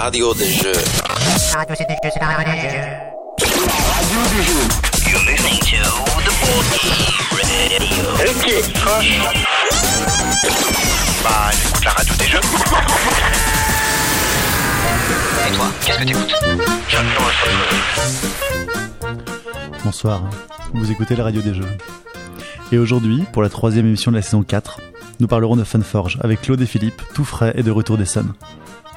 radio des jeux. Radio des jeux, c'est la radio des jeux. Radio des jeux. You're listening to the Radio. Ok, franchement. Bah, j'écoute la radio des jeux. Et toi, qu'est-ce que t'écoutes. Bonsoir, vous écoutez la radio des jeux. Et aujourd'hui, pour la troisième émission de la saison 4, nous parlerons de Funforge avec Claude et Philippe, tout frais et de retour des Suns.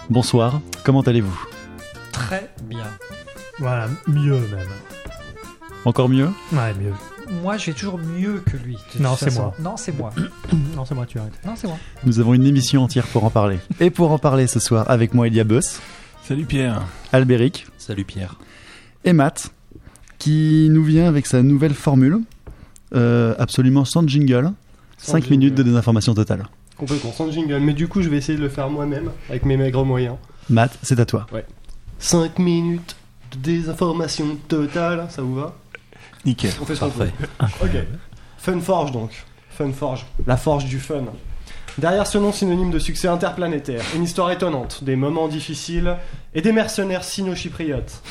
Bonsoir, comment allez-vous? Très bien. Voilà, mieux même. Encore mieux? Ouais, mieux. Moi, je vais toujours mieux que lui. de Non, toute c'est façon. moi. Non, c'est moi. Non, c'est moi, tu arrêtes. Non, c'est moi. Nous avons une émission entière pour en parler. Et pour en parler ce soir, avec moi, il y a Salut Pierre. Albéric Salut Pierre. et Matt, qui nous vient avec sa nouvelle formule, euh, absolument sans jingle, Sans 5 jingle. minutes de désinformation totale. Complètement, sans jingle. Mais du coup, je vais essayer de le faire moi-même, avec mes maigres moyens. Matt, c'est à toi. 5 minutes de désinformation totale, ça vous va? Nickel. On fait ce qu'on peut. Ok. Funforge donc. Funforge, la forge du fun. Derrière ce nom synonyme de succès interplanétaire, une histoire étonnante, des moments difficiles et des mercenaires sino-chypriotes.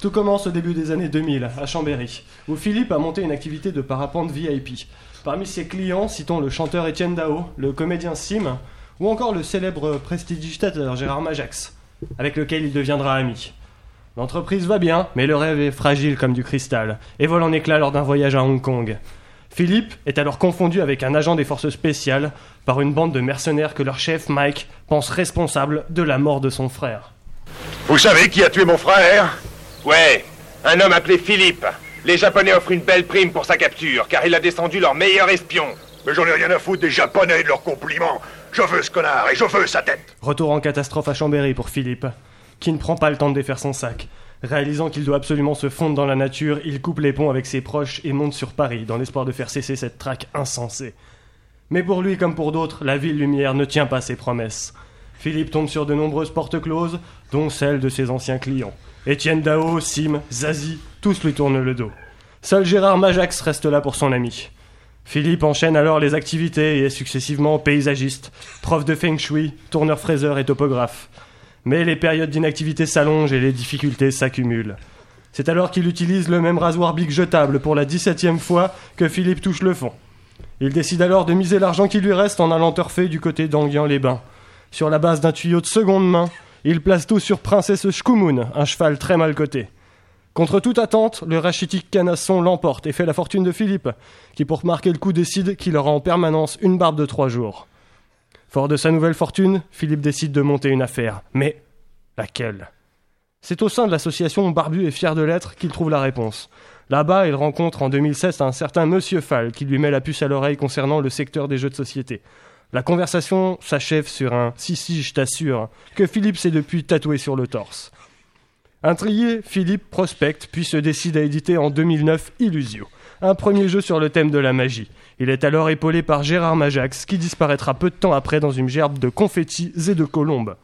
Tout commence au début des années 2000, à Chambéry, où Philippe a monté une activité de parapente VIP. Parmi ses clients, citons le chanteur Étienne Dao, le comédien Sim, ou encore le célèbre prestidigitateur Gérard Majax, avec lequel il deviendra ami. L'entreprise va bien, mais le rêve est fragile comme du cristal, et vole en éclats lors d'un voyage à Hong Kong. Philippe est alors confondu avec un agent des forces spéciales par une bande de mercenaires que leur chef, Mike, pense responsable de la mort de son frère. Vous savez qui a tué mon frère? Ouais, un homme appelé Philippe. Les Japonais offrent une belle prime pour sa capture, car il a descendu leur meilleur espion. Mais j'en ai rien à foutre des Japonais et de leurs compliments. Je veux ce connard et je veux sa tête. Retour en catastrophe à Chambéry pour Philippe, qui ne prend pas le temps de défaire son sac. Réalisant qu'il doit absolument se fondre dans la nature, il coupe les ponts avec ses proches et monte sur Paris dans l'espoir de faire cesser cette traque insensée. Mais pour lui comme pour d'autres, la ville lumière ne tient pas ses promesses. Philippe tombe sur de nombreuses portes closes, dont celle de ses anciens clients. Étienne Dao, Sim, Zazie, tous lui tournent le dos. Seul Gérard Majax reste là pour son ami. Philippe enchaîne alors les activités et est successivement paysagiste, prof de feng shui, tourneur fraiseur et topographe. Mais les périodes d'inactivité s'allongent et les difficultés s'accumulent. C'est alors qu'il utilise le même rasoir bic jetable pour la 17e fois que Philippe touche le fond. Il décide alors de miser l'argent qui lui reste en allant turfer du côté d'Anguian-les-Bains. Sur la base d'un tuyau de seconde main, il place tout sur Princesse Shkumun, un cheval très mal coté. Contre toute attente, le rachitique canasson l'emporte et fait la fortune de Philippe, qui pour marquer le coup décide qu'il aura en permanence une barbe de trois jours. Fort de sa nouvelle fortune, Philippe décide de monter une affaire. Mais laquelle? C'est au sein de l'association Barbu et Fier de l'être qu'il trouve la réponse. Là-bas, il rencontre en 2016 un certain Monsieur Fall qui lui met la puce à l'oreille concernant le secteur des jeux de société. La conversation s'achève sur un si si je t'assure que Philippe s'est depuis tatoué sur le torse. Intrigué, Philippe prospecte puis se décide à éditer en 2009 Illusio, un premier jeu sur le thème de la magie. Il est alors épaulé par Gérard Majax qui disparaîtra peu de temps après dans une gerbe de confettis et de colombes.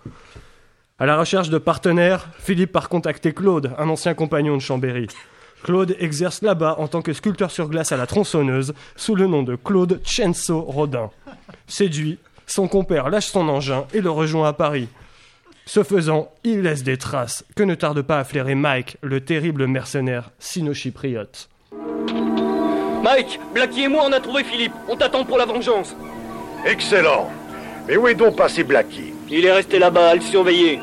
À la recherche de partenaires, Philippe part contacter Claude, un ancien compagnon de Chambéry. Claude exerce là-bas en tant que sculpteur sur glace à la tronçonneuse sous le nom de Claude Chenso Rodin. Séduit, son compère lâche son engin et le rejoint à Paris. Ce faisant, il laisse des traces que ne tarde pas à flairer Mike, le terrible mercenaire sino-chypriote. Mike, Blackie et moi on a trouvé Philippe. On t'attend pour la vengeance. Excellent. Mais où est donc passé Blackie? Il est resté là-bas à le surveiller.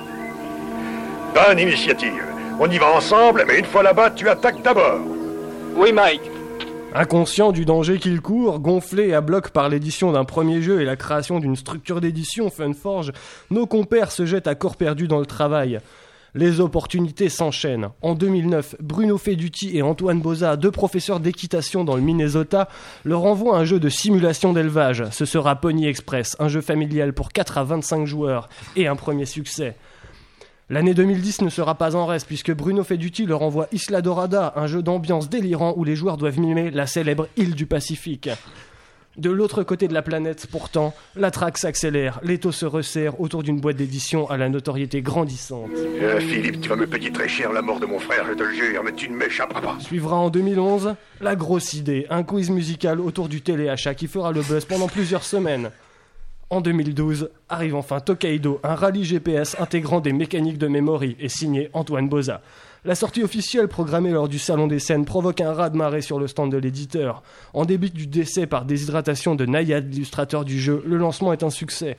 Bonne initiative. On y va ensemble, mais une fois là-bas, tu attaques d'abord. Oui, Mike. Inconscient du danger qu'il court, gonflé à bloc par l'édition d'un premier jeu et la création d'une structure d'édition Funforge, nos compères se jettent à corps perdu dans le travail. Les opportunités s'enchaînent. En 2009, Bruno Feduti et Antoine Boza, deux professeurs d'équitation dans le Minnesota, leur envoient un jeu de simulation d'élevage. Ce sera Pony Express, un jeu familial pour 4 à 25 joueurs et un premier succès. L'année 2010 ne sera pas en reste puisque Bruno Feduti leur envoie Isla Dorada, un jeu d'ambiance délirant où les joueurs doivent mimer la célèbre île du Pacifique. De l'autre côté de la planète, pourtant, la traque s'accélère, l'étau se resserre autour d'une boîte d'édition à la notoriété grandissante. Euh, Philippe, tu vas me payer très cher la mort de mon frère, je te le jure, mais tu ne m'échapperas pas. Suivra en 2011 la grosse idée, un quiz musical autour du téléachat qui fera le buzz pendant plusieurs semaines. En 2012, arrive enfin Tokaido, un rallye GPS intégrant des mécaniques de memory et signé Antoine Boza. La sortie officielle programmée lors du Salon des Scènes provoque un raz-de-marée sur le stand de l'éditeur. En début du décès par déshydratation de Nayad, l'illustrateur du jeu, le lancement est un succès.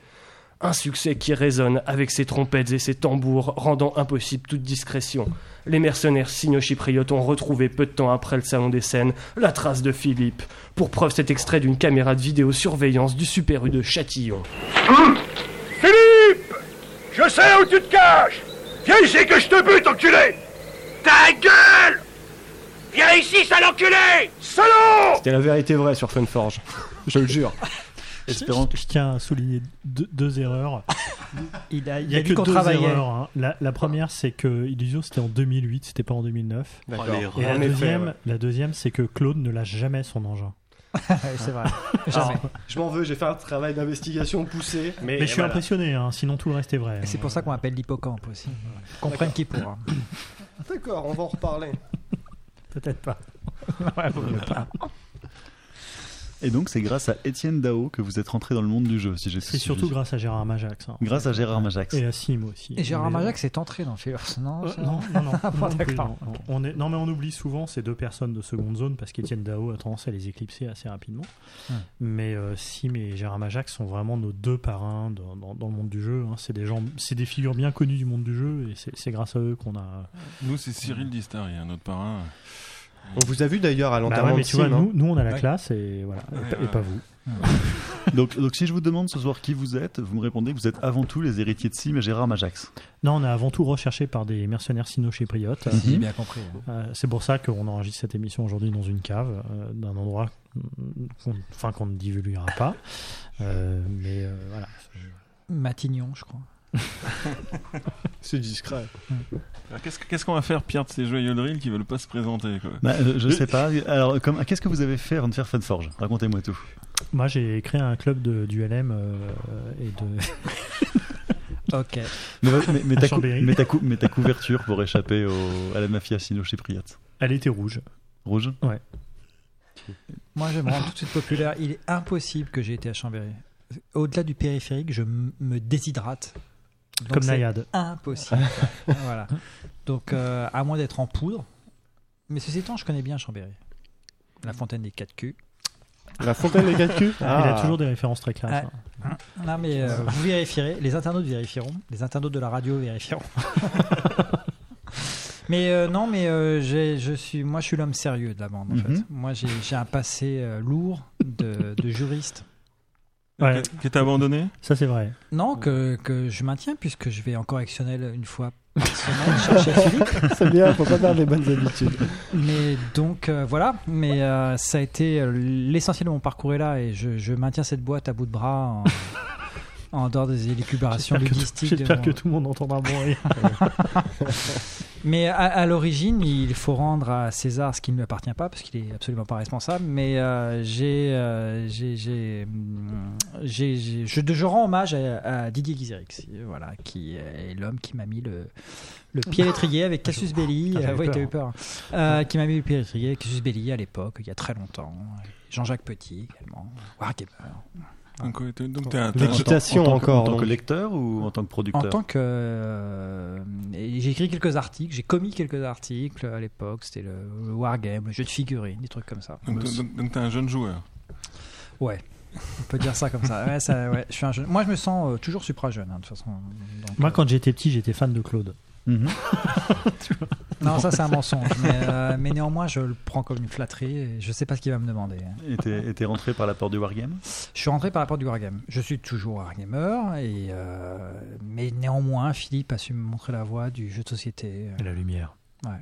Un succès qui résonne avec ses trompettes et ses tambours, rendant impossible toute discrétion. Les mercenaires sino-chypriotes ont retrouvé peu de temps après le Salon des Scènes la trace de Philippe. Pour preuve, cet extrait d'une caméra de vidéosurveillance du Super U de Châtillon. Philippe Je sais où tu te caches Viens ici que je te bute, enculé Ta gueule Viens ici, sale enculé Salaud C'était la vérité vraie sur Funforge. Je le jure. Espérons Je tiens à souligner deux, deux erreurs. Il a, Il y a, dit que qu'on deux travaillait. erreurs. hein. La, la première, c'est que Illusion, c'était en 2008, c'était pas en 2009. D'accord. Et la En effet, deuxième, ouais. la deuxième, c'est que Claude ne lâche jamais son engin. C'est vrai. Je m'en veux, j'ai fait un travail d'investigation poussé. Mais, Mais je suis voilà. impressionné, hein, sinon tout le reste est vrai. Et c'est pour ça qu'on appelle l'hippocampe aussi. Comprenne qui pourra. D'accord, on va en reparler. Peut-être pas. Ouais, vaut mieux pas. Et donc, c'est grâce à Étienne Dao que vous êtes rentré dans le monde du jeu, si j'ai C'est surtout grâce à Gérard Majax. hein. grâce à Gérard Majax. Et à Sim aussi. Et Gérard Mais- Majax est entré dans Fears, non Euh, non, non, non, Ah, non, non plus, non. On est, non, mais on oublie souvent ces deux personnes de seconde zone parce qu'Étienne Dao a tendance à les éclipser assez rapidement. Mais euh, Sim et Gérard Majax sont vraiment nos deux parrains dans, dans- dans le monde du jeu. hein. C'est des gens, c'est des figures bien connues du monde du jeu et c'est c'est grâce à eux qu'on a. Nous, c'est Cyril Distar, il y a un autre parrain. On vous a vu d'ailleurs à Bah l'enterrement ouais, mais de tu vois, Sim, hein. nous, nous, on a la Ouais. classe et voilà, et Ouais, pas- et, ouais. pas vous. Donc, donc, si je vous demande ce soir qui vous êtes, vous me répondez que vous êtes avant tout les héritiers de Sim et Gérard Majax. Non, on est avant tout recherché par des mercenaires sino-chypriotes. Si, j'ai bien compris. Euh, c'est pour ça qu'on enregistre cette émission aujourd'hui dans une cave, euh, d'un endroit qu'on enfin, qu'on ne divulguera pas. Euh, mais euh, voilà. Matignon, je crois. C'est discret. Qu'est-ce qu'est-ce qu'on va faire, Pierre, de ces joyeux drills qui veulent pas se présenter quoi? Bah, euh, je sais pas. Alors, comme- qu'est-ce que vous avez fait avant de faire Funforge? Racontez-moi tout. Moi, j'ai créé un club de, du LM euh, et de. Ok. Mais, mais- mais ta, cou- ta cou- mais ta couverture pour échapper au- à la mafia sino-chypriote. Elle était rouge. Rouge? Moi, je me rends tout de suite populaire. Il est impossible que j'ai été à Chambéry. Au-delà du périphérique, je m- me déshydrate. Donc, comme Nayad. Impossible. voilà. Donc, euh, à moins d'être en poudre. Mais ceci étant, je connais bien Chambéry. La fontaine des quatre culs. La fontaine des quatre culs Il Ah. a toujours des références très classes. Ah. hein. Non, mais euh, vous vérifierez. Les internautes vérifieront. Les internautes de la radio vérifieront. mais euh, non, mais euh, j'ai- je suis, moi, je suis l'homme sérieux de la bande. En Mhm. fait. Moi, j'ai j'ai un passé euh, lourd de, de juriste. Ouais, Qui- Qui t'a abandonné ça c'est vrai. Non, que, que je maintiens, puisque je vais en correctionnel une fois par semaine chercher Philippe. C'est bien, faut pas perdre les bonnes habitudes. Mais donc, euh, voilà. Mais euh, ça a été euh, l'essentiel de mon parcours est là, et je, je maintiens cette boîte à bout de bras en, en dehors des élucubrations J'espère que, tout- ludistiques. de j'espère mon- que tout le monde entendra bon rire. Mais à, à l'origine, il faut rendre à César ce qui ne lui appartient pas, parce qu'il est absolument pas responsable. Mais euh, j'ai, euh, j'ai, j'ai, j'ai- j'ai- je, je rends hommage à, à Didier Guizerix, voilà, qui est l'homme qui m'a mis le, le pied à l'étrier avec Cassius Belli. Ah, j'avais euh, oui, peur. t'as eu peur. Euh, qui m'a mis le pied à l'étrier avec Cassius Belli à l'époque, il y a très longtemps. Jean-Jacques Petit également, Wargamer. Donc, ouais, t'es- donc L'équitation en tant que- encore. En tant que lecteur ou en tant que producteur En tant que. euh, j'ai écrit quelques articles, j'ai commis quelques articles à l'époque. C'était le, le Wargame, le jeu de figurines, des trucs comme ça. donc, donc- donc t'es un jeune joueur. Ouais, on peut dire ça comme ça. Ouais, ça, ouais, je suis un jeune- Moi, je me sens euh, toujours supra-jeune, hein, de toute façon. Donc, Moi, euh, quand j'étais petit, j'étais fan de Claude. Mhm. Non, ça, c'est un mensonge. Mais, euh, mais néanmoins, je le prends comme une flatterie et je sais pas ce qu'il va me demander. Et t'es- et t'es rentré par la porte du Wargame? Je suis rentré par la porte du Wargame. Je suis toujours Wargamer, et, euh, mais néanmoins, Philippe a su me montrer la voie du jeu de société. Et la lumière. La,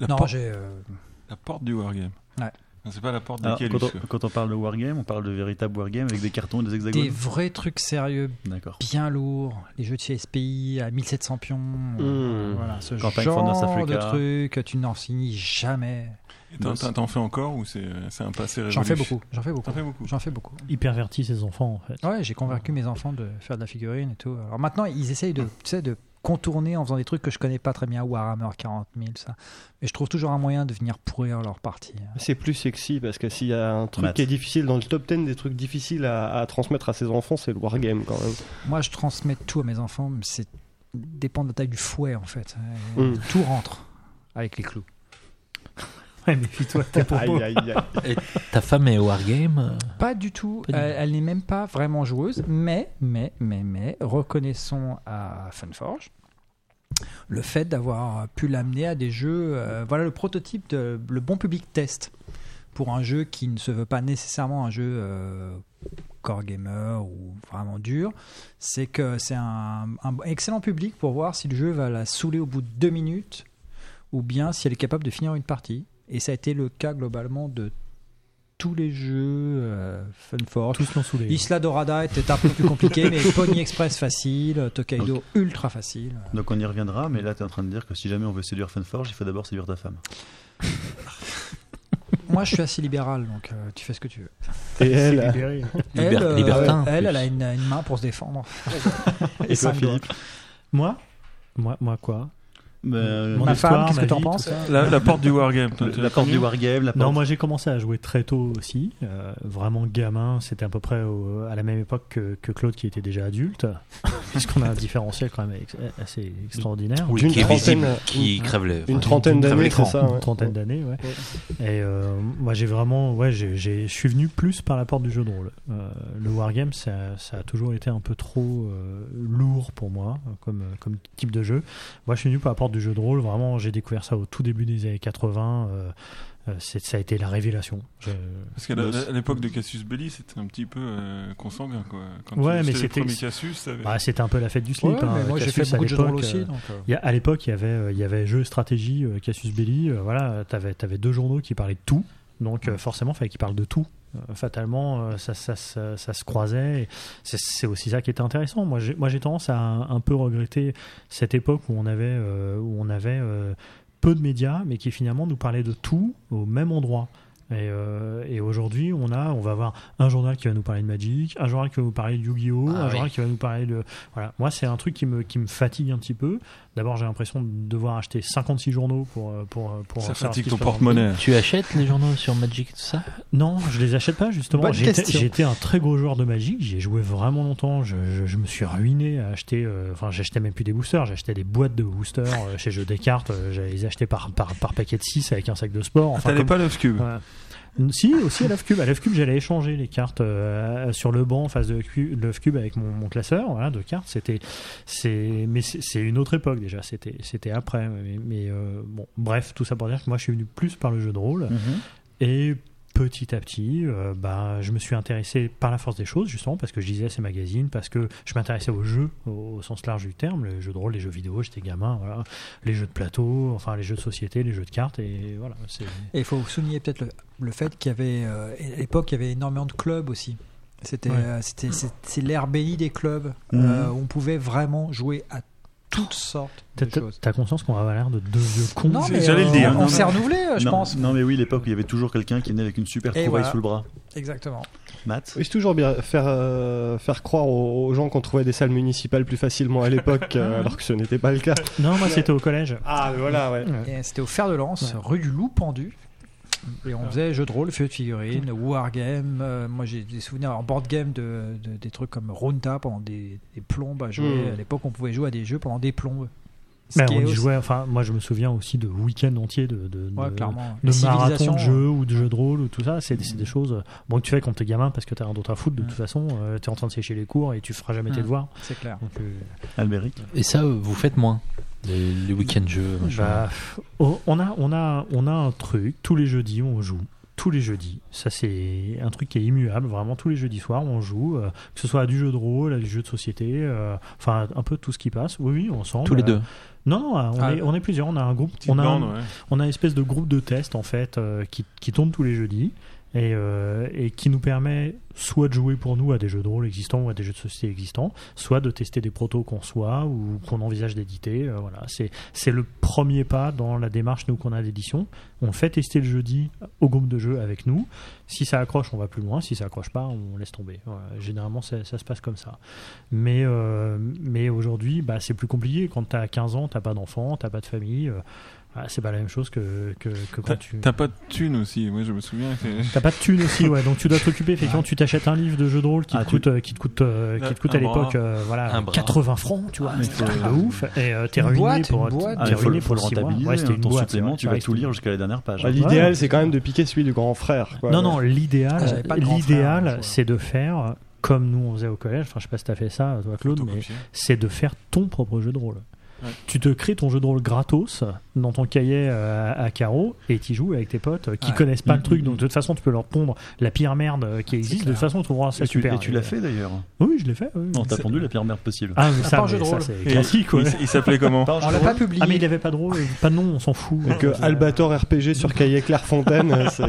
la non, euh, la porte du wargame. Ouais. C'est pas la porte de Alors, Calus, quand, on, quand on parle de Wargame, on parle de véritable Wargame avec des cartons et des hexagones des vrais trucs sérieux, bien lourds, les jeux de CSPI à 1700 pions, Mmh. voilà, ce Campagne genre de Africa. trucs, tu n'en finis jamais. Et T'en fais encore ou c'est un passé révolu J'en fais beaucoup, j'en fais beaucoup, fais beaucoup. j'en fais beaucoup. Il pervertit ses enfants, en fait. Ouais, j'ai convaincu mes enfants de faire de la figurine et tout. Alors maintenant, ils essayent de, tu sais, de contourner en faisant des trucs que je connais pas très bien, Warhammer 40 000, ça. Mais je trouve toujours un moyen de venir pourrir leur partie. C'est plus sexy parce que s'il y a un truc qui est difficile dans le top 10 des trucs difficiles à, à transmettre à ses enfants, c'est le wargame quand même. Moi, je transmets tout à mes enfants, mais c'est dépend de la taille du fouet en fait. Mm. Tout rentre avec les clous. Ouais, méfie-toi de tes propos. Aïe, aïe, aïe. Ta femme est Wargame Pas du tout. Pas du Elle, tout. elle n'est même pas vraiment joueuse, mais, mais, mais, mais, reconnaissons à Funforge le fait d'avoir pu l'amener à des jeux. euh, voilà le prototype de le bon public test pour un jeu qui ne se veut pas nécessairement un jeu euh, core gamer ou vraiment dur. C'est que c'est un, un excellent public pour voir si le jeu va la saouler au bout de deux minutes ou bien si elle est capable de finir une partie. Et ça a été le cas globalement de tous les jeux euh, Funforge. Tous l'ont saoulé. Isla Dorada était un peu plus compliqué, mais Pony Express facile, Tokaido ultra facile. Donc on y reviendra, mais là tu es en train de dire que si jamais on veut séduire Funforge, il faut d'abord séduire ta femme. Moi, je suis assez libéral, donc euh, tu fais ce que tu veux. Et elle, Libéré. Elle, euh, libertin, elle, elle a une, une main pour se défendre. et toi, doigts. Philippe? Moi? Moi, moi quoi? Euh, Mon Ma histoire, femme, qu'est-ce que t'en penses. La, la porte du wargame. la l'as porte du wargame, la Non, moi j'ai commencé à jouer très tôt aussi, euh, vraiment gamin. C'était à peu près au- à la même époque que, que Claude qui était déjà adulte, puisqu'on a un différentiel quand même ex- assez extraordinaire. Oui, D'une qui trentaine- qui une- crève les. Une trentaine d'années, c'est ça Une trentaine d'années, ouais. Et euh, moi j'ai vraiment, ouais, je suis venu plus par la porte du jeu de rôle. Euh, le wargame, ça, ça a toujours été un peu trop euh, lourd pour moi comme, comme type de jeu. Moi je suis venu par la porte du jeu de rôle. Vraiment, j'ai découvert ça au tout début des années 80. euh, euh, c'est, ça a été la révélation. Je- Parce qu'à l'époque de Cassius Belli, c'était un petit peu euh, consanguin. Quoi. Quand Ouais, tu- mais c'était avait- Bah, c'était un peu la fête du slip. Ouais, hein. mais moi, j'ai fait Cassius, à beaucoup de jeux de rôle l'époque, aussi. euh, donc, il y a- à l'époque, il y avait, euh, il y avait jeu stratégie euh, Cassius Belli. euh, voilà, t'avais, avais deux journaux qui parlaient de tout. Donc euh, forcément, il fallait qu'ils parlent de tout. Euh, fatalement, euh, ça, ça, ça, se croisait. C'est, aussi ça qui était intéressant. Moi, j'ai, tendance à un, peu regretter cette époque où on avait, euh, où on avait peu de médias, mais qui finalement nous parlaient de tout au même endroit. Et, euh, et aujourd'hui, on a, on va avoir un journal qui va nous parler de Magic, un journal qui va nous parler de Yu-Gi-Oh, Ah un oui. journal qui va nous parler de, voilà. Moi, c'est un truc qui me, qui me fatigue un petit peu. D'abord, j'ai l'impression de devoir acheter 56 journaux pour, euh, pour, euh, pour ça fatigue ton porte-monnaie. Tu achètes les journaux sur Magic et tout ça? Non, je les achète pas justement. J'étais question. j'étais un très gros joueur de Magic, j'y ai joué vraiment longtemps. Je, je- je me suis ruiné à acheter. euh, Enfin, j'achetais même plus des boosters, j'achetais des boîtes de boosters euh, chez Jeux des cartes. euh, J'allais les acheter par, par, par paquet de 6 avec un sac de sport. Enfin, T'allais comme- pas Love Cube Ouais. Si, aussi à Love Cube. À Love Cube, j'allais échanger les cartes euh, sur le banc en face de Love Cube avec mon, mon classeur voilà, de cartes. C'était, c'est, mais c'est une autre époque déjà. C'était, c'était après. Mais, mais, euh, bon, bref, tout ça pour dire que moi, je suis venu plus par le jeu de rôle. Mhm. Et petit à petit, euh, bah, je me suis intéressé par la force des choses, justement, parce que je lisais ces magazines, parce que je m'intéressais aux jeux, au, au sens large du terme, les jeux de rôle, les jeux vidéo, j'étais gamin, voilà, les jeux de plateau, enfin les jeux de société, les jeux de cartes, et voilà. C'est... Et il faut souligner peut-être le, le fait qu'il y avait, euh, à l'époque, il y avait énormément de clubs aussi. C'était Ouais. euh, c'était- c'est c'est l'ère bénie des clubs euh, où on pouvait vraiment jouer à toutes sortes T'as, de t'as- choses. t'as conscience qu'on va l'air de deux vieux cons Non, mais J'allais le euh, dire. on s'est renouvelé, je non, pense. non, mais oui, l'époque où il y avait toujours quelqu'un qui venait avec une super trouvaille voilà. sous le bras. Exactement. Matt Oui, c'est toujours bien faire, euh, faire croire aux, aux gens qu'on trouvait des salles municipales plus facilement à l'époque, euh, alors que ce n'était pas le cas. Non, moi c'était au collège. Ah, voilà, ouais. Et c'était au fer de lance, rue du Loup Pendu. Et on faisait jeux de rôle, feux de figurines, wargame. euh, moi j'ai des souvenirs en board game de, de- des trucs comme Runta pendant des, des plombes à jouer. Mm. À l'époque, on pouvait jouer à des jeux pendant des plombes. Qui on y aussi- jouait, enfin, moi je me souviens aussi de week-ends entiers de, de, Ouais, de- de marathons de jeux ou de jeux de rôle ou tout ça. C'est, des choses euh, bon, que tu fais quand t'es gamin parce que t'as rien d'autre à foutre de Mm. toute façon. euh, t'es en train de sécher les cours et tu feras jamais tes Mm. devoirs. C'est clair. Donc, euh, Albéric Et ça, vous faites moins Les, les week-ends jeux. Bah, oh, on, a, on, a, on a un truc, tous les jeudis on joue. Tous les jeudis. Ça, c'est un truc qui est immuable. Vraiment, tous les jeudis soirs, on joue. euh, que ce soit à du jeu de rôle, à du jeu de société. euh, enfin, un peu tout ce qui passe. Oui, oui, ensemble. Tous les Euh, deux. Non, non, on, Ah, est, on est plusieurs. On a un groupe. On a, bande, un, ouais. on a une espèce de groupe de test, en fait, euh, qui, qui tourne tous les jeudis. Et, euh, et qui nous permet soit de jouer pour nous à des jeux de rôle existants ou à des jeux de société existants, soit de tester des protos qu'on soit ou qu'on envisage d'éditer. euh, voilà, c'est le premier pas dans la démarche nous qu'on a d'édition. On fait tester le jeudi au groupe de jeu avec nous. Si ça accroche, on va plus loin. Si ça accroche pas, on laisse tomber. Généralement, ça, se passe comme ça. Mais, euh, mais aujourd'hui, bah, c'est plus compliqué. Quand tu as 15 ans, tu pas d'enfant, tu pas de famille. Voilà, c'est pas la même chose que, que, que T'as quand tu. t'as pas de thunes aussi, moi je me souviens. que- T'as pas de thunes aussi, ouais. Donc tu dois t'occuper. Effectivement, tu t'achètes un livre de jeu de rôle qui Ah, te coûte, euh, qui te coûte, euh, qui te coûte à l'époque, euh, voilà, Un bras. 80 francs, tu vois. c'est faut- un truc de ouf. Et euh, t'es ruiné boîte, pour. Ah, t'es ruiné le- le pour mois. rentabiliser. Ouais, c'était une ton boîte. supplément, ouais, tu vas ouais, tout lire jusqu'à la dernière page. L'idéal, Ouais. c'est quand même de piquer celui du grand frère. quoi. Non, non, Ah, l'idéal, l'idéal, c'est de faire comme nous on faisait au collège. Enfin, je sais pas si t'as fait ça, toi, Claude, mais c'est de faire ton propre jeu de rôle. Ouais. Tu te crées ton jeu de rôle gratos dans ton cahier euh, à carreaux et tu joues avec tes potes euh, qui Ouais. connaissent pas Mm, le truc. mm, Donc de toute façon, tu peux leur pondre la pire merde euh, qui existe. De toute façon, on trouvera ça Et tu, super. et tu l'as fait d'ailleurs. Oui, je l'ai fait. oui. On t'a C'est- pondu la pire merde possible. Ah, mais ça, un jeu mais de ça, rôle. c'est Et classique. ouais. il, il s'appelait comment On l'a pas publié. Ah, mais il avait pas de rôle, pas de nom, on s'en fout. Donc, euh, Albator RPG sur cahier Clairefontaine, c'est.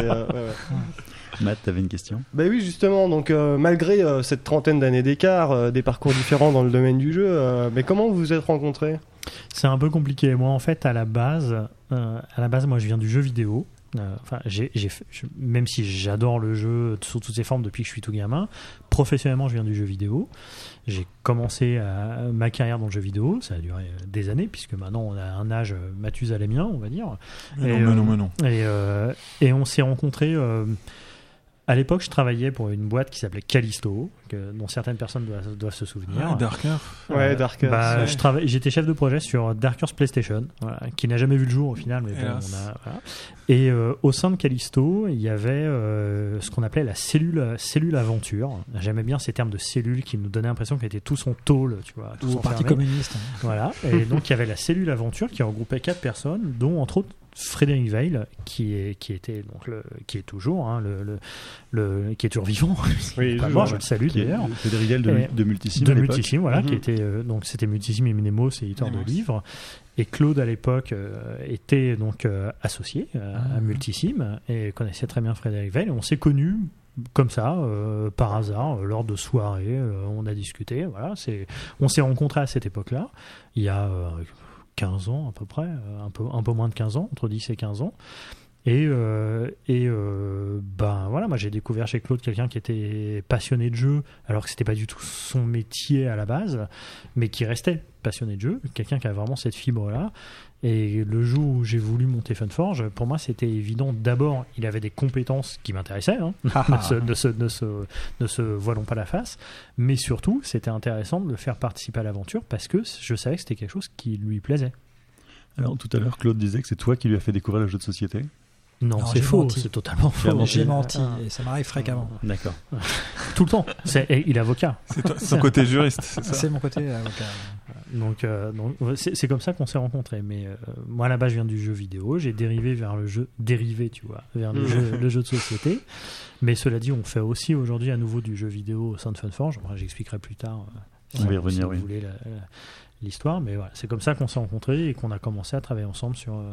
Matt, t'avais une question? Bah oui, justement, donc euh, malgré euh, cette trentaine d'années d'écart, euh, des parcours différents dans le domaine du jeu, euh, mais comment vous vous êtes rencontrés? C'est un peu compliqué. Moi, en fait, à la base, euh, à la base, moi, je viens du jeu vidéo. Euh, Enfin, j'ai, j'ai fait- je- même si j'adore le jeu sous toutes ses formes depuis que je suis tout gamin, professionnellement, je viens du jeu vidéo. J'ai commencé à- ma carrière dans le jeu vidéo. Ça a duré euh, des années, puisque maintenant, on a un âge mathusalémien, on va dire. Mais Et, non, mais non, mais non. Et, et on s'est rencontrés. Euh, à l'époque, je travaillais pour une boîte qui s'appelait Callisto, que, dont certaines personnes doivent, doivent se souvenir. Ah, Darker. Ouais, bah, ouais. je travaille- J'étais chef de projet sur Dark Earth PlayStation, voilà, qui n'a jamais vu le jour au final. Mais bon, Hélas. on a, voilà. Et euh, au sein de Callisto, il y avait euh, ce qu'on appelait la cellule, cellule aventure. J'aimais bien ces termes de cellule qui nous donnaient l'impression qu'elles étaient tous en tôle, tu vois, tous Ou au Parti communiste. hein. Voilà. Et donc il y avait la cellule aventure qui regroupait quatre personnes, dont entre autres Frédéric Veil, qui est qui était donc le, qui est toujours hein, le, le, le- qui est toujours vivant. Oui, Pas toujours, mort, je le salue d'ailleurs. Frédéric Gell de, de de à voilà, qui Mhm. était euh, donc c'était Multisim et Minemos, éditeur de livres. Et Claude à l'époque euh, était donc euh, associé euh, à Ah. Multisim et connaissait très bien Frédéric Veil. On s'est connus comme ça, euh, par hasard, euh, lors de soirées, euh, on a discuté. Voilà, c'est, on s'est rencontrés à cette époque-là, il y a 15 ans à peu près, euh, un peu, moins de 15 ans, entre 10 et 15 ans. Et, euh, euh, ben voilà, moi j'ai découvert chez Claude quelqu'un qui était passionné de jeu, alors que c'était pas du tout son métier à la base, mais qui restait passionné de jeu, quelqu'un qui a vraiment cette fibre-là. Et le jour où j'ai voulu monter Funforge, pour moi c'était évident. D'abord, il avait des compétences qui m'intéressaient, hein, ne, se, ne, se, ne, se, ne se voilons pas la face, mais surtout c'était intéressant de le faire participer à l'aventure parce que je savais que c'était quelque chose qui lui plaisait. Alors tout à l'heure, Claude disait que c'est toi qui lui as fait découvrir le jeu de société. Non, Non, c'est faux, menti. c'est totalement faux. menti. J'ai menti Ah. et ça m'arrive fréquemment. D'accord. Tout le temps. Il est avocat. C'est son côté juriste, c'est ça C'est mon côté avocat. Donc, euh, c'est comme ça qu'on s'est rencontrés. Mais euh, moi, là-bas, je viens du jeu vidéo. J'ai dérivé vers le jeu, dérivé, tu vois, vers le, Mm. jeu, le jeu de société. Mais cela dit, on fait aussi aujourd'hui à nouveau du jeu vidéo au sein de Funforge. J'expliquerai plus tard. euh, On va y si vous voulez la- la- l'histoire. Mais voilà, c'est comme ça qu'on s'est rencontrés et qu'on a commencé à travailler ensemble sur. euh,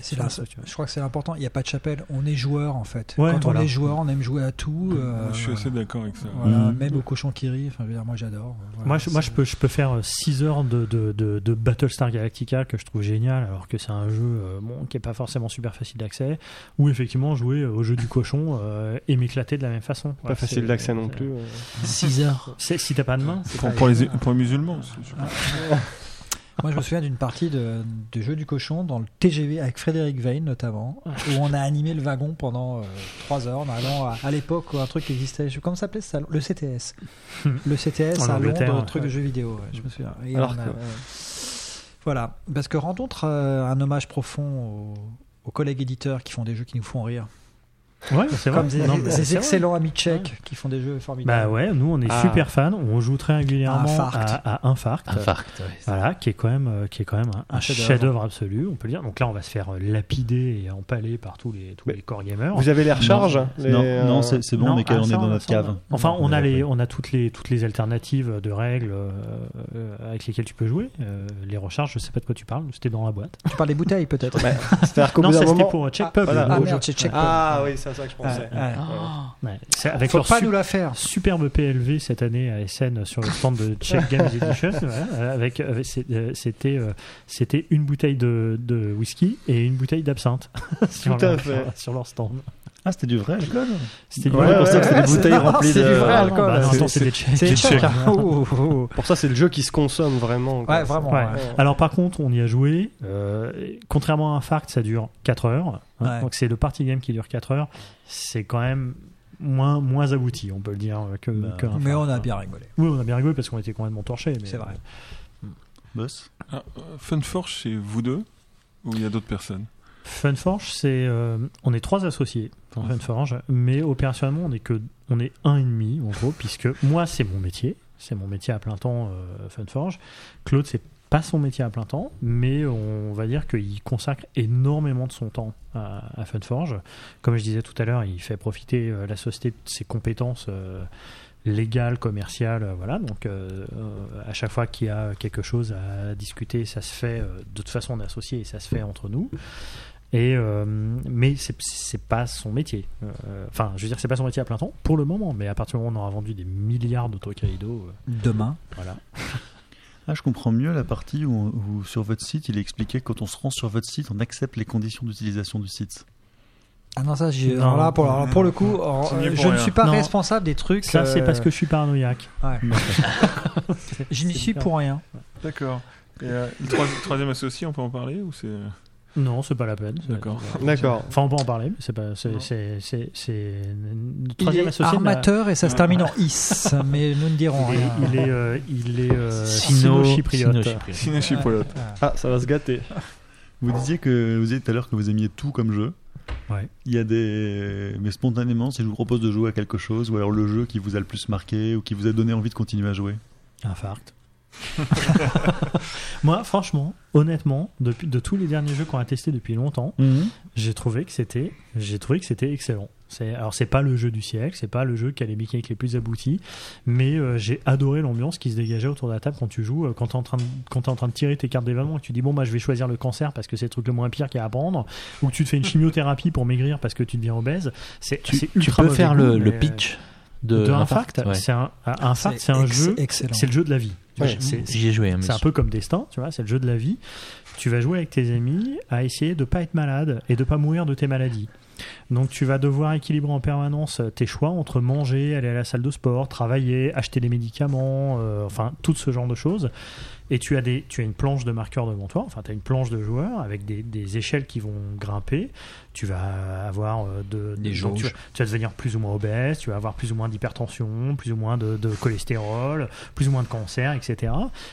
C'est sur là, ça, tu vois. je crois que c'est important. Il n'y a pas de chapelle. On est joueur en fait. Ouais, Quand voilà. on est joueur, on aime jouer à tout. euh, Je suis assez d'accord avec ça. voilà, Mm. Même au cochon qui rit. Enfin, je veux dire, moi j'adore. Voilà, moi, je, moi je, peux, je peux faire 6 heures de, de, de, de Battlestar Galactica que je trouve génial, alors que c'est un jeu euh, bon, qui est pas forcément super facile d'accès, ou effectivement jouer au jeu du cochon euh, et m'éclater de la même façon. Pas facile d'accès non plus. euh. 6 heures. Si t'as pas de main, c'est Pour, pas pour les, pour les musulmans aussi. je pense. Moi, je me souviens d'une partie de, de jeu du cochon dans le TGV avec Frédéric Veil notamment, où on a animé le wagon pendant 3 heures en allant à, à l'époque où un truc existait. Je- Comment ça? S'appelait salon Le CTS. Le CTS Angleterre, Londres, ouais. truc de jeux vidéo. ouais, je me souviens. Et Alors on a- que- euh, Voilà, parce que rencontre euh, un hommage profond aux, aux collègues éditeurs qui font des jeux qui nous font rire. Ouais, c'est vrai. Comme ces, Non, mais ces c'est vrai. excellents amis tchèques qui font des jeux formidables. Bah ouais, nous on est Ah. super fans, on joue très régulièrement Infarct. à, à Infarct. Infarct, ouais. Voilà, qui est quand même, euh, qui est quand même un, chef-d'œuvre. chef-d'œuvre absolu, on peut le dire. Donc là, on va se faire euh, lapider et empaler par tous les, tous Mais les core gamers. Vous avez les recharges Non, les, non, euh, non, c'est c'est bon, Non, on est, calé, ah, on est dans on- notre on- cave. Enfin, on a les, on a toutes les, toutes les alternatives de règles euh, avec lesquelles tu peux jouer. Euh, les recharges, je sais pas de quoi tu parles. C'était dans la boîte. Tu parles des bouteilles peut-être C'est-à-dire qu'au bout d'un moment. pour Check Ah, Pub. Ah Ah oui, ça à ça que je pensais. Ouais, ouais. Ouais, c'est avec Faut leur pas su- nous la faire. superbe PLV cette année à SN sur le stand de Czech Games Edition. voilà, euh, avec, avec- c'est- euh, c'était euh, c'était une bouteille de, de whisky et une bouteille d'absinthe sur- sur leur stand. Ah, c'était du vrai alcool C'était du Ouais, vrai pour ça que c'est des bouteilles c'est de. du vrai Ah, alcool. bah, non, C'est- attends, c'est des Tchèques. C'est Des tchèque. Tchèques. hein. Oh, oh, oh. Pour ça, c'est le jeu qui se consomme vraiment. quoi. Ouais, vraiment. Ouais. ouais. Alors par contre, on y a joué. euh, contrairement à un Farc, ça dure 4 heures. hein. Ouais. Donc c'est le party game qui dure 4 heures. C'est quand même moins, moins abouti, on peut le dire, que, Bah, que Mais on a hein. bien rigolé. Oui, on a bien rigolé parce qu'on était complètement torchés. mais- C'est vrai. Boss Ah, euh, Funforge, c'est vous deux Ou il y a d'autres personnes? Funforge, c'est euh, on est trois associés dans. Funforge, mais opérationnellement on est que on est un et demi en gros, puisque moi c'est mon métier, c'est mon métier à plein temps euh, Funforge. Claude c'est pas son métier à plein temps, mais on va dire qu'il consacre énormément de son temps à, à Funforge. Comme je disais tout à l'heure, il fait profiter euh, la société de ses compétences. légales, commerciales, voilà. Donc, euh, à chaque fois qu'il y a quelque chose à discuter, ça se fait. euh, de toute façon, on est associés et ça se fait entre nous. Et euh, mais c'est c'est pas son métier. Euh, Enfin, je veux dire, c'est pas son métier à plein temps pour le moment. Mais à partir du moment où on aura vendu des milliards d'autocalido, euh, Demain. voilà. Ah, je comprends mieux la partie où, où sur votre site, il expliquait que quand on se rend sur votre site, on accepte les conditions d'utilisation du site. Ah non, ça, j'ai- alors là, pour, alors pour le coup, alors, euh, pour je ne suis pas Non. responsable des trucs. Ça, c'est euh, parce que je suis paranoïaque. ouais. Je n'y suis pour rien. D'accord. Et euh, le troi- troisième associé, on peut en parler ou c'est Non, c'est pas la peine. D'accord. D'accord. Enfin, on peut en parler, mais c'est pas. C'est. Le troisième il est associé. armateur et ça se termine en is, mais nous ne dirons Il est, rien. il est, euh, il est euh, Sino- sino-chypriote. Sino-chypriote. Sino-chypriote. Ah, ça va se gâter. Vous disiez que vous disiez tout à l'heure que vous aimiez tout comme jeu. Ouais. Il y a des. Mais spontanément, si je vous propose de jouer à quelque chose, ou alors le jeu qui vous a le plus marqué, ou qui vous a donné envie de continuer à jouer. Infarct. Moi, franchement, honnêtement, depuis, de tous les derniers jeux qu'on a testés depuis longtemps, j'ai trouvé que c'était, j'ai trouvé que c'était excellent. C'est, alors c'est pas le jeu du siècle, c'est pas le jeu qui a les mécaniques les plus aboutis, mais euh, j'ai adoré l'ambiance qui se dégageait autour de la table quand tu joues, euh, quand t'es en train de, quand t'es en train de tirer tes cartes d'événement et que tu dis bon bah je vais choisir le cancer parce que c'est le truc le moins pire qu'il y a à prendre, ou que tu te fais une chimiothérapie pour maigrir parce que tu deviens obèse. C'est, Tu, tu peux faire le, euh, pitch de, de Infarct. Ouais. C'est un, un Infarct, c'est un ex- jeu, excellent. c'est le jeu de la vie. Ouais. c'est- J'y ai joué, hein, c'est un peu comme Destin, tu vois, c'est le jeu de la vie. Tu vas jouer avec tes amis à essayer de pas être malade et de pas mourir de tes maladies. Donc tu vas devoir équilibrer en permanence tes choix entre manger, aller à la salle de sport, travailler, acheter des médicaments, euh, enfin tout ce genre de choses. Et tu as, des, tu as une planche de marqueurs devant toi, enfin tu as une planche de joueurs avec des, des échelles qui vont grimper. Tu vas avoir euh, de, Des tu, jauges. vas- tu vas devenir plus ou moins obèse, tu vas avoir plus ou moins d'hypertension, plus ou moins de, de cholestérol, plus ou moins de cancer, etc.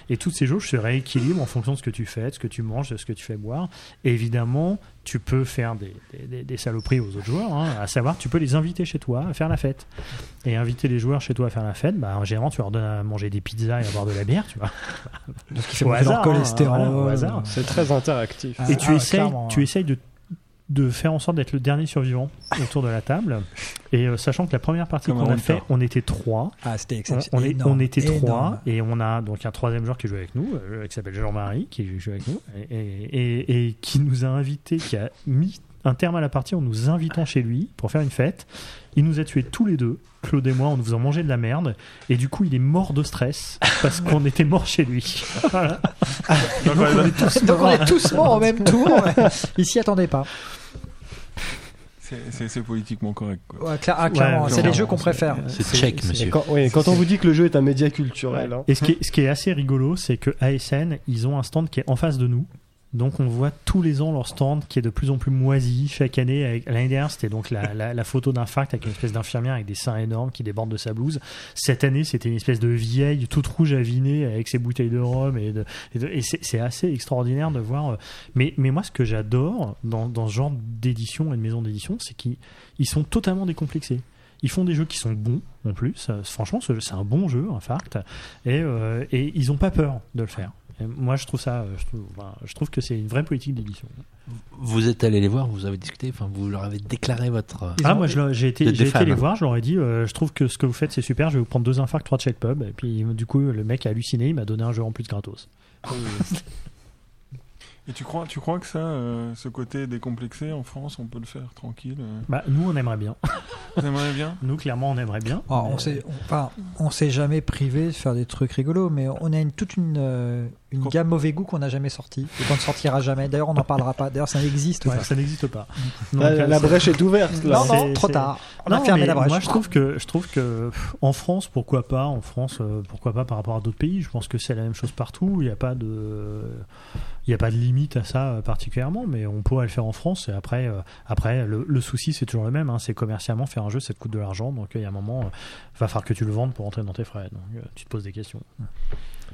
Et toutes ces jauges se rééquilibrent en fonction de ce que tu fais, de ce que tu manges, de ce que tu fais boire. Et évidemment, tu peux faire des, des- des- des saloperies aux autres joueurs, hein, à savoir, tu peux les inviter chez toi à faire la fête. Et inviter les joueurs chez toi à faire la fête, bah, généralement, tu leur donnes à manger des pizzas et à boire de la bière, tu vois. fait Au monter leur hasard, cholestérol. hein, voilà, au hasard. C'est très interactif. Ah, Et tu ah, essayes, tu ouais. essayes de, de faire en sorte d'être le dernier survivant autour de la table. Et euh, sachant que la première partie qu'on a fait, on était trois. Ah, c'était On, exceptionnel. on est- on était énorme. trois et on a donc un troisième joueur qui joue avec nous, euh, qui s'appelle Jean-Marie, qui joue avec nous et, et- et- et qui nous a invités, qui a mis un terme à la partie en nous invitant chez lui pour faire une fête. Il nous a tués tous les deux, Claude et moi, en nous faisant manger de la merde. Et du coup, il est mort de stress parce qu'on était mort chez lui. Voilà. Donc, Donc, on est- tous Donc on morts. est tous morts au même tour. Ils s'y attendaient pas. C'est- politiquement correct. Quoi. Ouais, cla- ah, clairement, Ouais, c'est les jeux qu'on préfère. C'est c'est- monsieur. Et quand, oui, quand on vous dit que le jeu est un média culturel, hein. Et ce qui, est, ce qui est assez rigolo, c'est que ASN, ils ont un stand qui est en face de nous. Donc on voit tous les ans leur stand qui est de plus en plus moisi chaque année. L'année dernière, c'était donc la, la, la photo avec une espèce d'infirmière avec des seins énormes qui débordent de sa blouse. Cette année, c'était une espèce de vieille toute rouge avinée avec ses bouteilles de rhum. Et, c'est assez extraordinaire de voir. euh, Mais, mais moi, ce que j'adore dans, dans ce genre d'édition et de maison d'édition, c'est qu'ils ils sont totalement décomplexés. Ils font des jeux qui sont bons en plus. Euh, Franchement, c'est un bon jeu, Infarct. Et, euh, et ils n'ont pas peur de le faire. Et moi, je trouve ça, euh, je trouve, enfin, je trouve que c'est une vraie politique d'édition. Vous êtes allé les voir, vous avez discuté, enfin, vous leur avez déclaré votre. Ah, moi, j'ai été, j'ai été les voir, je leur ai dit, euh, je trouve que ce que vous faites, c'est super, je vais vous prendre deux infarcts, trois check pub. Et puis, du coup, le mec a halluciné, il m'a donné un jeu en plus gratos. Et tu crois, tu crois que ça, euh, ce côté décomplexé en France, on peut le faire tranquille euh Bah, nous, on aimerait bien. T'aimerais bien? Nous, clairement, on aimerait bien. Ah, on s'est, on, enfin, on s'est jamais privé de faire des trucs rigolos, mais on a une, toute une, euh, une gamme mauvais goût qu'on n'a jamais sortie et qu'on ne sortira jamais. D'ailleurs, on n'en parlera pas. D'ailleurs, ça n'existe Ouais, pas. ça n'existe pas. La, Donc, euh, la brèche est ouverte là. Non, non, C'est- trop tard. On Non, a fermé la brèche. Moi, je trouve que je trouve que pff, en France, pourquoi pas En France, euh, pourquoi pas par rapport à d'autres pays Je pense que c'est la même chose partout. Il n'y a pas de, il y a pas de limite à ça euh, particulièrement, mais on pourrait le faire en France. Et après, euh, après, le, le souci c'est toujours le même. hein, c'est commercialement faire un jeu, ça te coûte de l'argent. Donc il y a un moment, euh, va falloir que tu le vendes pour rentrer dans tes frais. Donc tu te poses des questions.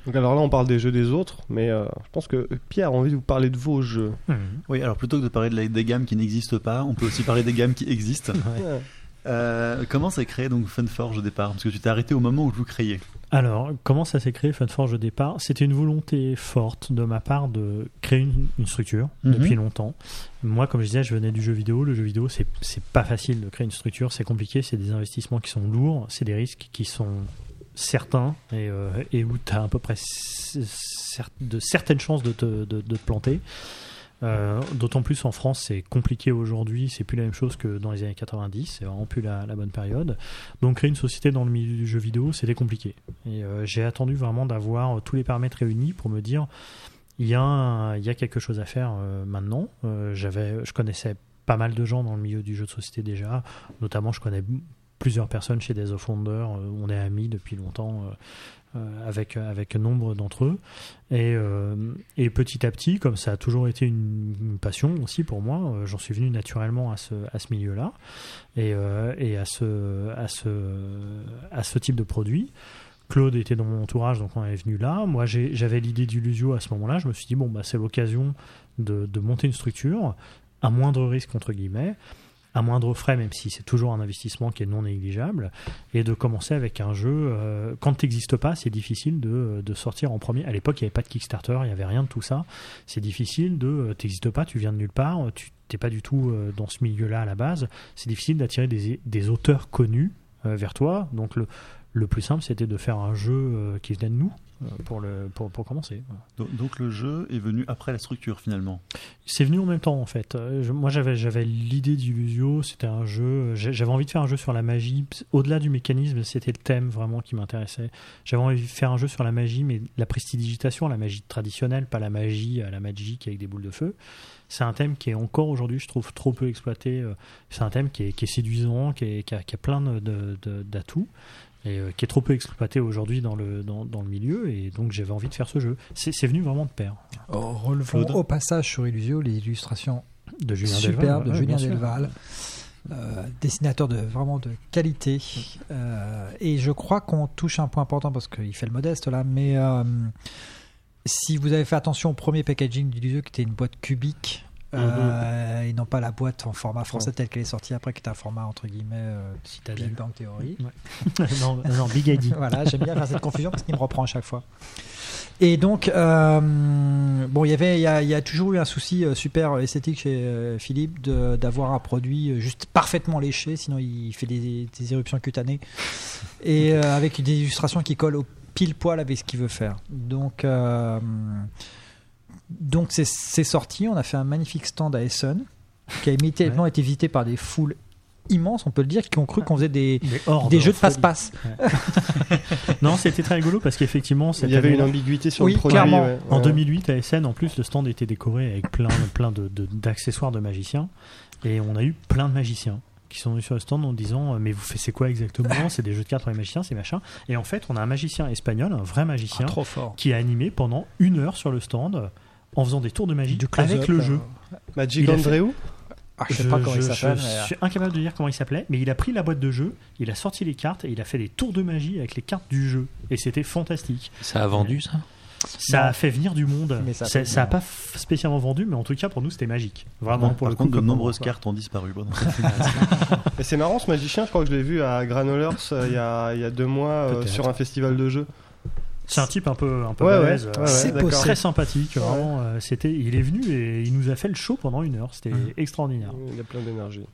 Donc alors là, on parle des jeux des autres, mais euh, je pense que Pierre a envie de vous parler de vos jeux. Oui, alors plutôt que de parler de la- des gammes qui n'existent pas, on peut aussi parler des gammes qui existent. Ouais. Euh, comment s'est créé donc Funforge au départ? Parce que tu t'es arrêté au moment où vous créiez. Alors, comment ça s'est créé Funforge au départ? C'était une volonté forte de ma part de créer une, une structure Mhm. depuis longtemps. Moi, comme je disais, je venais du jeu vidéo. Le jeu vidéo, c'est c'est pas facile de créer une structure, c'est compliqué, c'est des investissements qui sont lourds, c'est des risques qui sont certains et, euh, où tu as à peu près de certaines chances de te, de, te planter. Euh, D'autant plus en France, c'est compliqué aujourd'hui, c'est plus la même chose que dans les années 90, c'est vraiment plus la, bonne période. Donc créer une société dans le milieu du jeu vidéo, c'était compliqué. Et euh, j'ai attendu vraiment d'avoir tous les paramètres réunis pour me dire, il y a, y a quelque chose à faire maintenant. Je connaissais pas mal de gens dans le milieu du jeu de société déjà, notamment je connais plusieurs personnes chez Days of Wonder, euh, on est amis depuis longtemps. euh, euh, avec, avec nombre d'entre eux. Et, et petit à petit, comme ça a toujours été une, passion aussi pour moi, j'en suis venu naturellement à ce, à ce milieu-là et, et à, ce, à, ce, à ce type de produit. Claude était dans mon entourage, donc on est venu là. Moi, j'avais l'idée d'Illusio à ce moment-là. Je me suis dit, bon, bah, c'est l'occasion de, de monter une structure à moindre risque, entre guillemets, à moindre frais, même si c'est toujours un investissement qui est non négligeable, et de commencer avec un jeu. euh, quand tu n'existes pas, c'est difficile de, de sortir en premier. À l'époque, il n'y avait pas de Kickstarter, il n'y avait rien de tout ça. C'est difficile de. euh, T'existes pas, tu viens de nulle part, tu n'es pas du tout euh, dans ce milieu-là à la base. C'est difficile d'attirer des, des auteurs connus euh, vers toi. Donc le, le plus simple, c'était de faire un jeu euh, qui venait de nous euh, pour, le, pour, pour commencer. Donc, donc le jeu est venu après la structure finalement. C'est venu en même temps en fait. Euh, je- moi j'avais j'avais l'idée d'Illusio, c'était un jeu, j'ai- j'avais envie de faire un jeu sur la magie. Au-delà du mécanisme, c'était le thème vraiment qui m'intéressait. J'avais envie de faire un jeu sur la magie, mais la prestidigitation, la magie traditionnelle, pas la magie à la magique avec des boules de feu. C'est un thème qui est encore aujourd'hui, je trouve, trop peu exploité. Euh, C'est un thème qui est, qui est séduisant, qui, est- qui a, qui a plein de- de- d'atouts. Et euh, qui est trop peu exploité aujourd'hui dans le, dans, dans le milieu, et donc j'avais envie de faire ce jeu. C'est c'est venu vraiment de pair. Oh, relevons Claude au passage sur Illusio les illustrations De Julien superbes Delval, de ouais, Julien. Delval. euh, dessinateur de vraiment de qualité Euh, et je crois qu'on touche un point important parce qu'il fait le modeste là mais euh, si vous avez fait attention au premier packaging d'Illusio qui était une boîte cubique euh, et non pas la boîte en format français telle qu'elle est sortie après qui est un format entre guillemets euh, Citadel. Big Bang Theory non, non, Big ID. voilà, j'aime bien faire cette confusion parce qu'il me reprend à chaque fois. Et donc, euh, bon, il y avait, il y a, il y a toujours eu un souci euh, super esthétique chez euh, Philippe d'avoir un produit juste parfaitement léché, sinon il fait des, des éruptions cutanées et avec des illustrations qui collent au pile poil avec ce qu'il veut faire. Donc, donc c'est sorti. On a fait un magnifique stand à Essen qui a immédiatement été visité par des foules immenses, on peut le dire, qui ont cru qu'on faisait des, Des, hordes des en jeux de passe-passe. Non, c'était très rigolo parce qu'effectivement, Il y avait une ambiguïté sur Oui, le produit. clairement. ouais. en Ouais. 2008 à SN, en plus, le stand était décoré avec plein, plein de, de- d'accessoires de magiciens. Et on a eu plein de magiciens qui sont venus sur le stand en disant euh, Mais vous faites quoi exactement? C'est des jeux de cartes pour les magiciens, c'est machin. Et en fait, on a un magicien espagnol, un vrai magicien, Ah, trop fort. qui a animé pendant une heure sur le stand en faisant des tours de magie Du avec le jeu. Magic Il a fait- Andreu Ah, je sais pas comment il s'appelle. je mais, euh, suis incapable de dire comment il s'appelait, mais il a pris la boîte de jeu, il a sorti les cartes et il a fait des tours de magie avec les cartes du jeu. Et c'était fantastique. Ça a vendu ça? Ça Non. a fait venir du monde. Mais ça a Ça fait ça a venir. pas spécialement vendu, mais en tout cas pour nous c'était magique. Vraiment Par pour le contre, coup, de comme nombreuses quoi. cartes ont disparu. Et c'est marrant ce magicien, je crois que je l'ai vu à Granolers euh, il y, a, il y a deux mois euh, sur un festival de jeux. C'est un type un peu un peu Ouais, ouais, balèze, ouais, euh, ouais, très sympathique. Vraiment, euh, c'était, il est venu et il nous a fait le show pendant une heure. C'était Mhm. extraordinaire. Il a plein d'énergie.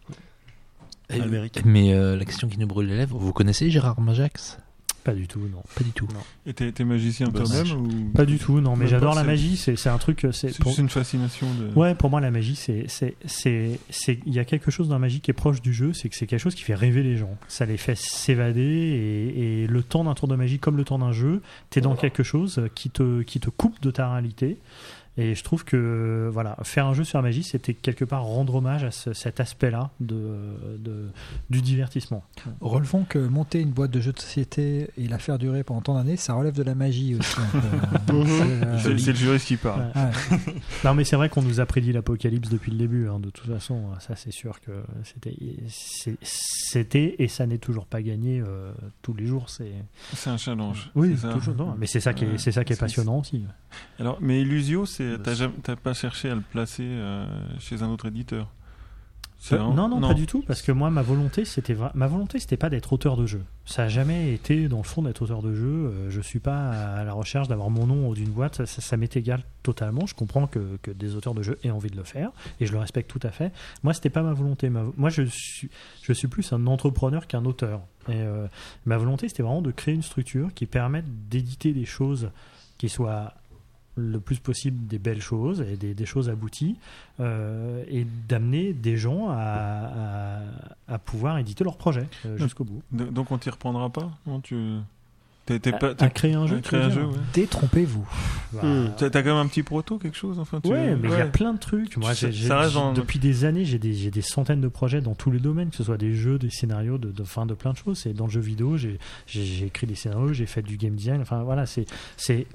Mais euh, la question qui nous brûle les lèvres, vous connaissez Gérard Majax? Pas du tout, non. Pas du tout. Et t'es t'es magicien Bah, toi-même ou? Pas du tout, non. Mais Même j'adore pas, la c'est- magie. C'est c'est un truc. euh, C'est c'est pour- une fascination de. Ouais, pour moi, la magie, c'est, c'est, c'est, c'est, il y a quelque chose dans la magie qui est proche du jeu, c'est que c'est quelque chose qui fait rêver les gens. Ça les fait s'évader et, et le temps d'un tour de magie, comme le temps d'un jeu, t'es dans quelque chose qui te, qui te coupe de ta réalité. Et je trouve que voilà, faire un jeu sur la magie, c'était quelque part rendre hommage à ce- cet aspect-là de, de, du divertissement. Relevons que monter une boîte de jeux de société et la faire durer pendant tant d'années, ça relève de la magie aussi. C'est, euh, C'est le juriste qui parle. Ouais. ouais. Non, mais c'est vrai qu'on nous a prédit l'apocalypse depuis le début. hein, de toute façon, ça c'est sûr que c'était, et ça n'est toujours pas gagné euh, tous les jours. C'est C'est un challenge. oui, toujours. non, mais c'est ça qui est, Ouais. c'est ça qui est passionnant aussi. Alors, mais Illusio, c'est Bah, t'as c'est- jamais- t'as pas cherché à le placer euh, chez un autre éditeur Euh, un- non, non, pas du tout, parce que moi, ma volonté, c'était vra- ma volonté, c'était pas d'être auteur de jeu. Ça a jamais été, dans le fond, d'être auteur de jeu. Euh, je suis pas à la recherche d'avoir mon nom haut d'une boîte. Ça, ça- ça m'est égal totalement. Je comprends que, que des auteurs de jeux aient envie de le faire, et je le respecte tout à fait. Moi, c'était pas ma volonté. Ma- moi, je suis, je suis plus un entrepreneur qu'un auteur. Et euh, ma volonté, c'était vraiment de créer une structure qui permette d'éditer des choses qui soient le plus possible des belles choses et des, des choses abouties euh, et d'amener des gens à, à, à pouvoir éditer leur projet euh, jusqu'au bout. Donc on t'y reprendra pas non, tu... Pas, à t'es- créer un jeu, veux un jeu, ouais. Détrompez-vous. Bah, Hmm. T'as, t'as quand même un petit proto, quelque chose enfin, tu... Ouais, mais il y a plein de trucs. Moi, ça dans- depuis des années, j'ai des, centaines de projets dans tous les domaines, que ce soit des jeux, des scénarios, de, de, fin, de plein de choses. C'est dans le jeu vidéo, j'ai, écrit des scénarios, j'ai fait du game design. Enfin, voilà, c'est,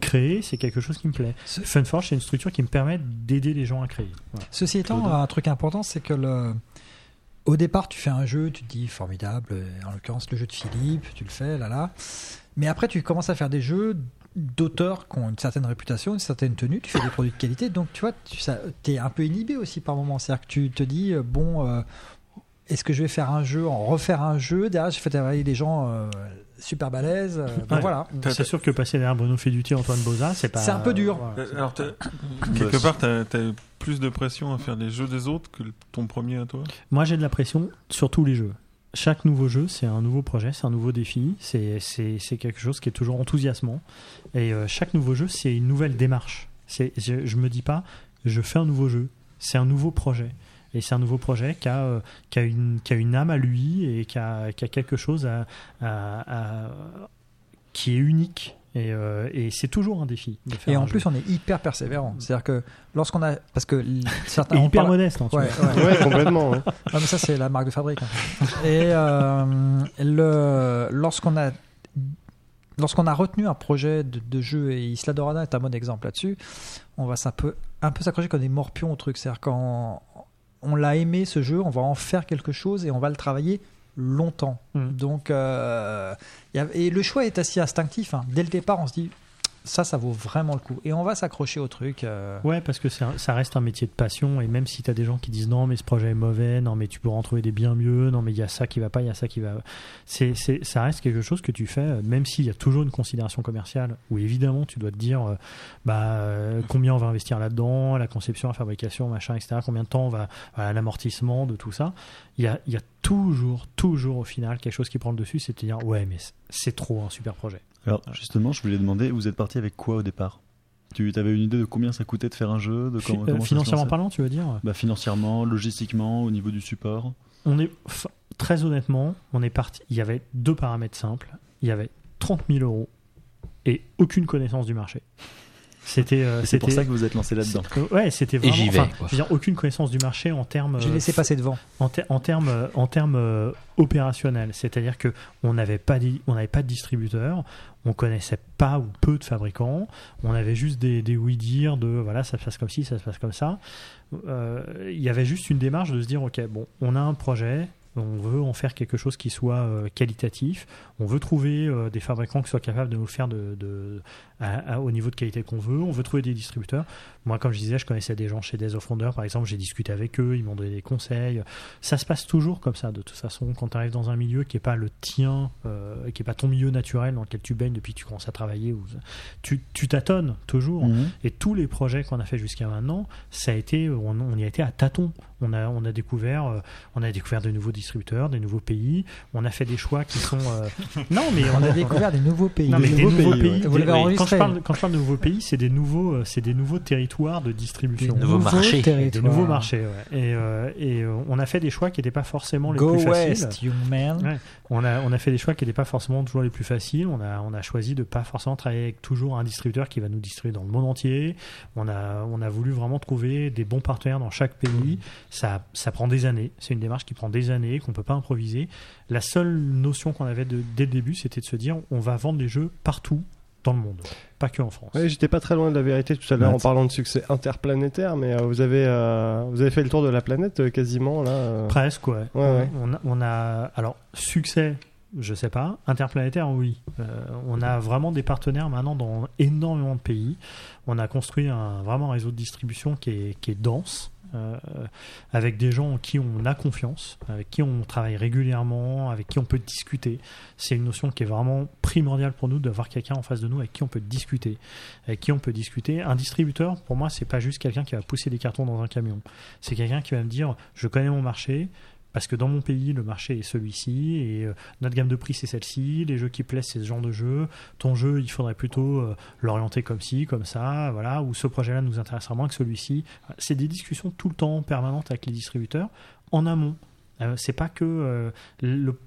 créer, c'est quelque chose qui me plaît. Ce- Funforge, c'est une structure qui me permet d'aider les gens à créer. Voilà. Ceci étant, Claude. un truc important, c'est que le... au départ, tu fais un jeu, tu te dis formidable, en l'occurrence le jeu de Philippe, tu le fais, là là. Mais après, tu commences à faire des jeux d'auteurs qui ont une certaine réputation, une certaine tenue, tu fais des produits de qualité, donc tu vois, tu es un peu inhibé aussi par moment. C'est-à-dire que tu te dis, euh, bon, euh, est-ce que je vais faire un jeu, en refaire un jeu Derrière, je fais travailler des gens euh, super balèzes. euh, Ouais. voilà. C'est sûr que passer derrière Bruno Feduti, Antoine Boza, c'est pas. C'est un peu dur. Euh, Alors, t'as- quelque part, t'as, t'as plus de pression à faire les jeux des autres que le- ton premier à toi? Moi, j'ai de la pression sur tous les jeux. Chaque nouveau jeu, c'est un nouveau projet, c'est un nouveau défi, c'est quelque chose qui est toujours enthousiasmant. Et euh, chaque nouveau jeu, c'est une nouvelle démarche. Je, je me dis pas, je fais un nouveau jeu, c'est un nouveau projet. Et c'est un nouveau projet qui a, euh, qui, a une, qui a une âme à lui et qui a, qui a quelque chose qui est unique. Et, euh, et c'est toujours un défi. De faire Et en jeu. plus, on est hyper persévérant. C'est-à-dire que lorsqu'on a. Parce que certains. Hyper parle- modeste. hein, tu Ouais, ouais. Ouais, complètement. ouais. Mais ça, c'est la marque de fabrique. hein. Et euh, le, lorsqu'on a. Lorsqu'on a retenu un projet de, de jeu, et Isla Dorada est un bon exemple là-dessus, on va un peu, un peu s'accrocher comme des morpions au truc. C'est-à-dire quand on l'a aimé ce jeu, on va en faire quelque chose et on va le travailler longtemps. Mm. Donc, euh, y a- et le choix est assez instinctif. hein. Dès le départ, on se dit ça, ça vaut vraiment le coup. Et on va s'accrocher au truc. euh, Ouais, parce que ça reste un métier de passion, et même si tu as des gens qui disent non, mais ce projet est mauvais, non, mais tu pourras en trouver des bien mieux, non, mais il y a ça qui va pas, il y a ça qui va. C'est, c'est, ça reste quelque chose que tu fais, euh, même s'il y a toujours une considération commerciale, où évidemment tu dois te dire euh, bah, euh, combien on va investir là-dedans, la conception, la fabrication, machin, etc., combien de temps on va, voilà, l'amortissement de tout ça. Il y a, il y a toujours, toujours au final quelque chose qui prend le dessus, c'est de dire ouais, mais c'est- trop un super projet. Alors justement, je voulais demander, vous êtes parti avec quoi au départ? Tu avais une idée de combien ça coûtait de faire un jeu de comment, euh, comment financièrement parlant, tu veux dire? Bah, Financièrement, logistiquement, au niveau du support on est très honnêtement, on est parti. Il y avait deux paramètres simples. Il y avait 30 000 euros et aucune connaissance du marché. C'était. euh, Et C'est pour ça que vous êtes lancé là-dedans. euh, Ouais, c'était vraiment. j'y vais, enfin, je veux dire, aucune connaissance du marché en termes. J'ai euh, laissé passer devant. en, ter- en termes euh, en termes euh, opérationnels, c'est-à-dire que on n'avait pas on n'avait pas de distributeur, on connaissait pas ou peu de fabricants, on avait juste des des oui dire de voilà ça se passe comme ci, ça se passe comme ça. Euh, Il y avait juste une démarche de se dire ok bon on a un projet, on veut en faire quelque chose qui soit euh, qualitatif, on veut trouver euh, des fabricants qui soient capables de nous le faire de, de- à- à- au niveau de qualité qu'on veut, on veut trouver des distributeurs. Moi, comme je disais, je connaissais des gens chez Days of Wonder, par exemple, j'ai discuté avec eux, ils m'ont donné des conseils. Ça se passe toujours comme ça, de toute façon, quand tu arrives dans un milieu qui n'est pas le tien, euh, qui n'est pas ton milieu naturel dans lequel tu baignes depuis que tu commences à travailler, ou, tu tu tâtonnes toujours. Mhm. Et tous les projets qu'on a fait jusqu'à maintenant, ça a été, on, on y a été à tâtons. On a, on a découvert, euh, on a découvert de nouveaux distributeurs, des nouveaux pays. On a fait des choix qui sont. euh, Non, mais On a découvert des nouveaux pays. Non, mais des nouveaux pays. ouais. Vous l'avez Des- enregistré. Quand je parle, quand je parle de nouveaux pays, c'est des nouveaux, euh, c'est des nouveaux territoires de distribution. Des Nouveaux nouveaux marchés. territoires. Des nouveaux marchés. ouais. Et, euh, et euh, on a fait des choix qui n'étaient pas forcément les Go plus faciles. West, young man. Ouais. On a, on a fait des choix qui n'étaient pas forcément toujours les plus faciles. On a, on a choisi de pas forcément travailler avec toujours un distributeur qui va nous distribuer dans le monde entier. On a, on a voulu vraiment trouver des bons partenaires dans chaque pays. Ça, ça prend des années. C'est une démarche qui prend des années, qu'on peut pas improviser. La seule notion qu'on avait de, dès le début, c'était de se dire, on va vendre des jeux partout dans le monde, pas que en France. Ouais, j'étais pas très loin de la vérité tout à l'heure en parlant de succès interplanétaire, mais euh, vous avez euh, vous avez fait le tour de la planète euh, quasiment là. Presque, ouais. Ouais, ouais. On, a, on a- alors succès, je sais pas. Interplanétaire, oui. On a vraiment des partenaires maintenant dans énormément de pays. On a construit un vraiment un réseau de distribution qui est, qui est dense. Euh, avec des gens en qui on a confiance, avec qui on travaille régulièrement, avec qui on peut discuter. C'est une notion qui est vraiment primordiale pour nous d'avoir quelqu'un en face de nous avec qui on peut discuter, avec qui on peut discuter. Un distributeur, pour moi, c'est pas juste quelqu'un qui va pousser des cartons dans un camion. C'est quelqu'un qui va me dire, je connais mon marché, parce que dans mon pays, le marché est celui-ci, et euh, notre gamme de prix, c'est celle-ci, les jeux qui plaisent, c'est ce genre de jeu. Ton jeu, il faudrait plutôt euh, l'orienter comme ci, comme ça, voilà, ou ce projet-là nous intéressera moins que celui-ci. C'est des discussions tout le temps permanentes avec les distributeurs, en amont. Euh, c'est pas que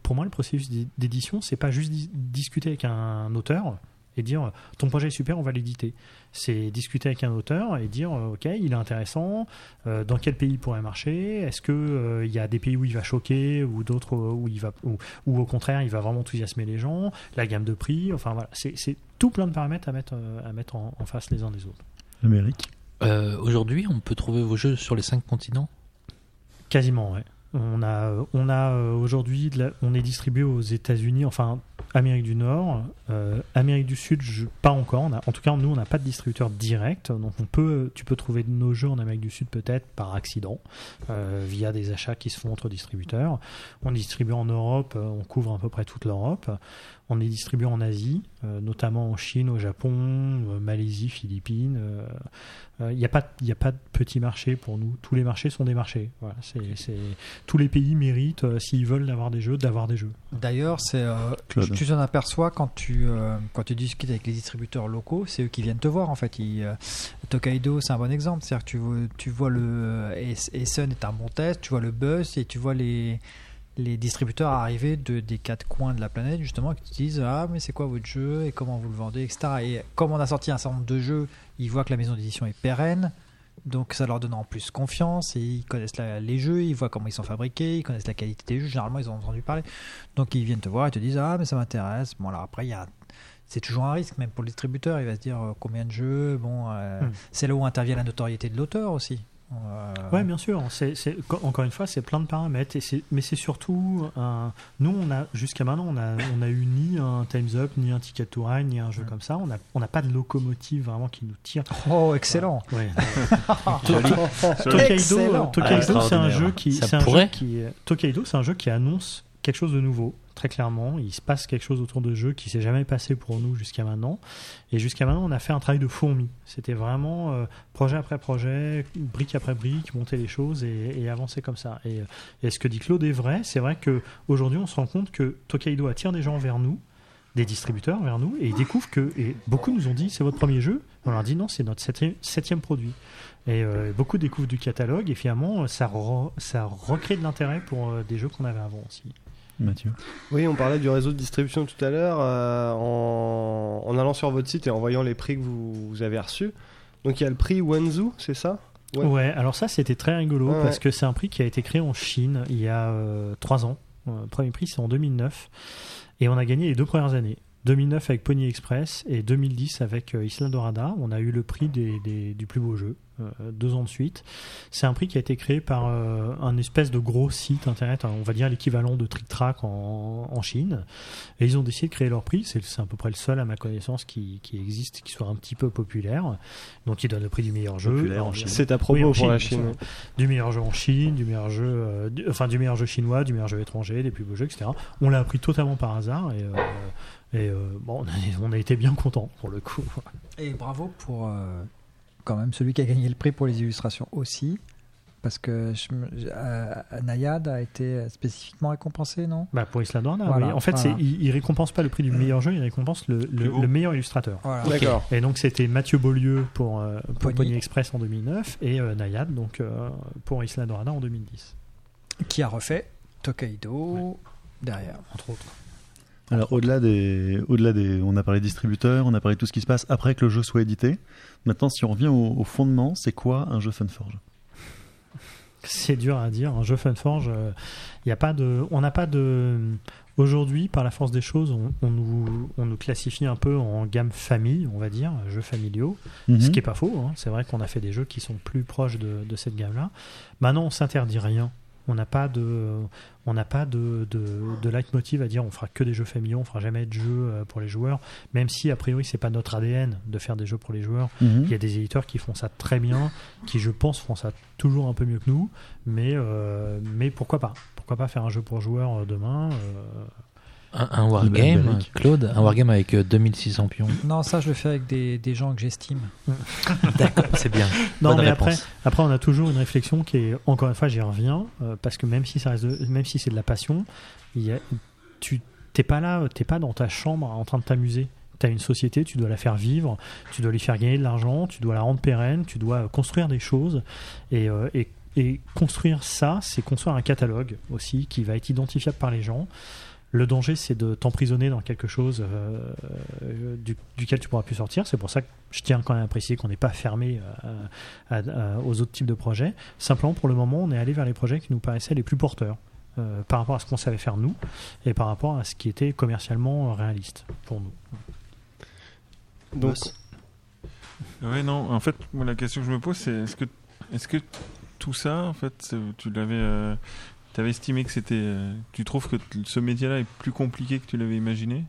pour moi le processus d'é- d'édition c'est pas juste dis- discuter avec un auteur et dire euh, ton projet est super on va l'éditer c'est discuter avec un auteur et dire euh, ok il est intéressant euh, dans quel pays il pourrait marcher Est-ce que euh, il y a des pays où il va choquer ou d'autres où il va ou, ou au contraire il va vraiment enthousiasmer les gens La gamme de prix, enfin voilà, c'est tout plein de paramètres à mettre à mettre en, en face les uns des autres. Amérique. Euh, Aujourd'hui, on peut trouver vos jeux sur les cinq continents? Quasiment, ouais. On a, on a euh, aujourd'hui, on est distribué aux États-Unis, enfin Amérique du Nord, euh, Amérique du Sud, pas encore. En tout cas, nous, on n'a pas de distributeur direct, donc on peut, tu peux trouver nos jeux en Amérique du Sud peut-être par accident, euh, via des achats qui se font entre distributeurs. On est distribué en Europe, on couvre à peu près toute l'Europe. On est distribué en Asie, euh, notamment en Chine, au Japon, euh, Malaisie, Philippines. Il n'y a, pas- y a pas de petit marché pour nous. Tous les marchés sont des marchés. Voilà, c'est, c'est- Tous les pays méritent, euh, s'ils veulent avoir des jeux, d'avoir des jeux. D'ailleurs, c'est euh, Claude. tu t'en aperçois quand tu euh, quand tu discutes avec les distributeurs locaux, c'est eux qui viennent te voir en fait. Ils, euh, Tokaido, c'est un bon exemple. C'est-à-dire que tu vois, tu vois le euh, Es- Essen est un bon test, tu vois le Buzz et tu vois les les distributeurs arriver de, des quatre coins de la planète justement qui te disent ah mais c'est quoi votre jeu et comment vous le vendez etc et comme on a sorti un certain nombre de jeux ils voient que la maison d'édition est pérenne donc ça leur donne en plus confiance et ils connaissent la- les jeux, ils voient comment ils sont fabriqués, ils connaissent la qualité des jeux, généralement ils ont entendu parler. Donc ils viennent te voir et te disent ah mais ça m'intéresse. Bon alors après il y a c'est toujours un risque même pour le distributeur, il va se dire euh, combien de jeux, bon euh, Hmm. c'est là où intervient la notoriété de l'auteur aussi. Euh, Ouais, bien sûr. C'est, c'est- co- encore une fois, c'est plein de paramètres. Et c'est, mais c'est surtout. Nous, on a jusqu'à maintenant, on a, on a eu ni un Times Up, ni un Ticket to Ride, ni un jeu comme ça. On n'a on n'a pas de locomotive vraiment qui nous tire. Oh excellent. Ouais. Tokaido, c'est un jeu qui, Ça c'est un jeu pourrait. qui, Tokaido, c'est un jeu qui annonce quelque chose de nouveau. Très clairement, il se passe quelque chose autour de jeu qui s'est jamais passé pour nous jusqu'à maintenant. Et jusqu'à maintenant, on a fait un travail de fourmi. C'était vraiment euh, projet après projet, brique après brique, monter les choses et, avancer comme ça. Et, euh, et ce que dit Claude est vrai. C'est vrai que aujourd'hui, on se rend compte que Tokaido attire des gens vers nous des distributeurs vers nous et ils découvrent que et beaucoup nous ont dit c'est votre premier jeu on leur dit non c'est notre septième, produit et euh, beaucoup découvrent du catalogue et finalement ça, re- ça recrée de l'intérêt pour des jeux qu'on avait avant aussi Mathieu. Oui, on parlait du réseau de distribution tout à l'heure euh, en, en allant sur votre site et en voyant les prix que vous, vous avez reçus. Donc il y a le prix Wanzhou, c'est ça? Ouais. ouais. alors ça c'était très rigolo parce ouais. que c'est un prix qui a été créé en Chine il y a euh, trois ans Euh, le premier prix c'est en 2009 et on a gagné les deux premières années 2009 avec Pony Express et 2010 avec euh, Isla Dorada. On a eu le prix des, des- du plus beau jeu euh, deux ans de suite. C'est un prix qui a été créé par euh, un espèce de gros site internet, hein, on va dire l'équivalent de Trick Track en, en Chine. Et ils ont décidé de créer leur prix. C'est c'est à peu près le seul à ma connaissance qui, qui existe, qui soit un petit peu populaire. Donc ils donnent le prix du meilleur jeu. Populaire en Alors, Chine. C'est à propos Oui, pour la Chine. Du meilleur jeu en Chine, du meilleur jeu, euh, du- enfin du meilleur jeu chinois, du meilleur jeu étranger, des plus beaux jeux, etc. On l'a appris totalement par hasard et, euh, et euh, bon, on a, été bien contents pour le coup. Et bravo pour euh, quand même celui qui a gagné le prix pour les illustrations aussi. Parce que je euh, Nayad a été spécifiquement récompensé, non? Bah, pour Isla Dawn, Voilà, oui. En fait, voilà. il, il récompense pas le prix du meilleur jeu, il récompense le, le- beau. le meilleur illustrateur. Voilà. D'accord. Et donc c'était Mathieu Beaulieu pour, euh, pour Pony. Pony Express en 2009 et euh, Nayad donc euh, pour Isla Dorada en 2010. Qui a refait Tokaido derrière. Entre autres. Alors au-delà des, au-delà des, on a parlé distributeurs, on a parlé de tout ce qui se passe après que le jeu soit édité. Maintenant, si on revient au, au fondement, c'est quoi un jeu Funforge? C'est dur à dire. Un jeu Funforge, euh, il y a pas de, on n'a pas de. Aujourd'hui, par la force des choses, on, on nous, on nous classifie un peu en gamme famille, on va dire, jeux familiaux. Ce Mhm. qui est pas faux. hein. C'est vrai qu'on a fait des jeux qui sont plus proches de, de cette gamme-là. Maintenant, on s'interdit rien. On n'a pas de, on n'a pas de, de, de leitmotiv à dire on fera que des jeux familiaux, on fera jamais de jeux euh, pour les joueurs. Même si a priori c'est pas notre ADN de faire des jeux pour les joueurs. Mhm. Il y a des éditeurs qui font ça très bien, qui je pense font ça toujours un peu mieux que nous. Mais, euh, mais pourquoi pas? Pourquoi pas faire un jeu pour joueurs euh, demain euh, Un, un wargame. Claude Un wargame avec euh, 2600 pions. Non, ça, je le fais avec des, des gens que j'estime. D'accord, c'est bien. Non, Bonne mais réponse. après, après, on a toujours une réflexion qui est, encore une fois, j'y reviens, euh, parce que même si ça reste, de- même si c'est de la passion, il y a, tu t'es pas là, t'es pas dans ta chambre en train de t'amuser. Tu as une société, tu dois la faire vivre, tu dois lui faire gagner de l'argent, tu dois la rendre pérenne, tu dois euh, construire des choses. Et, euh, et, et construire ça, c'est construire un catalogue aussi qui va être identifiable par les gens. Le danger, c'est de t'emprisonner dans quelque chose euh, du- duquel tu pourras plus sortir. C'est pour ça que je tiens quand même à préciser qu'on n'est pas fermé euh, à- à- aux autres types de projets. Simplement, pour le moment, on est allé vers les projets qui nous paraissaient les plus porteurs euh, par rapport à ce qu'on savait faire nous et par rapport à ce qui était commercialement réaliste pour nous. Donc, Ouais, non, en fait, moi, la question que je me pose, c'est est-ce que, est-ce que tout ça, en fait, tu l'avais. euh, T'avais estimé que c'était. euh, tu trouves que t- ce métier-là est plus compliqué que tu l'avais imaginé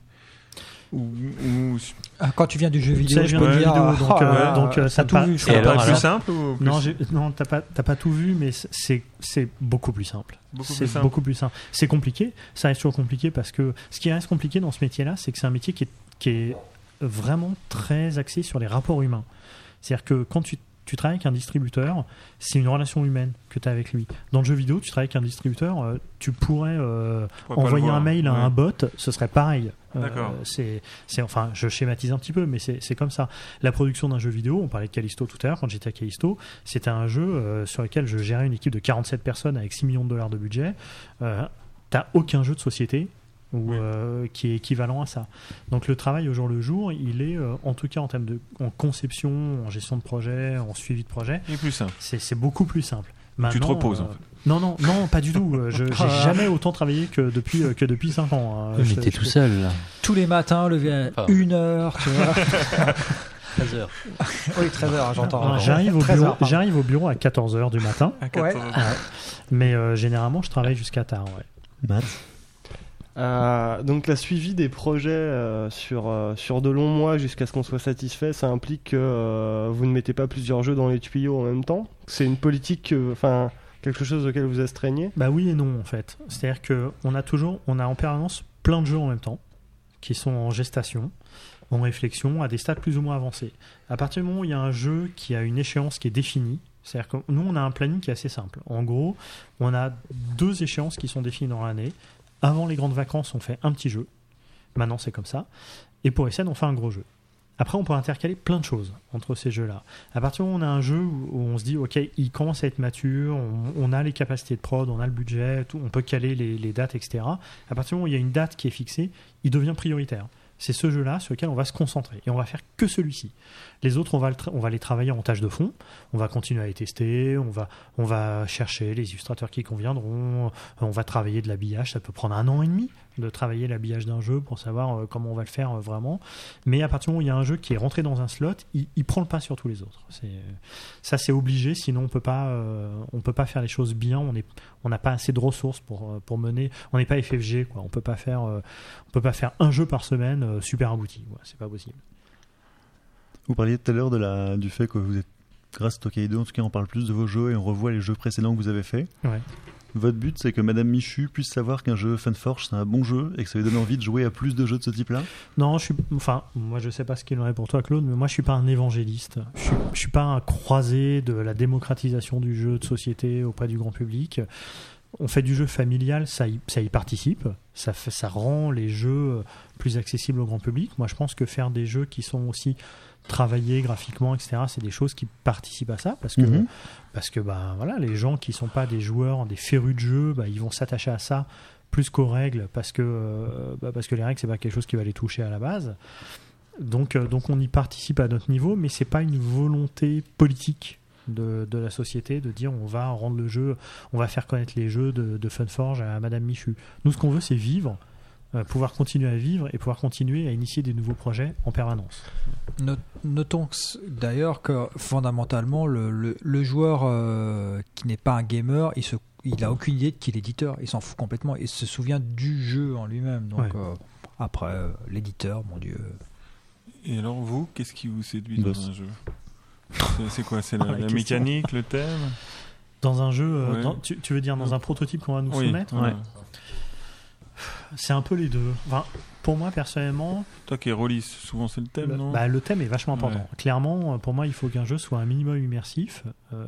ou, ou Ah, Quand tu viens du jeu vidéo, sais, je je viens peux du dire. vidéo, ah, donc, oh là euh, là, donc, euh, t'as ça tout pas- vu, je crois. plus alors simple ou plus- Non, j'ai- non, t'as pas, t'as pas tout vu, mais c'est- c'est beaucoup plus simple. beaucoup C'est plus simple beaucoup plus simple. C'est compliqué, ça reste toujours compliqué parce que ce qui reste compliqué dans ce métier-là, c'est que c'est un métier qui est, qui est vraiment très axé sur les rapports humains. C'est-à-dire que quand tu, tu travailles avec un distributeur, c'est une relation humaine que tu as avec lui. Dans le jeu vidéo, tu travailles avec un distributeur, euh, tu pourrais euh, Tu envoyer un mail à ouais. un bot, ce serait pareil. Euh, D'accord. c'est, c'est, enfin, je schématise un petit peu, mais c'est, c'est comme ça. La production d'un jeu vidéo, on parlait de Callisto tout à l'heure, quand j'étais à Callisto, c'était un jeu sur lequel je gérais une équipe de 47 personnes avec 6 millions de dollars de budget. T'as aucun jeu de société ou, Oui. euh, qui est équivalent à ça. Donc le travail au jour le jour, il est, euh, en tout cas en termes de en conception, en gestion de projet, en suivi de projet, Et plus simple. c'est, c'est beaucoup plus simple. Tu te reposes, euh, en fait. Non, non, non, pas du tout. Je, j'ai Ah. jamais autant travaillé que depuis, que depuis 5 ans. hein. Mais Je- t'es je- tout seul là. Tous les matins, lever à Enfin. une heure, tu vois. 13 heures. oui, 13 heures, j'entends. Non, j'arrive, au 13 bureau, j'arrive au bureau à 14h du matin, À Ouais. 14 Ouais. mais euh, généralement je travaille jusqu'à tard. ouais. Matt Euh, donc la suivi des projets euh, sur, euh, sur de longs mois jusqu'à ce qu'on soit satisfait, ça implique que vous ne mettez pas plusieurs jeux dans les tuyaux en même temps. C'est une politique, enfin quelque chose auquel vous astreignez? Bah oui et non en fait. C'est-à-dire que on a toujours, on a en permanence plein de jeux en même temps qui sont en gestation, en réflexion, à des stades plus ou moins avancés. À partir du moment où il y a un jeu qui a une échéance qui est définie, c'est-à-dire que nous on a un planning qui est assez simple. En gros, on a deux échéances qui sont définies dans l'année. Avant les grandes vacances, on fait un petit jeu. Maintenant, c'est comme ça. Et pour Essen, on fait un gros jeu. Après, on peut intercaler plein de choses entre ces jeux-là. À partir du moment où on a un jeu où on se dit, OK, il commence à être mature, on, a les capacités de prod, on a le budget, on peut caler les, les dates, etc. À partir du moment où il y a une date qui est fixée, il devient prioritaire. C'est ce jeu-là sur lequel on va se concentrer. Et on va faire que celui-ci. Les autres, on va, les travailler en tâche de fond. On va continuer à les tester. On va, on va chercher les illustrateurs qui conviendront. On va travailler de l'habillage. Ça peut prendre un an et demi de travailler l'habillage d'un jeu pour savoir euh, comment on va le faire euh, vraiment. Mais à partir du moment où il y a un jeu qui est rentré dans un slot, il, il prend le pas sur tous les autres. C'est, ça, c'est obligé. Sinon, on peut pas, euh, on peut pas faire les choses bien. On est, on n'a pas assez de ressources pour, euh, pour mener. On n'est pas FFG, quoi. On peut pas faire, euh, on peut pas faire un jeu par semaine euh, super abouti. Ouais, c'est pas possible. Vous parliez tout à l'heure de la, du fait que vous êtes, grâce à Tokaido, en tout cas, on parle plus de vos jeux et on revoit les jeux précédents que vous avez faits. Ouais. Votre but, c'est que Madame Michu puisse savoir qu'un jeu Funforge, c'est un bon jeu et que ça lui donne envie de jouer à plus de jeux de ce type-là? Non, je suis. Enfin, moi, je sais pas ce qu'il en est pour toi, Claude, mais moi, je suis pas un évangéliste. Je suis, suis pas un croisé de la démocratisation du jeu de société auprès du grand public. On fait du jeu familial, ça y, ça y participe. Ça, fait, ça rend les jeux plus accessibles au grand public. Moi, je pense que faire des jeux qui sont aussi travaillés graphiquement, etc., c'est des choses qui participent à ça parce que Mhm. parce que bah voilà, les gens qui sont pas des joueurs, des férus de jeu, bah, ils vont s'attacher à ça plus qu'aux règles parce que euh, bah, parce que les règles c'est pas quelque chose qui va les toucher à la base. Donc euh, donc on y participe à notre niveau, mais c'est pas une volonté politique. De, de la société de dire on va rendre le jeu on va faire connaître les jeux de, de Funforge à Madame Michu nous ce qu'on veut c'est vivre euh, pouvoir continuer à vivre et pouvoir continuer à initier des nouveaux projets en permanence Not- Notons d'ailleurs que fondamentalement, le, le- le joueur euh, qui n'est pas un gamer, il, se, il a aucune idée de qui est l'éditeur. Il s'en fout complètement. Il se souvient du jeu en lui-même. Donc Ouais. euh, après, euh, l'éditeur, mon Dieu. Et alors, vous, qu'est-ce qui vous séduit dans Boss. un jeu? C'est- quoi? C'est la, Ah, la la question. mécanique, le thème? Dans un jeu Ouais. dans- tu, tu veux dire dans un prototype qu'on va nous Oui, soumettre? C'est un peu les deux Enfin, pour moi personnellement Toi qui es rôliste, souvent c'est le thème, le, non bah, le thème est vachement important. Ouais. Clairement, euh, pour moi, il faut qu'un jeu soit un minimum immersif, euh,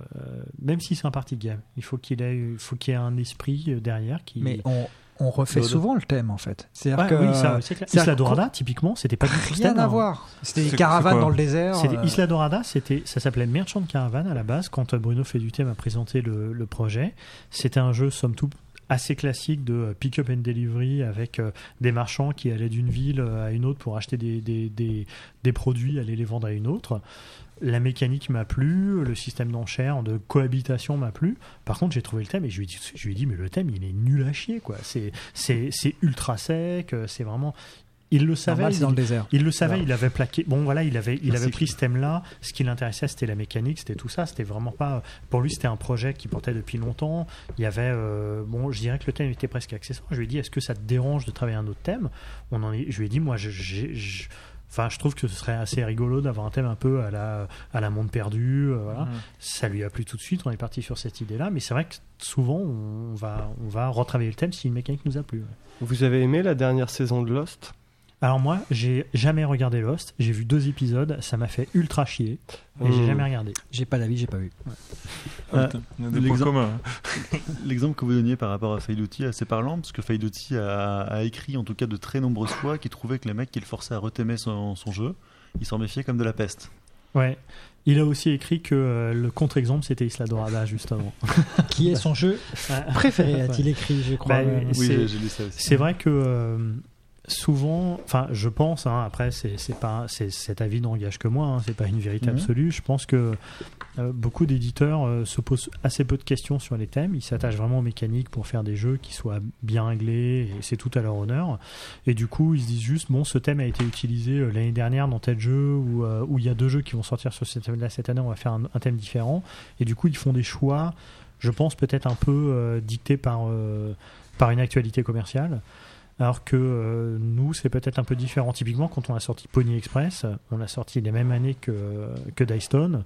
même si c'est un party game. Il faut qu'il ait, il faut qu'il y ait un esprit euh, derrière qui. Mais on, on refait souvent le thème en fait. C'est-à-dire Ouais, que oui, ça, c'est Isla Dorada, typiquement, c'était pas du tout rien à hein. voir. C'était des caravanes dans le désert. Euh, Isla Dorada, c'était, ça s'appelait Merchant Caravan à la base. Quand Bruno fait du thème a présenté le, le projet, c'était un jeu somme toute assez classique de euh, pick-up and delivery avec euh, des marchands qui allaient d'une ville euh, à une autre pour acheter des, des, des, produits, aller les vendre à une autre. La mécanique m'a plu, le système d'enchères, de cohabitation m'a plu. Par contre, j'ai trouvé le thème et je lui ai dit, je lui ai dit mais le thème, il est nul à chier, quoi. C'est, c'est, ultra sec, c'est vraiment. Il le savait. normal, il- dans le désert. il le savait, il avait plaqué. Bon, voilà, il avait, il Merci. avait pris ce thème-là. Ce qui l'intéressait, c'était la mécanique, c'était tout ça. C'était vraiment pas. Pour lui, c'était un projet qui portait depuis longtemps. Il y avait. euh, bon, je dirais que le thème était presque accessoire. Je lui ai dit, est-ce que ça te dérange de travailler un autre thème? On en est, Je lui ai dit, moi, je. Enfin, je trouve que ce serait assez rigolo d'avoir un thème un peu à la, à la monde perdu. euh, voilà. Mhm. Ça lui a plu tout de suite. On est parti sur cette idée-là. Mais c'est vrai que souvent, on va, on va retravailler le thème si une mécanique nous a plu. ouais. Vous avez aimé la dernière saison de Lost? Alors moi, j'ai jamais regardé Lost. J'ai vu deux épisodes, ça m'a fait ultra chier et j'ai Mmh. jamais regardé. J'ai pas d'avis, j'ai pas vu. Euh, l'exemple- hein. L'exemple que vous donniez par rapport à Failuti est assez parlant, parce que Failuti a, a écrit en tout cas de très nombreuses fois qu'il trouvait que les mecs qui le forçaient à retémer son, son jeu, il s'en méfiait comme de la peste. Ouais. Il a aussi écrit que euh, le contre-exemple c'était Isla Dorada justement. Qui est son jeu préféré, a-t-il écrit, je crois. Bah, euh, Oui, j'ai j'ai lu ça aussi. C'est vrai que euh, souvent, enfin, je pense, hein, après, c'est c'est pas, c'est cet avis n'engage que moi, hein, c'est pas une vérité Mhm. absolue. Je pense que euh, beaucoup d'éditeurs euh, se posent assez peu de questions sur les thèmes. Ils s'attachent vraiment aux mécaniques pour faire des jeux qui soient bien réglés et c'est tout à leur honneur. Et du coup, ils se disent juste, bon, ce thème a été utilisé euh, l'année dernière dans tel jeu ou où il y a deux jeux qui vont sortir sur cette année, on va faire un, un thème différent. Et du coup, ils font des choix, je pense peut-être un peu dictés par par une actualité commerciale. Alors que euh, nous, c'est peut-être un peu différent. Typiquement, quand on a sorti Pony Express, on l'a sorti les mêmes années que, que Dice Stone.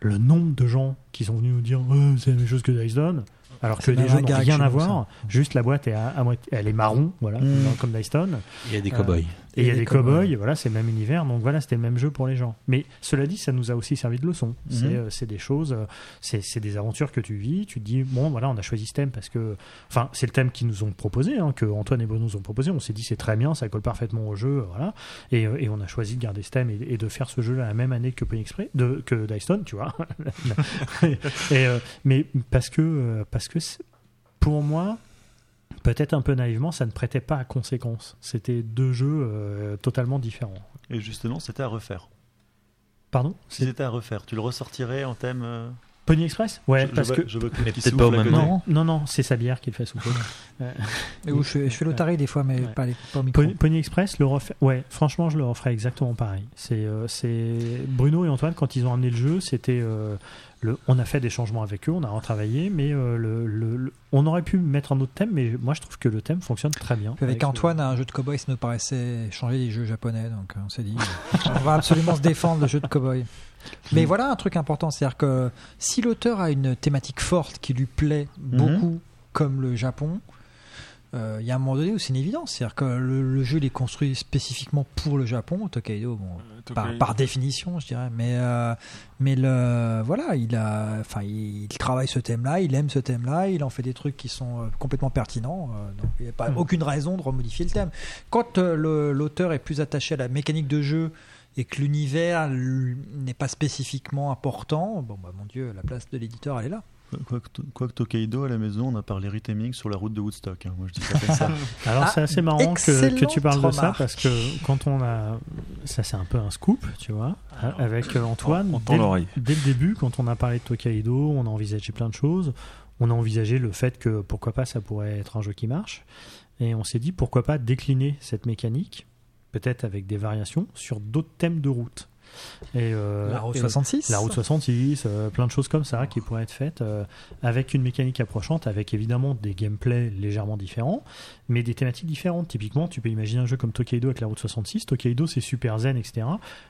Le nombre de gens qui sont venus nous dire Ouais, c'est la même chose que Dice Stone, alors que les jeux un n'ont rien à voir. Juste la boîte est à, à moitié- elle est marron, voilà, Mm. comme Dice Stone. Il y a des Euh, cow-boys. Et il y a des cow-boys, voilà, c'est le même univers, donc voilà, c'était le même jeu pour les gens. Mais cela dit, ça nous a aussi servi de leçon. C'est Mhm. euh, c'est des choses, euh, c'est des aventures que tu vis, tu te dis, bon, voilà, on a choisi ce thème parce que, enfin, c'est le thème qu'ils nous ont proposé, hein, que Antoine et Bruno nous ont proposé, on s'est dit, c'est très bien, ça colle parfaitement au jeu, voilà. Et, euh, et on a choisi de garder ce thème et, et de faire ce jeu-là la même année que Pony Express, de, que Dice Stone, tu vois. et, euh, mais parce que, euh, parce que pour moi, peut-être un peu naïvement, ça ne prêtait pas à conséquence. C'était deux jeux euh, totalement différents. Et justement, c'était à refaire. Pardon? Si c'était à refaire, tu le ressortirais en thème. Euh, Pony Express? Ouais, je, je parce que. je vois Claude Mais peut-être pas au même moment. Non, non, c'est sa bière qui le fait souffler. Où je, fais- je fais l'otarie des fois, mais Ouais. pas, les, pas au micro. Pony, Pony Express, le refaire. Ouais, franchement, je le referais exactement pareil. C'est, euh, c'est Bruno et Antoine quand ils ont amené le jeu, c'était euh, le. On a fait des changements avec eux, on a retravaillé, mais euh, le, le- le- on aurait pu mettre un autre thème, mais moi je trouve que le thème fonctionne très bien. Puis avec Antoine, un jeu de cowboy, ça nous paraissait changer des jeux japonais, donc euh, on s'est dit, on va absolument se défendre le jeu de cowboy. Mais voilà un truc important, c'est-à-dire que si l'auteur a une thématique forte qui lui plaît beaucoup, comme le Japon, euh, il y a un moment donné où c'est une évidence. C'est-à-dire que le, le jeu il est construit spécifiquement pour le Japon. Tokaido, bon, par, Tokaido. par définition, je dirais. Mais, euh, mais le, voilà, il, a, enfin, il, il travaille ce thème-là, il aime ce thème-là, il en fait des trucs qui sont euh, complètement pertinents. euh, donc il n'y a pas Mhm. aucune raison de remodifier le thème. Quand euh, l'auteur est plus attaché à la mécanique de jeu et que l'univers n'est pas spécifiquement important, bon, bah, mon Dieu, la place de l'éditeur, elle est là. Quoique quoique Tokaido, à la maison, on a parlé retaming sur la route de Woodstock. hein. Moi, je dis ça comme ça. Alors Ah, c'est assez marrant que, que tu parles de ça parce que quand on a ça c'est un peu un scoop tu vois avec euh, Antoine On tend dès, l'oreille. dès le début quand on a parlé de Tokaido on a envisagé plein de choses on a envisagé le fait que pourquoi pas ça pourrait être un jeu qui marche et on s'est dit pourquoi pas décliner cette mécanique peut-être avec des variations sur d'autres thèmes de route et euh, La route et- 66. la route 66, euh, plein de choses comme ça qui pourraient être faites euh, avec une mécanique approchante, avec évidemment des gameplays légèrement différents, mais des thématiques différentes. Typiquement, tu peux imaginer un jeu comme Tokaido avec la route 66. Tokaido, c'est super zen, etc.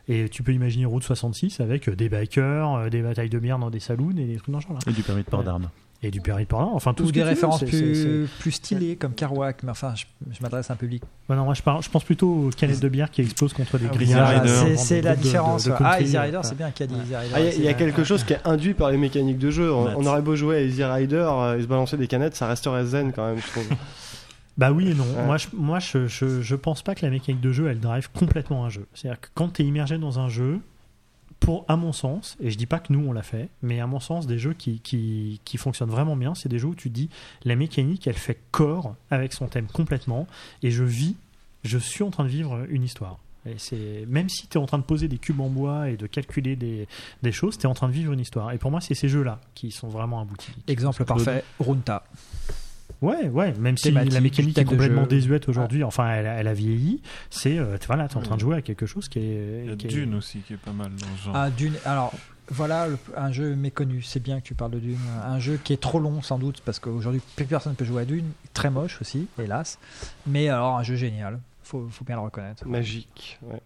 Et tu peux imaginer route 66 avec des bikers, euh, des batailles de bière dans des saloons et des trucs dans ce genre-là. Et du permis de port d'armes. Et du permis de port d'armes, enfin tout Ou ce des veux, références c'est- plus, c'est- plus stylées comme Kerouac, mais enfin, je, je m'adresse à un public. Ouais, non, moi, je, parle, je pense plutôt aux canettes de bière qui explosent contre des Ah, euh, C'est- des la groupes de- de- différence. de ah, Easy euh, Rider, c'est bien qu'il y a des Easy Rider. Ah, Il y a- y, quelque chose qui est induit par les mécaniques de jeu. On, aurait beau jouer à Easy Rider euh, et se balancer des canettes, ça resterait zen quand même, je trouve. Bah oui et non. Ouais. Moi, je, moi je, je, je pense pas que la mécanique de jeu, elle drive complètement un jeu. C'est-à-dire que quand tu es immergé dans un jeu, pour, à mon sens, et je dis pas que nous on l'a fait, mais à mon sens, des jeux qui, qui, qui fonctionnent vraiment bien, c'est des jeux où tu dis la mécanique, elle fait corps avec son thème complètement, et je vis, je suis en train de vivre une histoire. Et c'est même si tu es en train de poser des cubes en bois et de calculer des, des choses, tu es en train de vivre une histoire. Et pour moi, c'est ces jeux-là qui sont vraiment aboutis. Exemple parfait, Runta. Ouais, ouais, même si la mécanique est complètement jeu. désuète aujourd'hui, enfin elle, a- elle a vieilli, c'est euh, tu- voilà, tu es en train de jouer à quelque chose qui est. Il y a qui est- Dune aussi qui est pas mal dans ce genre. Ah, Dune. Alors, voilà le- un jeu méconnu. C'est bien que tu parles de Dune. Un jeu qui est trop long, sans doute, parce qu'aujourd'hui, plus personne ne peut jouer à Dune. Très moche aussi, hélas. Mais alors, un jeu génial. Faut, faut bien le reconnaître. Magique. ouais.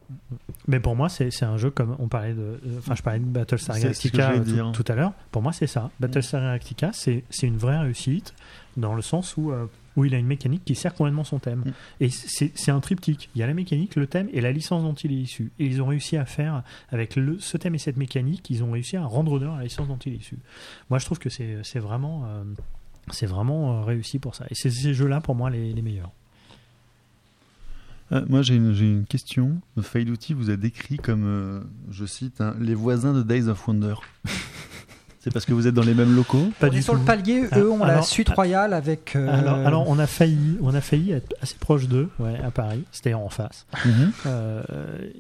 Mais pour moi, c'est c'est un jeu comme on parlait de. euh, Enfin, je parlais de Battlestar Galactica tout, tout à l'heure. Pour moi, c'est ça. Battlestar Galactica, c'est c'est une vraie réussite dans le sens où. euh, où il a une mécanique qui sert complètement son thème. Mm. Et c'est c'est un triptyque. Il y a la mécanique, le thème et la licence dont il est issu. Et ils ont réussi à faire, avec le, ce thème et cette mécanique, ils ont réussi à rendre honneur à la licence dont il est issu. Moi, je trouve que c'est c'est vraiment, euh, c'est vraiment euh, réussi pour ça. Et c'est ces jeux-là, pour moi, les, les meilleurs. Euh, moi, j'ai une, j'ai une question. Faiduti vous a décrit comme, euh, je cite, hein, les voisins de Days of Wonder. C'est parce que vous êtes dans les mêmes locaux? Pas on du est sur tout. le palier, Ah, eux ont la alors- suite royale avec. euh, Alors, alors, on a failli, on a failli être assez proche d'eux, ouais, à Paris. C'était en face. Mhm. Euh,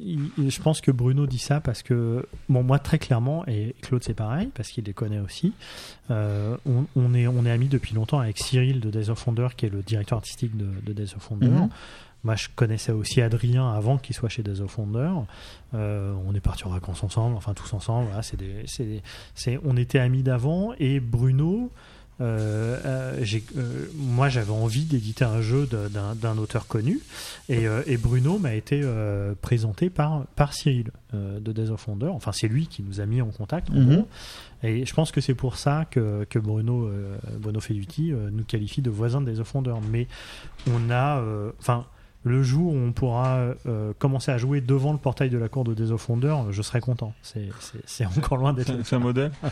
il- je pense que Bruno dit ça parce que, bon, moi très clairement, et Claude c'est pareil, parce qu'il les connaît aussi, euh, on, on est, on est amis depuis longtemps avec Cyril de Days of Wonder, qui est le directeur artistique de, de Days of Wonder. Mhm. Moi, je connaissais aussi Adrien avant qu'il soit chez Days of Wonder. Euh, on est parti en vacances ensemble, enfin tous ensemble. Voilà, c'est des, c'est des- c'est- on était amis d'avant. Et Bruno, euh, euh, j'ai- euh, moi, j'avais envie d'éditer un jeu de- d'un d'un auteur connu. Et, et Bruno m'a été présenté par, par Cyril de Days of Wonder. Enfin, c'est lui qui nous a mis en contact. en Mhm. gros. Et je pense que c'est pour ça que, que Bruno, Bruno Feduti nous qualifie de voisins de Days of Wonder. Mais on a. Enfin. Le jour où on pourra euh, commencer à jouer devant le portail de la cour de Days of Wonder, je serai content. C'est- encore loin d'être. C'est un modèle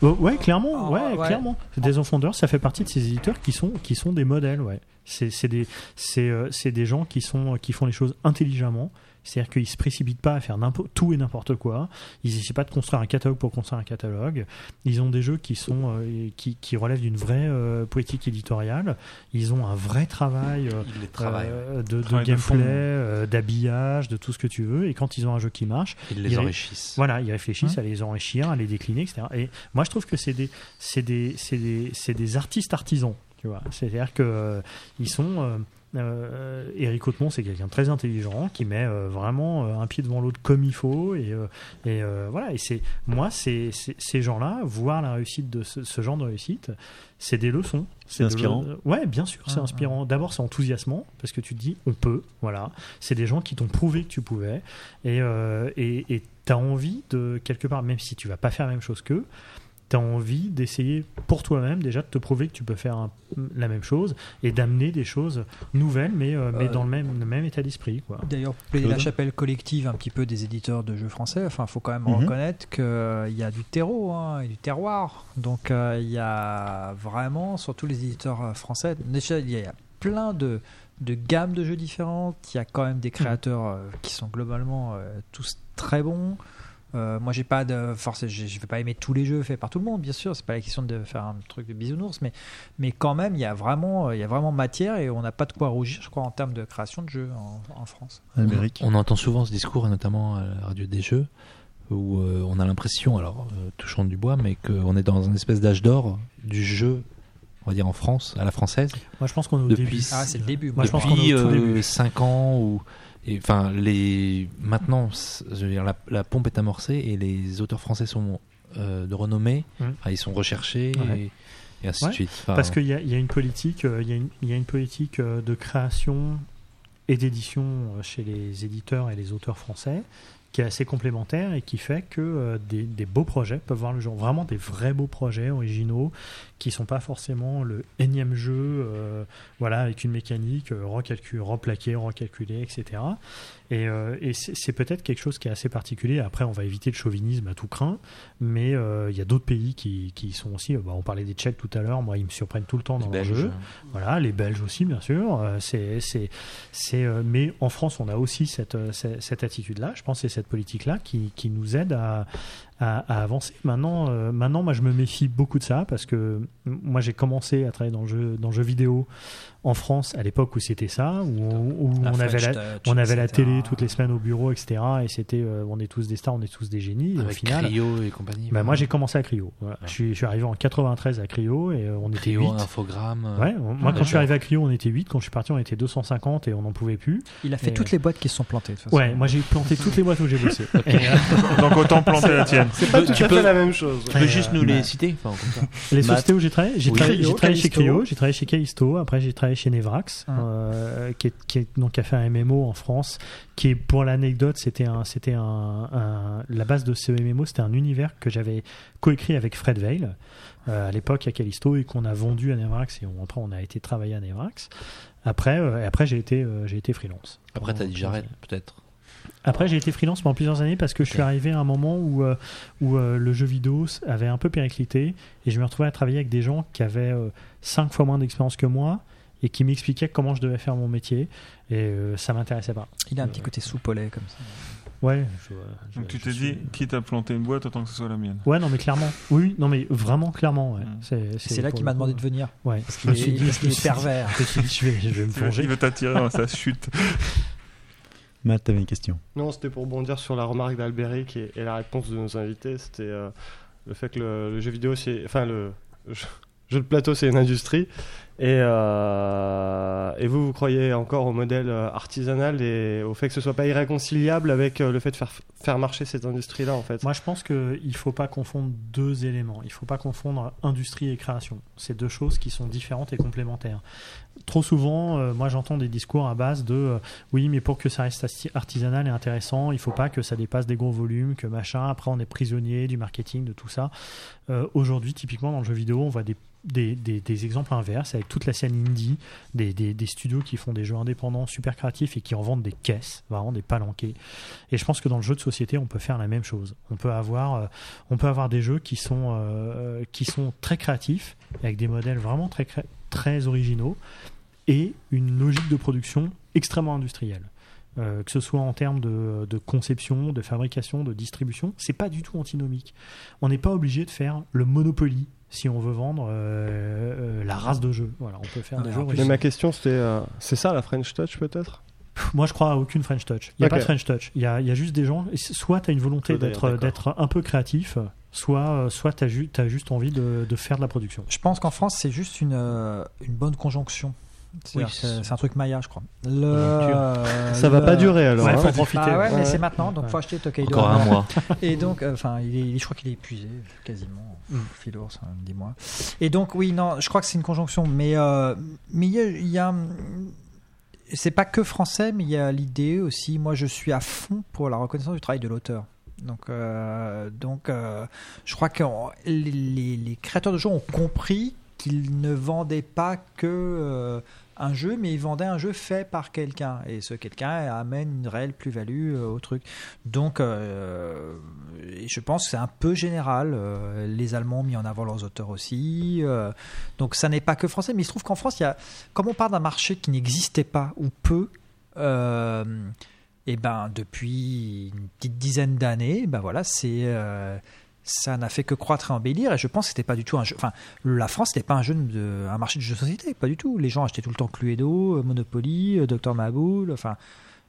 Oh, ouais, clairement, Ah, ouais, ouais. clairement. Days of Wonder, ça fait partie de ces éditeurs qui sont qui sont des modèles, ouais. C'est c'est des c'est euh, c'est des gens qui sont qui font les choses intelligemment. C'est-à-dire qu'ils se précipitent pas à faire tout et n'importe quoi. Ils n'essaient pas de construire un catalogue pour construire un catalogue. Ils ont des jeux qui sont euh, qui, qui relèvent d'une vraie euh, politique éditoriale. Ils ont un vrai travail euh, euh, de, de gameplay, euh, d'habillage, de tout ce que tu veux. Et quand ils ont un jeu qui marche, Ils il les enrichissent. voilà, ils réfléchissent à les enrichir, à les décliner, etc. Et moi, je trouve que c'est des, c'est des, c'est des, c'est des artistes artisans, tu vois. C'est-à-dire que euh, ils sont. Euh, euh, Eric Hautemont, c'est quelqu'un de très intelligent qui met euh, vraiment euh, un pied devant l'autre comme il faut. Et, euh, et voilà. Et c'est moi, c'est, ces gens-là, voir la réussite de ce, ce genre de réussite, c'est des leçons. C'est inspirant. ouais, bien sûr, c'est Ah, inspirant. D'abord, c'est enthousiasmant parce que tu te dis, on peut. Voilà. C'est des gens qui t'ont prouvé que tu pouvais. Et et- et t'as envie de, quelque part, même si tu vas pas faire la même chose qu'eux, tu as envie d'essayer pour toi-même déjà de te prouver que tu peux faire un- la même chose et d'amener des choses nouvelles, mais, euh, mais Euh, dans le même, le même état d'esprit. Quoi. D'ailleurs, pour plaider la chapelle collective un petit peu des éditeurs de jeux français, enfin, faut quand même Mhm. reconnaître qu'il y a du terreau hein, et du terroir. Donc, euh, il y a vraiment, sur tous les éditeurs euh, français, déjà, il y a plein de, de gammes de jeux différentes. Il y a quand même des créateurs euh, qui sont globalement euh, tous très bons. Euh, moi, j'ai pas de force, je je vais pas aimer tous les jeux faits par tout le monde, bien sûr. C'est pas la question de faire un truc de bisounours, mais, mais quand même, il y a vraiment, il y a vraiment matière et on n'a pas de quoi rougir, je crois, en termes de création de jeux en, en France. Amérique. On entend souvent ce discours, et notamment à la radio des jeux, où euh, on a l'impression, alors euh, touchons du bois, mais qu'on est dans une espèce d'âge d'or du jeu, on va dire en France, à la française, Moi, je pense qu'on est au Depuis- début. Ah, c'est le début. Moi, je pense qu'on est au tout euh, début. 5 ans ou et, enfin les maintenant je veux dire la, la pompe est amorcée et les auteurs français sont euh, de renommée. Ah, ils sont recherchés Ouais. et, et ainsi Ouais, de suite Enfin, Parce qu'il y a, il y a une politique, euh, il y a une, il y a une politique euh, de création et d'édition euh, chez les éditeurs et les auteurs français qui est assez complémentaire et qui fait que euh, des, des beaux projets peuvent voir le jour. Vraiment des vrais beaux projets originaux qui sont pas forcément le énième jeu, euh, voilà, avec une mécanique euh, recalcu- replaquée, recalculée, etc. Et, euh, et c'est c'est peut-être quelque chose qui est assez particulier. Après, on va éviter le chauvinisme à tout craint, mais euh, il y a d'autres pays qui, qui sont aussi. bah, on parlait des Tchèques tout à l'heure. Moi, ils me surprennent tout le temps les dans leur Belges, jeu. Voilà, les Belges aussi, bien sûr. Euh, c'est, c'est, euh, mais en France, on a aussi cette, euh, cette, cette attitude-là. Je pense que c'est cette politique-là qui, qui nous aide à, à, à avancer. Maintenant, euh, maintenant, moi, je me méfie beaucoup de ça parce que moi, j'ai commencé à travailler dans le jeu, dans le jeu vidéo en France à l'époque où c'était ça, où, on- où La on avait la, Touch, on avait la télé toutes les semaines au bureau, etc. Et c'était, euh, on est tous des stars, on est tous des génies. Et au avec final, Cryo et compagnie bah, moi, j'ai commencé à Cryo. Voilà. Je, suis, je suis arrivé en 93 à Cryo et euh, on était Cryo 8. infogramme euh, Ouais, on- moi Ah, quand je suis arrivé à Cryo, on était 8. Quand je suis parti, on était 250 et on n'en pouvait plus. Il a fait Et, toutes les boîtes qui se sont plantées. De toute façon. Ouais, moi j'ai planté toutes les boîtes où j'ai bossé. Et, euh, Donc autant planter la tienne. C'est pas Tu tout à peux- fait la même chose. tu peux juste nous les citer enfin, comme ça. les sociétés où j'ai travaillé, j'ai Oui. travaillé, chez. Cryo, j'ai travaillé chez Callisto, après j'ai travaillé chez Nevrax, Hum. euh, qui, est, qui, est- donc, qui a fait un MMO en France, qui est pour l'anecdote, c'était un, c'était un, un- la base de ce MMO, c'était un univers que j'avais coécrit avec Fred Veil euh, à l'époque à Callisto et qu'on a vendu à Nevrax et on, après on a été travailler à Nevrax. Après, euh, et après j'ai été, euh, j'ai été freelance. après t'as dit j'arrête peut-être Après, j'ai été freelance pendant plusieurs années parce que je suis arrivé à un moment où, euh, où euh, le jeu vidéo avait un peu périclité et je me retrouvais à travailler avec des gens qui avaient euh, cinq fois moins d'expérience que moi et qui m'expliquaient comment je devais faire mon métier et euh, ça m'intéressait pas. Il a un petit côté soupe-au-lait comme ça. Ouais, je- je- Donc tu t'es suis- dit, quitte à planter une boîte, autant que ce soit la mienne. Ouais, non, mais clairement. Oui, non, mais vraiment, clairement. ouais. Mm. C'est, C'est là qu'il m'a demandé de venir. Ouais, Parce qu'il est, est pervers. Je me suis dit, je vais, je vais me plonger. Il veut t'attirer dans sa chute. Matt, t'avais une question. Non, c'était pour bondir sur la remarque d'Albéric et, la réponse de nos invités. C'était euh, le fait que le, jeu vidéo, c'est. Enfin, le jeu de plateau, c'est une industrie. Et, euh, et vous, vous croyez encore au modèle euh, artisanal et au fait que ce soit pas irréconciliable avec euh, le fait de faire, faire marcher cette industrie-là, en fait? Moi, je pense qu'il ne faut pas confondre deux éléments. Il ne faut pas confondre industrie et création. C'est deux choses qui sont différentes et complémentaires. Trop souvent, moi, j'entends des discours à base de oui, mais pour que ça reste artisanal et intéressant, il ne faut pas que ça dépasse des gros volumes, que machin. Après, on est prisonnier du marketing, de tout ça. Aujourd'hui, typiquement, dans le jeu vidéo, on voit des des, des- des exemples inverses avec toute la scène indie, des, studios qui font des jeux indépendants super créatifs et qui en vendent des caisses, vraiment des palanquets. Et je pense que dans le jeu de société, on peut faire la même chose. On peut avoir, euh, on peut avoir des jeux qui sont, euh, qui sont très créatifs, avec des modèles vraiment très, très originaux, et une logique de production extrêmement industrielle. Euh, que ce soit en termes de, de conception, de fabrication, de distribution, c'est pas du tout antinomique. On n'est pas obligé de faire le Monopoly si on veut vendre euh, euh, la race de jeu. Voilà, on peut faire des mais jeux Mais ma question, c'était. euh, c'est ça la French Touch, peut-être? Moi, je crois à aucune French Touch. Il n'y a pas de French Touch. Il y a, il y a juste des gens. Soit tu as une volonté d'être un peu créatif, soit, soit tu as, juste envie de, de faire de la production. Je pense qu'en France, c'est juste une, une bonne conjonction. Oui, c'est un truc Maya, je crois. Le, Ça va le- pas durer alors. Ouais, hein. faut en profiter. Ah ouais, ouais. mais c'est maintenant, donc faut acheter Tokaido. encore un mois Et donc, euh, enfin, je crois qu'il est épuisé quasiment. Mm. Philours, hein, dis-moi. Et donc, oui, non, je crois que c'est une conjonction, mais euh, mais il y a, c'est pas que français, mais il y a l'idée aussi. Moi, je suis à fond pour la reconnaissance du travail de l'auteur. Donc, euh, donc euh, je crois que on- les, les- les créateurs de jeux ont compris qu'ils ne vendaient pas que euh, un jeu, mais ils vendaient un jeu fait par quelqu'un. Et ce quelqu'un amène une réelle plus-value euh, au truc. Donc, euh, je pense que c'est un peu général. Les Allemands ont mis en avant leurs auteurs aussi. Donc, ça n'est pas que français. Mais il se trouve qu'en France, il comme on parle d'un marché qui n'existait pas ou peu, et ben depuis une petite dizaine d'années, ben voilà, c'est ça n'a fait que croître et embellir. Et je pense que c'était pas du tout un jeu. Enfin, la France n'était pas un jeu un marché de jeux de société, pas du tout. Les gens achetaient tout le temps Cluedo, euh, Monopoly, euh, Docteur Maboul, enfin.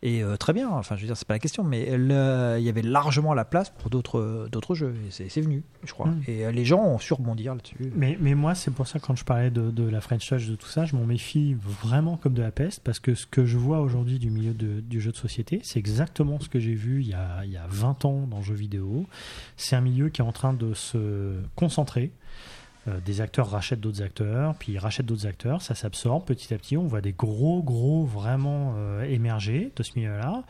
Et euh, très bien, enfin je veux dire, c'est pas la question, mais le- il y avait largement la place pour d'autres d'autres jeux, et c'est venu, je crois. Mm. Et euh, les gens ont su rebondir là-dessus. Mais, mais moi, c'est pour ça, quand je parlais de, de la French Touch, de tout ça, je m'en méfie vraiment comme de la peste, parce que ce que je vois aujourd'hui du milieu de- du jeu de société, c'est exactement ce que j'ai vu il y, a, il y a 20 ans dans le jeu vidéo. C'est un milieu qui est en train de se concentrer. Euh, des acteurs rachètent d'autres acteurs, puis ils rachètent d'autres acteurs, ça s'absorbe petit à petit. On voit des gros, gros vraiment euh, émerger de ce milieu-là.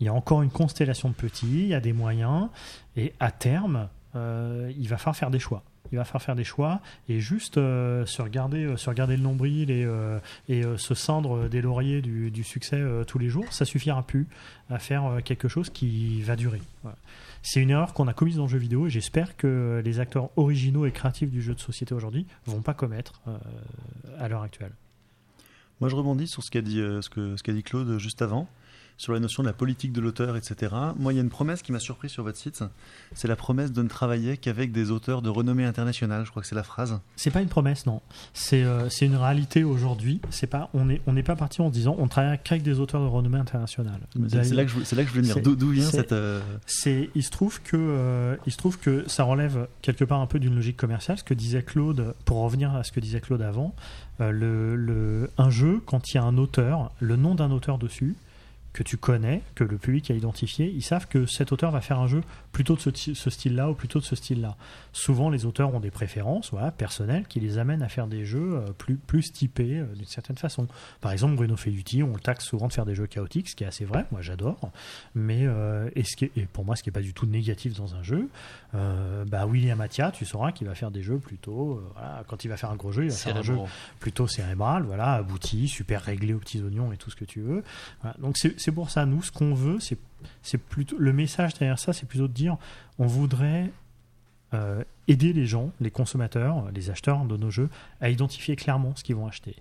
Il y a encore une constellation de petits, il y a des moyens, et à terme, euh, il va falloir faire des choix. Il va falloir faire des choix et juste se, regarder, se regarder le nombril et, se cendre des lauriers du, succès tous les jours, ça suffira plus à faire quelque chose qui va durer. C'est une erreur qu'on a commise dans le jeu vidéo et j'espère que les acteurs originaux et créatifs du jeu de société aujourd'hui vont pas commettre euh, à l'heure actuelle. Moi, je rebondis sur ce qu'a dit, euh, ce qu'a dit Claude juste avant, sur la notion de la politique de l'auteur, etc. Moi, il y a une promesse qui m'a surpris sur votre site. C'est la promesse de ne travailler qu'avec des auteurs de renommée internationale. Je crois que c'est la phrase. C'est pas une promesse, non. C'est euh, une réalité aujourd'hui. C'est pas, on n'est on n'est pas parti en se disant on travaille qu'avec des auteurs de renommée internationale. C'est là que je, c'est là que je voulais venir. D'où vient cette. euh, C'est, il se trouve que, euh, il se trouve que ça relève quelque part un peu d'une logique commerciale. Ce que disait Claude, pour revenir à ce que disait Claude avant, le, le- un jeu quand il y a un auteur, le nom d'un auteur dessus que tu connais, que le public a identifié, ils savent que cet auteur va faire un jeu plutôt de ce, style-là ou plutôt de ce style-là. Souvent, les auteurs ont des préférences voilà, personnelles qui les amènent à faire des jeux euh, plus, plus typés euh, d'une certaine façon. Par exemple, Bruno Feduti, on le taxe souvent de faire des jeux chaotiques, ce qui est assez vrai, moi j'adore. Mais euh, et, ce qui est- et pour moi, ce qui n'est pas du tout négatif dans un jeu, euh, bah, William Atia, tu sauras qu'il va faire des jeux plutôt. voilà, quand il va faire un gros jeu, il va faire un jeu plutôt cérébral, voilà, abouti, super réglé aux petits oignons et tout ce que tu veux. Voilà, donc c'est c'est pour ça, nous, ce qu'on veut, c'est c'est plutôt le message derrière ça, c'est plutôt de dire, on voudrait euh, aider les gens, les consommateurs, les acheteurs de nos jeux, à identifier clairement ce qu'ils vont acheter.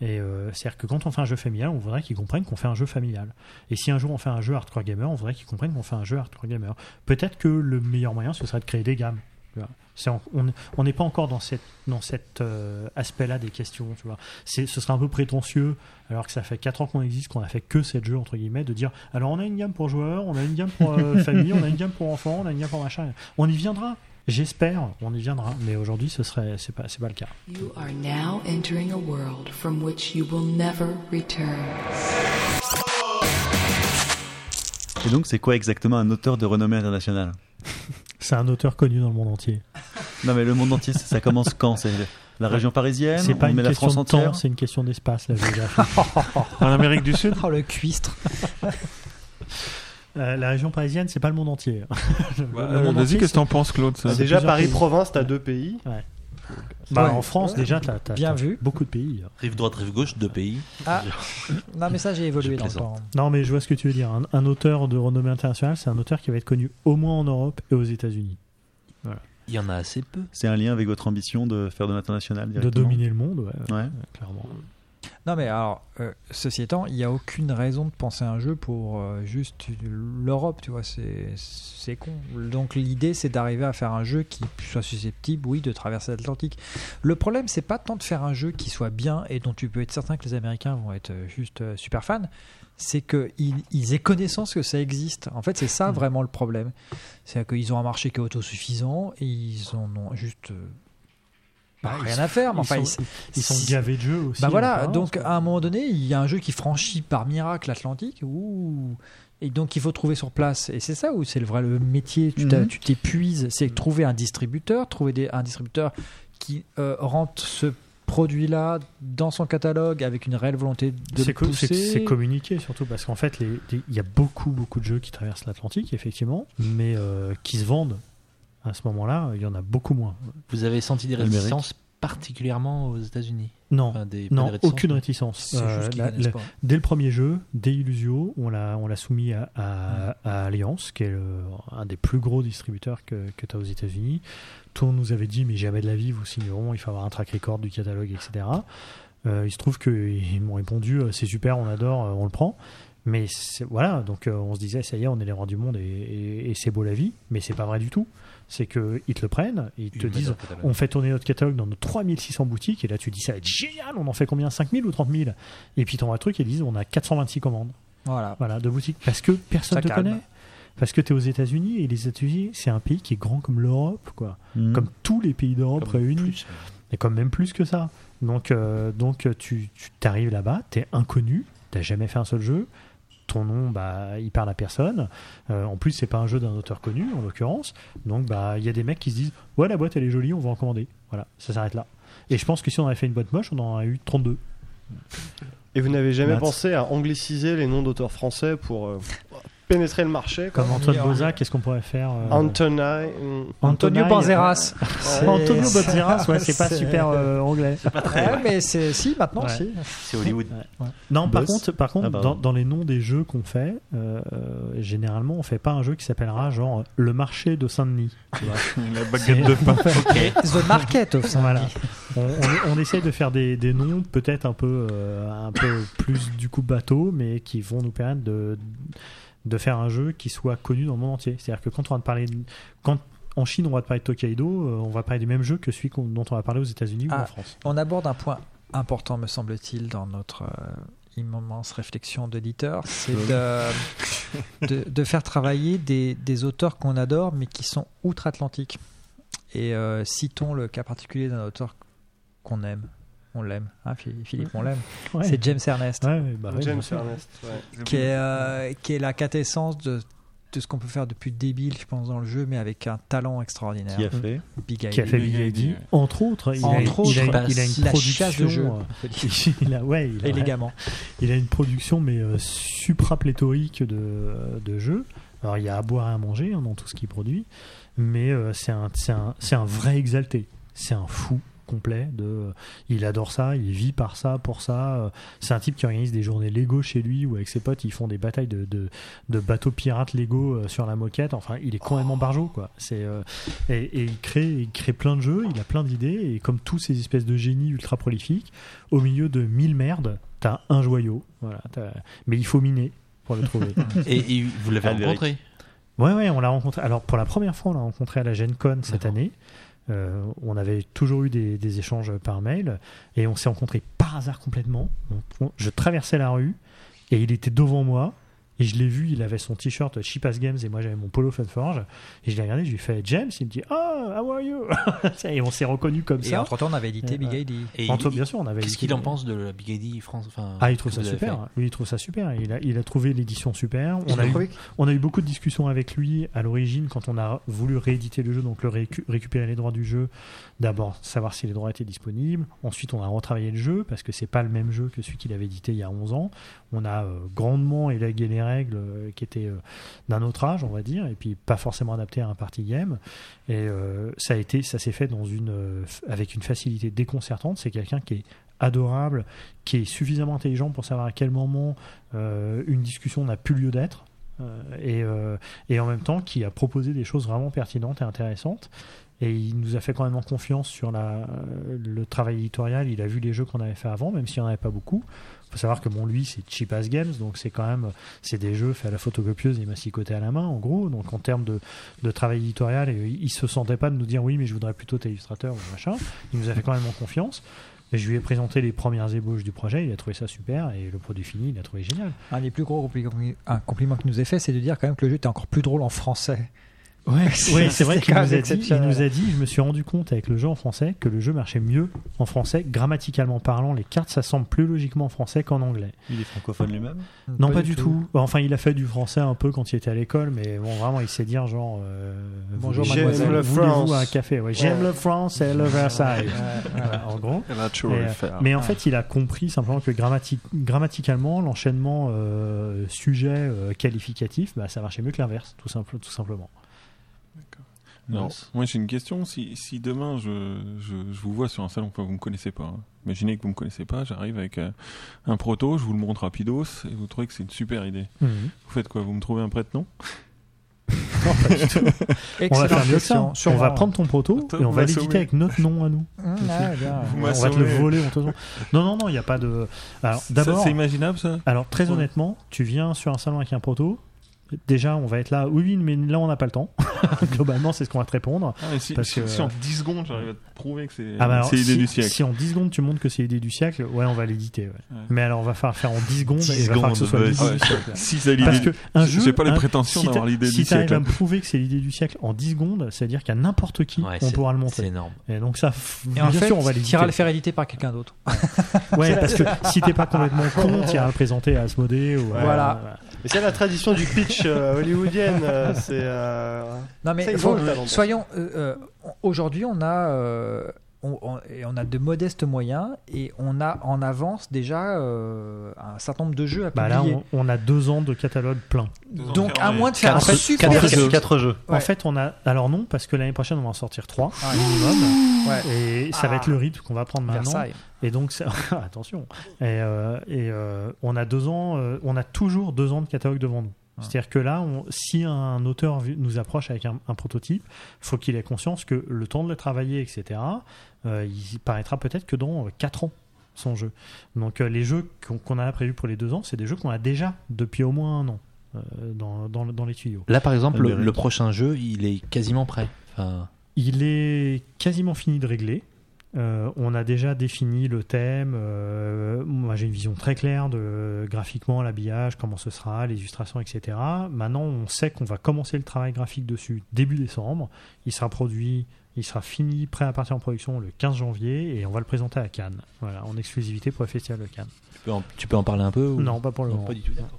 Et euh, c'est-à-dire que quand on fait un jeu familial, on voudrait qu'ils comprennent qu'on fait un jeu familial. Et si un jour on fait un jeu hardcore gamer, on voudrait qu'ils comprennent qu'on fait un jeu hardcore gamer. Peut-être que le meilleur moyen, ce serait de créer des gammes. Tu vois. C'est en- on on n'est pas encore dans cette dans cet euh, aspect-là des questions, tu vois. C'est ce serait un peu prétentieux alors que ça fait 4 ans qu'on existe, qu'on a fait que 7 jeux entre guillemets, de dire alors on a une gamme pour joueurs, on a une gamme pour euh, famille, on a une gamme pour enfants, on a une gamme pour machin. On y viendra. J'espère, on y viendra, mais aujourd'hui ce serait c'est pas c'est pas le cas. You are now entering a world from which you will never return. Et donc, c'est quoi exactement un auteur de renommée internationale? C'est un auteur connu dans le monde entier. Non, mais le monde entier, ça- ça commence quand? C'est la région parisienne C'est pas On une met la question France de temps, entière? c'est une question d'espace la géographie. En Amérique du Sud? Oh, le cuistre. Euh, la région parisienne, c'est pas le monde entier. Le- Bah, le monde Vas-y, entier, qu'est-ce que t'en penses, Claude ça? C'est Déjà, plusieurs pays. Paris-Province, t'as deux pays. Bah, Ouais. en France, Ouais. déjà, t'as, t'as- Bien vu. beaucoup de pays. Rive droite, rive gauche, deux pays. Ah, non, mais ça, j'ai évolué dans le temps. Non, mais je vois ce que tu veux dire. Un, un auteur de renommée internationale, c'est un auteur qui va être connu au moins en Europe et aux États-Unis. Il y en a assez peu. C'est un lien avec votre ambition de faire de l'international De dominer le monde, ouais, Ouais. clairement. Non, mais alors, euh, ceci étant, il n'y a aucune raison de penser un jeu pour euh, juste l'Europe, tu vois, c'est con. Donc l'idée, c'est d'arriver à faire un jeu qui soit susceptible, oui, de traverser l'Atlantique. Le problème, c'est pas tant de faire un jeu qui soit bien et dont tu peux être certain que les Américains vont être euh, juste euh, super fans, c'est qu'ils ils aient connaissance que ça existe. En fait, c'est ça vraiment le problème. C'est qu'ils ont un marché qui est autosuffisant et ils en ont juste... pas Bah, rien à faire, mais ils enfin, sont- ils- Ils sont gavés de jeux aussi. bah voilà, donc quoi. à un moment donné, il y a un jeu qui franchit par miracle l'Atlantique, ouh, et donc il faut trouver sur place. Et c'est ça où c'est le vrai le métier, tu Mhm. t'épuises, c'est trouver un distributeur, trouver des, un distributeur qui euh, rentre ce produit-là dans son catalogue avec une réelle volonté de le pousser. c'est communiqué surtout parce qu'en fait, il y a beaucoup, beaucoup de jeux qui traversent l'Atlantique, effectivement, mais euh, qui se vendent à ce moment-là, il y en a beaucoup moins. Vous avez senti des réticences particulièrement aux États-Unis Non, Enfin, des- pas non, des réticences, aucune réticence. Euh, la- la- dès le premier jeu, dès Illusio, on l'a, on l'a soumis à, à- à Alliance, qui est le- un des plus gros distributeurs que, que tu as aux États-Unis. Tout le monde nous avait dit, mais jamais de la vie, vous signeront, il faut avoir un track record du catalogue, etc. Euh, il se trouve qu'ils m'ont répondu, euh, c'est super, on adore, on le prend. Mais voilà, donc on se disait, ça y est, on est les rois du monde et, et- et c'est beau la vie, mais c'est pas vrai du tout. C'est qu'ils te le prennent, ils te disent, on fait tourner notre catalogue dans nos 3600 boutiques, et là tu dis, ça va être génial, on en fait combien 5000 ou 30 000 Et puis t'envoies un truc et ils disent, on a 426 commandes Voilà. voilà, de boutiques. Parce que personne Ça te calme. connaît. Parce que tu es aux États-Unis, et les États-Unis, c'est un pays qui est grand comme l'Europe, quoi. Mhm. Comme tous les pays d'Europe réunis. plus, Et comme même plus que ça. Donc, euh, donc tu, tu t'arrives là-bas, t'es inconnu, t'as jamais fait un seul jeu, ton nom, bah, il parle à personne. Euh, en plus, c'est pas un jeu d'un auteur connu, en l'occurrence. Donc, bah, il y a des mecs qui se disent, ouais, la boîte, elle est jolie, on va en commander. Voilà, ça s'arrête là. Et je pense que si on avait fait une boîte moche, on en aurait eu 32. Et vous n'avez jamais pensé à angliciser les noms d'auteurs français pour euh, pénétrer le marché quoi Comme Antoine Ouais. Boza, qu'est-ce qu'on pourrait faire euh, Antonai, euh, Antonio. Banzeras. Antonio Banderas, ouais, c'est pas super euh, anglais. Ouais, mais c'est si maintenant Ouais. si. C'est Hollywood. Non, par contre, par contre Ah, dans, dans les noms des jeux qu'on fait, euh, généralement, on fait pas un jeu qui s'appellera genre le marché de Saint-Denis. La baguette de pain. The Market of Voilà. On, on, on essaie de faire des, des noms peut-être un peu, euh, un peu plus du coup bateau, mais qui vont nous permettre de, de faire un jeu qui soit connu dans le monde entier. C'est-à-dire que quand on va te parler, de- quand en Chine on va te parler de Tokaido, euh, on va parler du même jeu que celui dont on va parler aux États-Unis ou Ah. en France. On aborde un point important, me semble-t-il, dans notre euh, immense réflexion d'éditeur, c'est de, de, de faire travailler des, des auteurs qu'on adore, mais qui sont outre-Atlantique. Et euh, citons le cas particulier d'un auteur qu'on aime. On l'aime, hein, Philippe, on l'aime. Ouais. C'est James Ernest, Ouais, bah James. Ernest. ouais. qui est, euh, qui est la quintessence de, de ce qu'on peut faire depuis débile, je pense, dans le jeu, mais avec un talent extraordinaire. Qui a fait Big qui a fait Big ID, ID, entre autres. Il a, Entre a- autres, il a, il a une la production. de jeu. euh, il a, ouais, il a, Élégamment. il a une production mais euh, supra pléthorique de, de jeux. Alors il y a à boire et à manger hein, dans tout ce qu'il produit, mais euh, c'est un, c'est un, c'est un vrai exalté. C'est un fou complet de il adore ça il vit par ça pour ça Euh, c'est un type qui organise des journées Lego chez lui ou avec ses potes ils font des batailles de, de, de bateaux pirates Lego euh, sur la moquette enfin il est complètement barjot quoi c'est euh, et, et il crée il crée plein de jeux il a plein d'idées et comme tous ces espèces de génies ultra prolifiques au milieu de mille merdes t'as un joyau voilà t'as- mais il faut miner pour le trouver Et, et vous l'avez rencontré? Ouais, ouais, on l'a rencontré. Alors, pour la première fois, on l'a rencontré à la Gen Con cette D'accord. année. Euh, on avait toujours eu des, échanges par mail et on s'est rencontrés par hasard complètement. Je traversais la rue et il était devant moi et je l'ai vu. Il avait son t-shirt Cheap As Games et moi j'avais mon polo Funforge et je l'ai regardé. Je lui ai fait James. Il me dit Oh, how are you? Et on s'est reconnus comme Et ça. entre-temps, on avait édité Ouais, Big. ID. Et Entre- il- bien sûr, on avait. Qu'est-ce qu'il en pense de la Big ID France enfin, Ah, il trouve ça super. Lui, il trouve ça super. Il a, il a trouvé l'édition super. On a, eu, on a eu beaucoup de discussions avec lui à l'origine quand on a voulu rééditer le jeu, donc le récu- récupérer les droits du jeu. D'abord, savoir si les droits étaient disponibles. Ensuite, on a retravaillé le jeu parce que c'est pas le même jeu que celui qu'il avait édité il y a 11 ans. On a euh, grandement élagué les règles euh, qui étaient euh, d'un autre âge, on va dire, et puis pas forcément adaptées à un party game. Et euh, ça a été, ça s'est fait dans une, avec une facilité déconcertante. C'est quelqu'un qui est adorable, qui est suffisamment intelligent pour savoir à quel moment une discussion n'a plus lieu d'être. et, et en même temps qui a proposé des choses vraiment pertinentes et intéressantes. Et il nous a fait quand même confiance sur euh, le travail éditorial. Il a vu les jeux qu'on avait fait avant, même s'il n'y en avait pas beaucoup. Il faut savoir que bon, lui, c'est Cheap As Games, donc c'est quand même c'est des jeux faits à la photocopieuse et massicotés à la main, en gros. Donc en termes de, travail éditorial, et il se sentait pas de nous dire oui, mais je voudrais plutôt tel illustrateur ou machin. Il nous a fait quand même confiance. Et je lui ai présenté les premières ébauches du projet, il a trouvé ça super, et le produit fini, il a trouvé génial. Un des plus gros compli- un nous ait fait, c'est de dire quand même que le jeu était encore plus drôle en français Ouais, C'est- ouais, c'est vrai qu'il nous, a dit, il nous a dit, je me suis rendu compte avec le jeu en français que le jeu marchait mieux en français, grammaticalement parlant. Les cartes s'assemblent plus logiquement en français qu'en anglais. Il est francophone lui-même? Non, pas, du tout. Enfin, il a fait du français un peu quand il était à l'école, mais bon, vraiment, il sait dire genre. euh, Bonjour, mademoiselle. le Voulez-vous France. un café? Ouais. J'aime le France et le Versailles. Ouais, Voilà, en gros. A toujours Et, euh, faire. mais en fait, il a compris simplement que grammati- grammaticalement, l'enchaînement euh, sujet euh, qualificatif, bah, ça marchait mieux que l'inverse, tout, simple, tout simplement. Alors, Yes. moi j'ai une question. Si, si demain je, je, je vous vois sur un salon, enfin vous me connaissez pas, hein. imaginez que vous me connaissez pas, j'arrive avec euh, un proto, je vous le montre rapidos et vous trouvez que c'est une super idée. Mhm. Vous faites quoi? Vous me trouvez un prête-nom? Non, pas du tout. on va faire mieux que ça. Sûrement. On va prendre ton proto Attends, et on va l'éditer avec notre nom à nous. Mmh. Vous on va te le voler, Non, non, non, il n'y a pas de. Alors, Ça, d'abord, C'est imaginable ça? Alors très Ouais. honnêtement, tu viens sur un salon avec un proto. Déjà, on va être là. Oui, mais là, on n'a pas le temps. Globalement, c'est ce qu'on va te répondre. Ah, si, Parce si- que- si en 10 secondes j'arrive à te prouver que c'est Ah bah c'est l'idée si, du siècle. si en 10 secondes tu montres que c'est l'idée du siècle, ouais, on va l'éditer. ouais. Ouais. Mais alors, on va faire faire en 10 secondes 10 et il va falloir que ce soit l'idée ouais. du siècle. Si c'est Parce l'idée que un J'ai- jeu, j'ai pas les prétentions si d'avoir l'idée si du t'arrives siècle. à me prouver que c'est l'idée du siècle en 10 secondes, c'est-à-dire qu'à n'importe qui, Ouais, on c'est- pourra le C'est montrer. énorme. Et donc ça, bien en fait, sûr, on va tu l'éditer. iras le faire éditer par quelqu'un d'autre. Ouais, parce que si t'es pas complètement con, tu iras le présenter à Asmodée ou à- Voilà. Mais c'est la tradition du pitch euh, hollywoodienne. euh, c'est. euh, Non mais Ça, ils faut- ont le talent. soyons. euh, euh, Aujourd'hui, on a. euh, on, on- et on a de modestes moyens et on a en avance déjà euh, un certain nombre de jeux à Bah là, publier. on, on a deux ans de catalogue plein. Donc, à moins de faire un Quatre- super quatre jeu. jeux. Quatre jeux. En fait, on a. Alors non, parce que l'année prochaine, on va en sortir trois Ah, minimum. Ouais. Et ça va être le rythme qu'on va prendre maintenant. Versailles. Et donc, ça- attention. Et, euh, et euh, on a deux ans, euh, on a toujours deux ans de catalogue devant nous. C'est-à-dire que là, on- si un auteur nous approche avec un, un prototype, faut qu'il ait conscience que le temps de le travailler, etc., euh, il paraîtra peut-être que dans euh, quatre ans son jeu. Donc euh, les jeux qu'on a prévus pour les deux ans, c'est des jeux qu'on a déjà depuis au moins un an euh, dans, dans, dans les tuyaux. Là, par exemple, le, prochain jeu, il est quasiment prêt. Enfin, Il est quasiment fini de régler. Euh, on a déjà défini le thème. euh, moi, j'ai une vision très claire de graphiquement l'habillage, comment ce sera, les illustrations, etc. Maintenant, on sait qu'on va commencer le travail graphique dessus début décembre. Il sera produit, il sera fini, prêt à partir en production le 15 janvier et on va le présenter à Cannes. Voilà, en exclusivité pour le festival de Cannes. tu, peux en, tu peux en parler un peu ou- Non, pas pour le Non, moment. pas du tout. d'accord.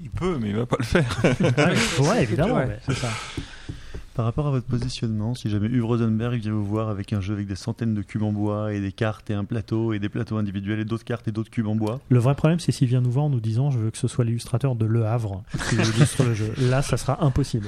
Il peut, mais il va pas le faire. Ouais, ouais, évidemment, Ouais. c'est ça. Par rapport à votre positionnement, si jamais Uwe Rosenberg vient vous voir avec un jeu avec des centaines de cubes en bois et des cartes et un plateau et des plateaux individuels et d'autres cartes et d'autres cubes en bois, Le vrai problème, c'est s'il vient nous voir en nous disant je veux que ce soit l'illustrateur de Le Havre qui illustre le jeu. Là, ça sera impossible.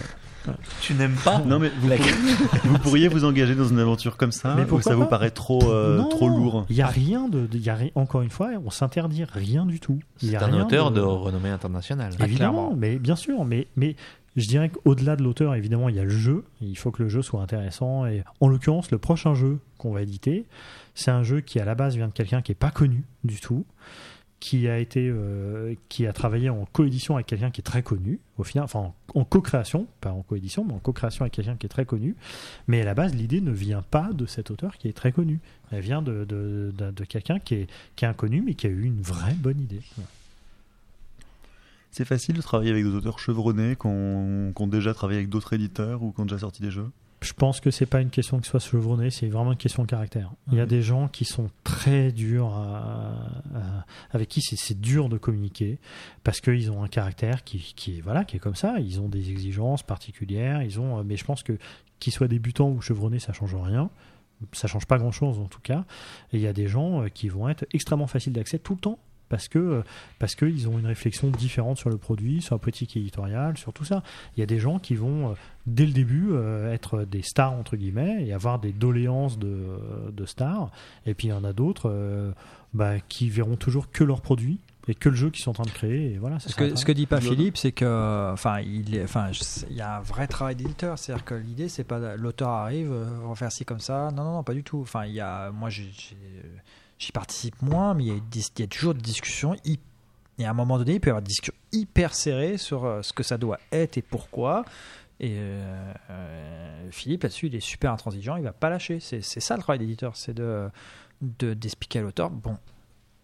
Tu n'aimes pas non mais vous, pourriez, vous pourriez vous engager dans une aventure comme ça Mais ça vous paraît trop euh, Non, trop lourd Il y a rien de, y a ri- encore une fois, on s'interdit rien du tout. Il y C'est a un auteur de renommée internationale. Évidemment, mais bien sûr, mais mais je dirais qu'au-delà de l'auteur, évidemment, il y a le jeu. Il faut que le jeu soit intéressant. Et en l'occurrence, le prochain jeu qu'on va éditer, c'est un jeu qui à la base vient de quelqu'un qui est pas connu du tout, qui a été, euh, qui a travaillé en coédition avec quelqu'un qui est très connu. Au final, enfin en, co-création, pas en coédition, mais en co-création avec quelqu'un qui est très connu. Mais à la base, l'idée ne vient pas de cet auteur qui est très connu. Elle vient de de, de- quelqu'un qui est inconnu, mais qui a eu une vraie bonne idée. C'est facile de travailler avec des auteurs chevronnés qui ont, qui ont déjà travaillé avec d'autres éditeurs ou qui ont déjà sorti des jeux? Je pense que c'est pas une question que soit chevronné, c'est vraiment une question de caractère. Il y a des gens qui sont très durs, à- à- avec qui c'est- dur de communiquer parce qu'ils ont un caractère qui, qui est voilà, qui est comme ça. Ils ont des exigences particulières. Ils ont, mais je pense que qu'ils soient débutants ou chevronnés, ça change rien. Ça change pas grand chose en tout cas. Et il y a des gens euh, qui vont être extrêmement faciles d'accès tout le temps. Parce que parce qu'ils ont une réflexion différente sur le produit, sur la politique éditoriale, sur tout ça. Il y a des gens qui vont euh, dès le début euh, être des stars entre guillemets et avoir des doléances de, de stars. Et puis il y en a d'autres euh, bah, qui verront toujours que leurs produits et que le jeu qu'ils sont en train de créer. Et voilà, ça Ce que, ce que dit pas Philippe, c'est que, enfin, il, enfin, il y a un vrai travail d'éditeur. C'est-à-dire que l'idée, c'est pas l'auteur arrive, on va faire ci comme ça. Non, non, non, pas du tout. Enfin, il y a, moi, j'ai- j'y participe moins, mais il y, a, il y a toujours des discussions. hy- Et à un moment donné, il peut y avoir des discussions hyper serrées sur euh, ce que ça doit être et pourquoi. Et euh, euh, Philippe, là-dessus, il est super intransigeant. Il va pas lâcher. C'est ça le travail d'éditeur, c'est de de- d'expliquer à l'auteur. Bon,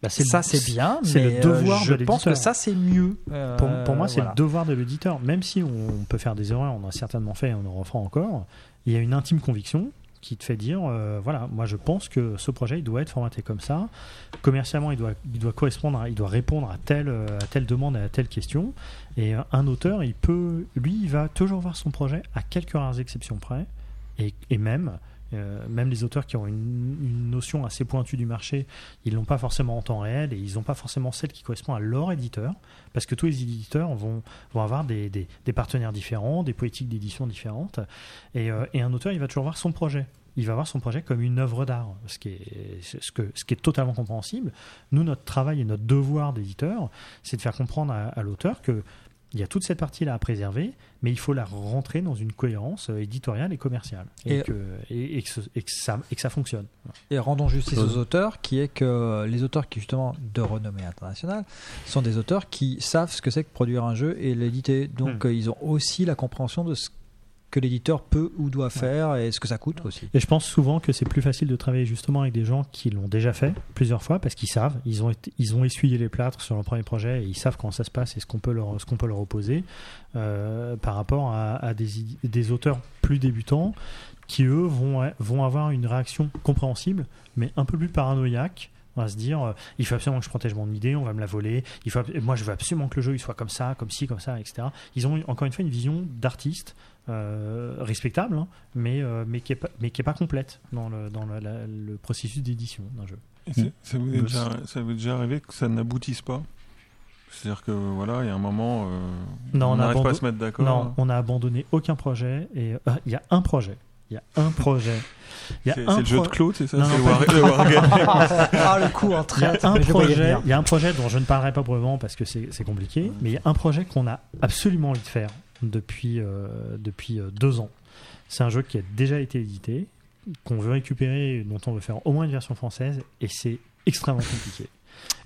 Bah, ça c'est bien, c'est le euh, devoir je de pense que ça c'est mieux. Euh, Pour, pour moi, c'est voilà. le devoir de l'éditeur. Même si on peut faire des erreurs, on en a certainement fait et on en refera encore, il y a une intime conviction qui te fait dire euh, voilà, moi je pense que ce projet il doit être formaté comme ça. Commercialement, il doit, correspondre, il doit répondre à telle, euh, à telle demande, à telle question. Et euh, un auteur, il peut, lui, il va toujours voir son projet à quelques rares exceptions près. Et, et même, euh, même les auteurs qui ont une, notion assez pointue du marché, ils l'ont pas forcément en temps réel et ils n'ont pas forcément celle qui correspond à leur éditeur, parce que tous les éditeurs vont, avoir des, partenaires différents, des politiques d'édition différentes, et, euh, et un auteur, il va toujours voir son projet. Il va voir son projet comme une œuvre d'art, ce qui est, totalement compréhensible. Nous, notre travail et notre devoir d'éditeur, c'est de faire comprendre à l'auteur que il y a toute cette partie-là à préserver, mais il faut la rentrer dans une cohérence euh, éditoriale et commerciale, et, Et- que, et, et que, ce- et que ça, et que ça fonctionne. Et rendons justice Chose. aux auteurs, qui est que les auteurs qui justement de renommée internationale sont des auteurs qui savent ce que c'est que produire un jeu et l'éditer. Donc Hmm. euh, ils ont aussi la compréhension de ce que l'éditeur peut ou doit faire et ce que ça coûte aussi. Et je pense souvent que c'est plus facile de travailler justement avec des gens qui l'ont déjà fait plusieurs fois parce qu'ils savent, ils ont, été- ils ont essuyé les plâtres sur leur premier projet et ils savent comment ça se passe et ce qu'on peut leur, ce qu'on peut leur opposer euh, par rapport à, à des, des auteurs plus débutants qui eux vont, vont avoir une réaction compréhensible mais un peu plus paranoïaque. On va se dire, euh, il faut absolument que je protège mon idée, on va me la voler. Il faut, moi, je veux absolument que le jeu il soit comme ça, comme ci, comme ça, etc. Ils ont encore une fois une vision d'artiste euh, respectable, hein, mais, euh, mais qui n'est pas, mais qui est pas complète dans le, dans le, la- le processus d'édition d'un jeu. Et c'est- ça, vous est Mm. déjà, ça vous est déjà arrivé que ça n'aboutisse pas? C'est-à-dire que voilà, il y a un moment, Non, on n'arrive pas à se mettre d'accord. Non, on a abandonné aucun projet. Et il y a un projet. Il y a un projet. Il y a C'est- un c'est le jeu de Claude, c'est ça Non, C'est non, le war- wargame. Ah, le coup en venir. Il y a un projet dont je ne parlerai pas brièvement parce que c'est c'est compliqué. Mais il y a un projet qu'on a absolument envie de faire depuis euh, depuis euh, deux ans. C'est un jeu qui a déjà été édité, qu'on veut récupérer, dont on veut faire au moins une version française, et c'est extrêmement compliqué.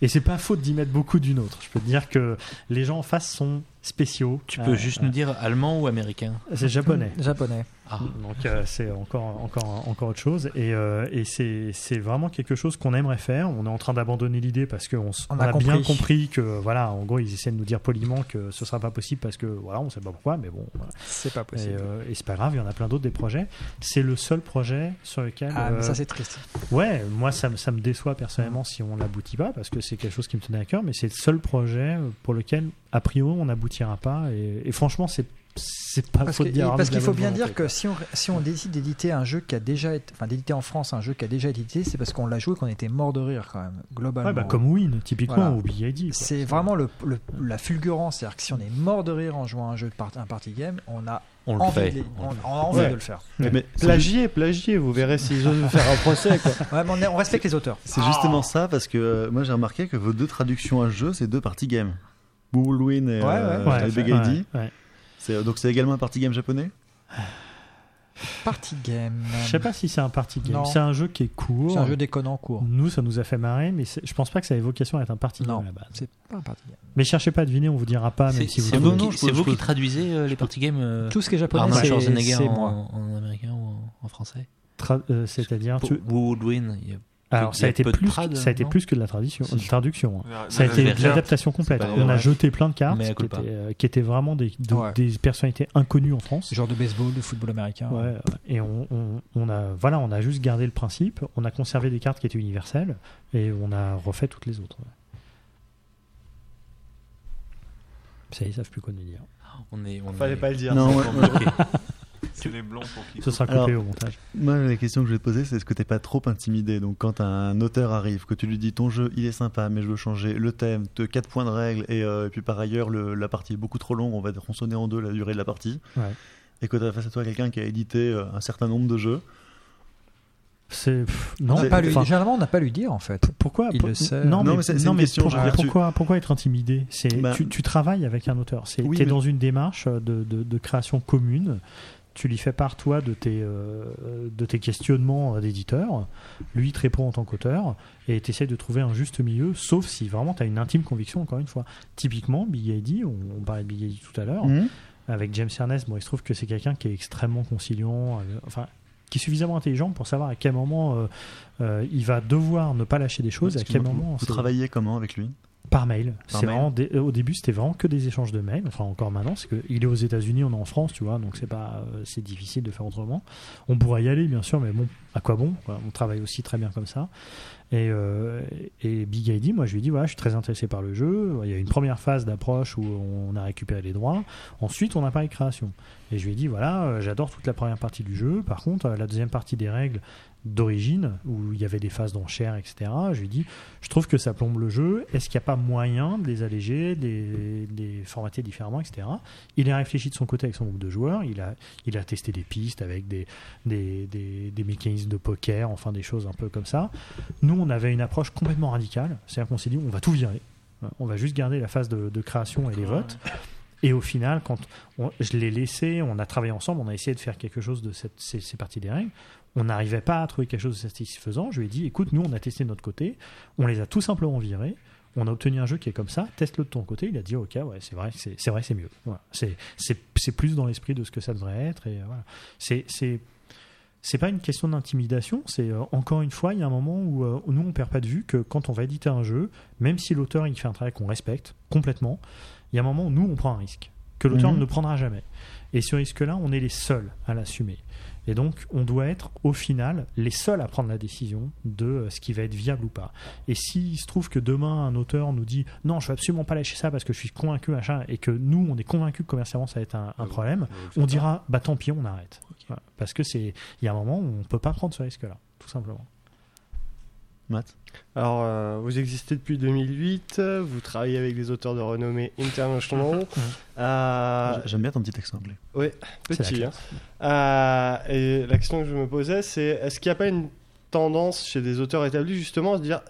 Et c'est pas faute d'y mettre beaucoup d'une autre. Je peux te dire que les gens en face sont spéciaux. Tu peux Euh, juste euh, nous dire allemand ou américain? C'est japonais. Japonais. Ah. Donc euh, c'est encore, encore, encore autre chose. Et, euh, et c'est c'est vraiment quelque chose qu'on aimerait faire. On est en train d'abandonner l'idée parce qu'on On on a a, bien compris. que, voilà, en gros, ils essaient de nous dire poliment que ce sera pas possible parce que, voilà, on sait pas pourquoi, mais bon. voilà. C'est pas Et, possible. euh, et c'est pas grave, il y en a plein d'autres des projets. C'est le seul projet sur lequel. Ah, mais euh, ça c'est triste. Ouais, moi ça, me- ça me déçoit personnellement si on n'aboutit pas parce que c'est quelque chose qui me tenait à cœur, mais c'est le seul projet pour lequel a priori on n'aboutira pas et, et franchement c'est c'est pas Parce faute que- de dire parce qu'il faut bien dire que si on, si on décide d'éditer un jeu qui a déjà été, enfin d'éditer en France un jeu qui a déjà été édité, c'est parce qu'on l'a joué qu'on était mort de rire quand même, globalement. Ouais, bah, comme Win typiquement Voilà. ou quoi. C'est vraiment le, le- la fulgurance, c'est-à-dire que si on est mort de rire en jouant à un jeu de part- un party game, on a On le envie, fait. de, les- On a envie Ouais. de le faire. Mais, Plagier, plagier, vous verrez s'ils osent vous faire un procès. Quoi. Ouais, mais on, est- on respecte les auteurs. C'est justement ça parce que euh, moi j'ai remarqué que vos deux traductions à ce jeu c'est deux parties game. Bullwin et, Ouais, euh, ouais. Ouais, et C'est- Donc c'est également un party game japonais? Party game. Je sais pas si c'est un party game. Non. C'est un jeu qui est court. C'est un jeu déconnant court. Nous, ça nous a fait marrer, mais je pense pas que ça ait vocation à être un party game Non, à la base. c'est pas un party game. Mais cherchez pas à deviner, on vous dira pas, même C'est si vous c'est vous, non, qui, vous qui traduisez euh, les party games euh, Tout ce qui est japonais, c'est en, moi. en américain ou en, en français? Tra- euh, C'est-à-dire, tu- Woodwin, il y a- alors ça a été plus, trad, ça a été plus que de la traduction, Si. de traduction. hein. Ça a été de l'adaptation complète. On a jeté plein de cartes qui étaient, euh, qui étaient vraiment des, de- Ouais. des personnalités inconnues en France. Genre de baseball, de football américain. Ouais, ouais. et on, on- on a voilà, on a juste gardé le principe. On a conservé des cartes qui étaient universelles et on a refait toutes les autres. Ça, ils savent plus quoi nous dire. on est, on Fallait est- pas le dire. Non. C'est les blancs pour qui Ce sera coupé Alors- au montage. Moi, la question que je vais te poser, c'est est-ce que t'es pas trop intimidé Donc, quand un auteur arrive, que tu lui dis ton jeu, il est sympa, mais je veux changer le thème, de 4 points de règle, et, euh, et puis par ailleurs, le- la partie est beaucoup trop longue, on va tronçonner en deux la durée de la partie, Ouais. et que tu as face à toi quelqu'un qui a édité euh, un certain nombre de jeux, C'est non. n'a pas lui, enfin, généralement, on n'a pas lui dire en fait. pourquoi il pour- le sait. Non, Non, mais, mais non, une mais question, pour- tu- pourquoi, pourquoi être intimidé? C'est Bah- tu, tu travailles avec un auteur. C'est Oui, mais- dans une démarche de, de- de création commune. Tu lui fais part toi de tes euh, de tes questionnements euh, d'éditeur. Lui il te répond en tant qu'auteur et tu essaies de trouver un juste milieu. Sauf si vraiment tu as une intime conviction. Encore une fois, typiquement Big ID, on, on parlait de Big ID tout à l'heure Mhm. avec James Ernest. Bon, il se trouve que c'est quelqu'un qui est extrêmement conciliant. euh, enfin, qui est suffisamment intelligent pour savoir à quel moment euh, il va devoir ne pas lâcher des choses, à quel moment. Vous travaillez comment avec lui? Par mail. Par C'est mail. vraiment des- euh, au début, c'était vraiment que des échanges de mails. Enfin, encore maintenant, c'est que il est aux États-Unis, on est en France, tu vois, donc c'est pas, euh, c'est difficile de faire autrement. On pourrait y aller, bien sûr, mais bon, à quoi bon quoi? On travaille aussi très bien comme ça. Et, euh, et Big ID, moi, je lui ai dit, voilà, je suis très intéressé par le jeu. Il y a une première phase d'approche où on a récupéré les droits. Ensuite, on a parlé création. Et je lui ai dit, voilà, euh, j'adore toute la première partie du jeu. Par contre, euh, la deuxième partie des règles d'origine, où il y avait des phases d'enchères, etc., je lui ai dit, je trouve que ça plombe le jeu. Est-ce qu'il n'y a pas moyen de les alléger, de les, de les formater différemment, etc. Il a réfléchi de son côté avec son groupe de joueurs. Il a, il a testé des pistes avec des, des, des, des mécanismes de poker, enfin des choses un peu comme ça. Nous, on avait une approche complètement radicale. C'est-à-dire qu'on s'est dit, on va tout virer. On va juste garder la phase de, de création et les votes. Et au final, quand je l'ai laissé, on a travaillé ensemble, on a essayé de faire quelque chose de cette, ces, parties des règles. On n'arrivait pas à trouver quelque chose de satisfaisant. Je lui ai dit, écoute, nous, on a testé de notre côté, on les a tout simplement virés. On a obtenu un jeu qui est comme ça, teste-le de ton côté. Il a dit, ok, ouais, c'est vrai, c'est vrai, c'est mieux. Voilà. C'est plus dans l'esprit de ce que ça devrait être. Et voilà. C'est pas une question d'intimidation. C'est euh, encore une fois, il y a un moment où euh, nous on perd pas de vue que quand on va éditer un jeu, même si l'auteur il fait un travail qu'on respecte complètement, il y a un moment où nous on prend un risque que l'auteur Mhm. ne prendra jamais. Et ce risque-là, on est les seuls à l'assumer. Et donc, on doit être, au final, les seuls à prendre la décision de euh, ce qui va être viable ou pas. Et s'il se trouve que demain, un auteur nous dit non, je vais absolument pas lâcher ça parce que je suis convaincu, machin, et que nous, on est convaincu que commercialement, ça va être un, un problème, on dira bah tant pis, on arrête. Voilà. Parce que c'est, il y a un moment où on peut pas prendre ce risque-là, tout simplement. Matt Alors, euh, vous existez depuis 2008, euh, vous travaillez avec des auteurs de renommée international. Euh, J'aime bien ton petit accent anglais. Oui, la petit. hein. Euh, et la question que je me posais, c'est est-ce qu'il n'y a pas une tendance chez des auteurs établis justement à se dire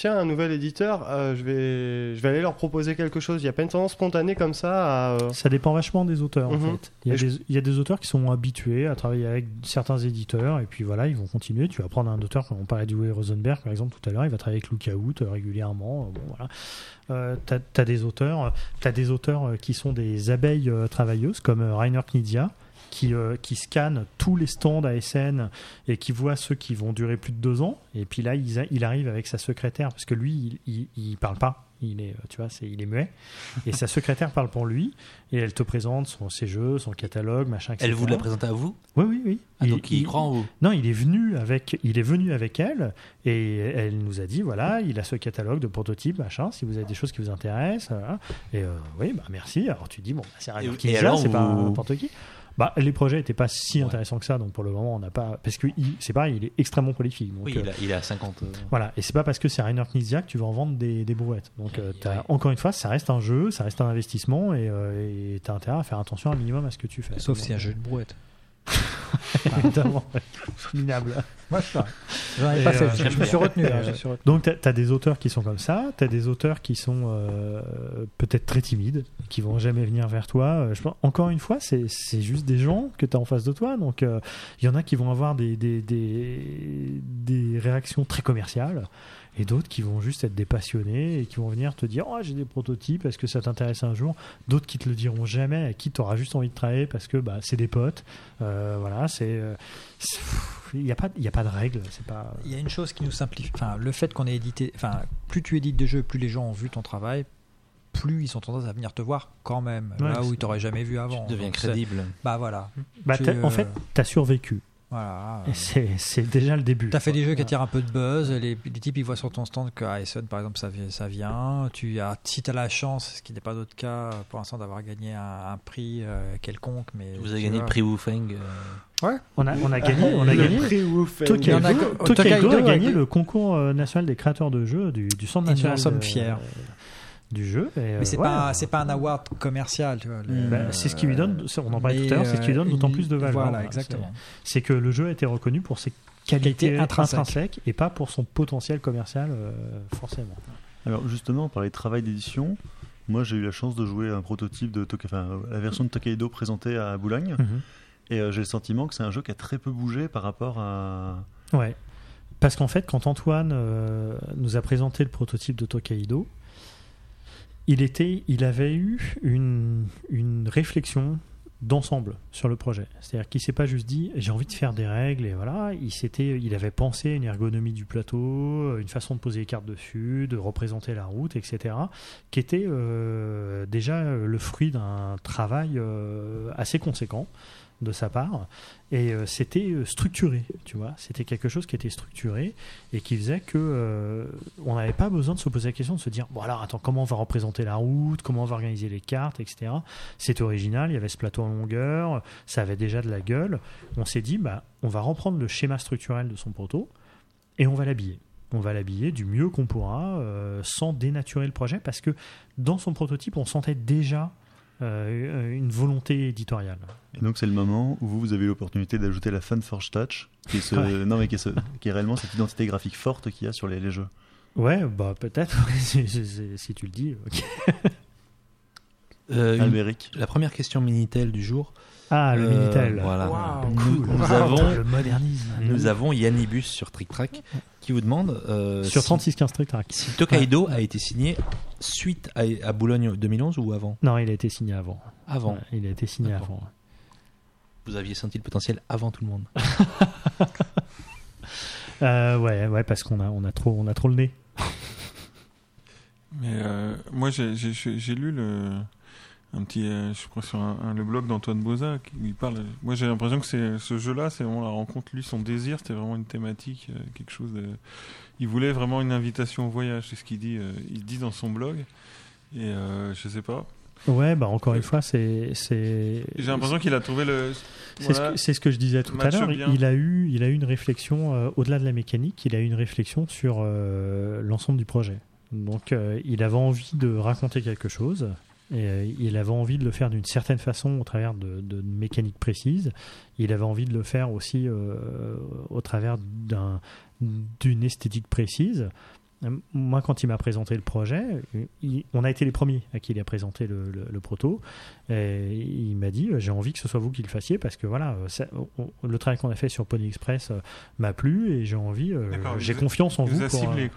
tiens, un nouvel éditeur, euh, je, vais, je vais aller leur proposer quelque chose Il n'y a pas une tendance spontanée comme ça à. euh, Ça dépend vachement des auteurs, en Mhm. fait. Il y, a je- des, il y a des auteurs qui sont habitués à travailler avec certains éditeurs, et puis voilà, ils vont continuer. Tu vas prendre un auteur, comme on parlait du Rosenberg, par exemple, tout à l'heure, il va travailler avec Lookout euh, régulièrement. Bon, voilà. Euh, t'as, t'as des auteurs, des auteurs qui sont des abeilles travailleuses, comme Rainer Knizia, qui, euh, qui scannent tous les stands ASN et qui voit ceux qui vont durer plus de deux ans. Et puis là, il, a- il arrive avec sa secrétaire, parce que lui, il, il, il parle pas. Il est, tu vois, il est muet. Et sa secrétaire parle pour lui. Et elle te présente son, ses jeux, son catalogue, machin, etc. Elle vous l'a présenté à vous? Oui, oui, oui. Ah, donc il croit en vous? Non, il est venu avec, il est venu avec elle et elle nous a dit voilà, il a ce catalogue de prototypes, machin. Si vous avez des choses qui vous intéressent, voilà. et euh, oui, bah merci. Alors tu dis bon, bah, c'est Et- Rainer et alors, c'est pas n'importe qui. Bah, les projets n'étaient pas si intéressants que ça, donc pour le moment, on n'a pas. Parce que il- c'est pareil, il est extrêmement prolifique. Donc, Oui, euh, il, a, il est à 50. euh, voilà, et c'est pas parce que c'est Rainer Knizia que tu vas en vendre des, des brouettes. Donc, euh, t'as- encore une fois, ça reste un jeu, ça reste un investissement, et euh, tu as intérêt à faire attention un minimum à ce que tu fais. Sauf Donc, si un euh, jeu de brouette. Évidemment, minable. Moi, je. J'en ai pas fait, euh, je me suis retenu, hein, je me suis retenu. Donc, tu as, des auteurs qui sont comme ça, tu as des auteurs qui sont euh, peut-être très timides, qui vont jamais venir vers toi. Euh, je pense, encore une fois, c'est juste des gens que tu as en face de toi. Donc, euh, il y en a qui vont avoir des, des, des, des réactions très commerciales. Et d'autres qui vont juste être des passionnés et qui vont venir te dire Oh, j'ai des prototypes, est-ce que ça t'intéresse un jour? D'autres qui te le diront jamais, à qui tu auras juste envie de travailler parce que bah, c'est des potes. Euh, voilà, c'est. euh, Il n'y a, pas- il y a pas de règles. C'est pas. Il y a une chose qui nous simplifie. Enfin, le fait qu'on ait édité. Enfin, plus tu édites des jeux, plus les gens ont vu ton travail, plus ils ont tendance à venir te voir quand même. Ouais, là où ils t'auraient jamais vu avant. deviens Donc, c'est- crédible. Bah voilà. Bah, Tu, euh, En fait, tu as survécu. Voilà. C'est c'est déjà le début. T'as fait quoi. des jeux qui attirent un peu de buzz, les, les types ils voient sur ton stand que Harrison par exemple ça, ça vient, tu as, si tu as la chance, ce qui n'est pas notre cas pour l'instant d'avoir gagné un, un prix euh, quelconque, mais Vous avez tu gagné vois. le prix Woofeng. euh, Ouais. On a, on a gagné, on a Le gagné. prix Woofeng. Tokaido, a- Tokaido Tokaido a gagné le concours euh, national des créateurs de jeux du, du centre Et nous national. en sommes fiers. Du jeu. Et, Mais euh, c'est ouais, pas c'est pas un award commercial, tu vois. le- Bah, c'est ce qui lui donne, on en parlait tout à l'heure, c'est ce qui lui donne euh, d'autant plus de valeur. Voilà, C'est- exactement. C'est que le jeu a été reconnu pour ses qualités intrinsèques. intrinsèques et pas pour son potentiel commercial, euh, forcément. Alors justement, on parlait de travail d'édition. Moi, j'ai eu la chance de jouer un prototype de enfin, la version de Tokaido présentée à Boulogne. Mhm. Et euh, j'ai le sentiment que c'est un jeu qui a très peu bougé par rapport à. Ouais. Parce qu'en fait, quand Antoine euh, nous a présenté le prototype de Tokaido, il, était, il avait eu une, réflexion d'ensemble sur le projet. C'est-à-dire qu'il s'est pas juste dit j'ai envie de faire des règles et voilà. Il s'était, il avait pensé une ergonomie du plateau, une façon de poser les cartes dessus, de représenter la route, etc. Qui était euh, déjà le fruit d'un travail euh, assez conséquent de sa part. Et euh, c'était euh, structuré tu vois. C'était quelque chose qui était structuré et qui faisait que euh, on n'avait pas besoin de se poser la question de se dire bon alors attends comment on va représenter la route comment on va organiser les cartes etc c'était original il y avait ce plateau en longueur ça avait déjà de la gueule. On s'est dit bah on va reprendre le schéma structurel de son proto et on va l'habiller. On va l'habiller du mieux qu'on pourra sans dénaturer le projet parce que dans son prototype on sentait déjà euh, une volonté éditoriale. Et donc c'est le moment où vous, vous avez eu l'opportunité d'ajouter la FunForge Touch, qui est, ce, Ouais. non, mais qui, est ce- qui est réellement cette identité graphique forte qu'il y a sur les, les jeux. Ouais, bah peut-être, si, si- si tu le dis. ok. Euh, une- la première question Minitel du jour. Ah, le Euh, Minitel. Voilà. Nous, cool. nous Waouh, avons, le modernisme. nous avons Yannibus sur Trick Track qui vous demande euh, Sur si- 3615 Trick Track. si Tokaido a été signé suite à, à Boulogne 2011 ou avant? Non, il a été signé avant. Avant. Ouais, il a été signé D'accord. avant. Vous aviez senti le potentiel avant tout le monde. Euh, ouais, ouais, parce qu'on a, on a trop, on a trop le nez. Mais euh, moi, j'ai- j'ai j'ai lu le, un petit, euh, je crois sur un, un- le blog d'Antoine Boza qui il parle. Moi, j'ai l'impression que c'est ce jeu-là, c'est vraiment la rencontre. Lui, son désir, c'était vraiment une thématique, euh, quelque chose. De, il voulait vraiment une invitation au voyage. C'est ce qu'il dit. euh, il dit dans son blog. Et je sais pas. Ouais, bah encore une fois, c'est. J'ai l'impression qu'il a trouvé le. C'est, voilà, ce c'est ce que je disais tout à l'heure. Il a eu, il a eu une réflexion au-delà de la mécanique. Il a eu une réflexion sur l'ensemble du projet. Donc, il avait envie de raconter quelque chose. Et euh, il avait envie de le faire d'une certaine façon au travers de, de mécaniques précises. Il avait envie de le faire aussi euh, au travers d'un, d'une esthétique précise. Euh, Moi, quand il m'a présenté le projet, il- on a été les premiers à qui il a présenté le, le- le proto. Et il m'a dit J'ai envie que ce soit vous qui le fassiez parce que voilà, ça- on- le travail qu'on a fait sur Pony Express euh, m'a plu et j'ai envie, j'ai confiance en vous. vous a pour, ciblé, euh,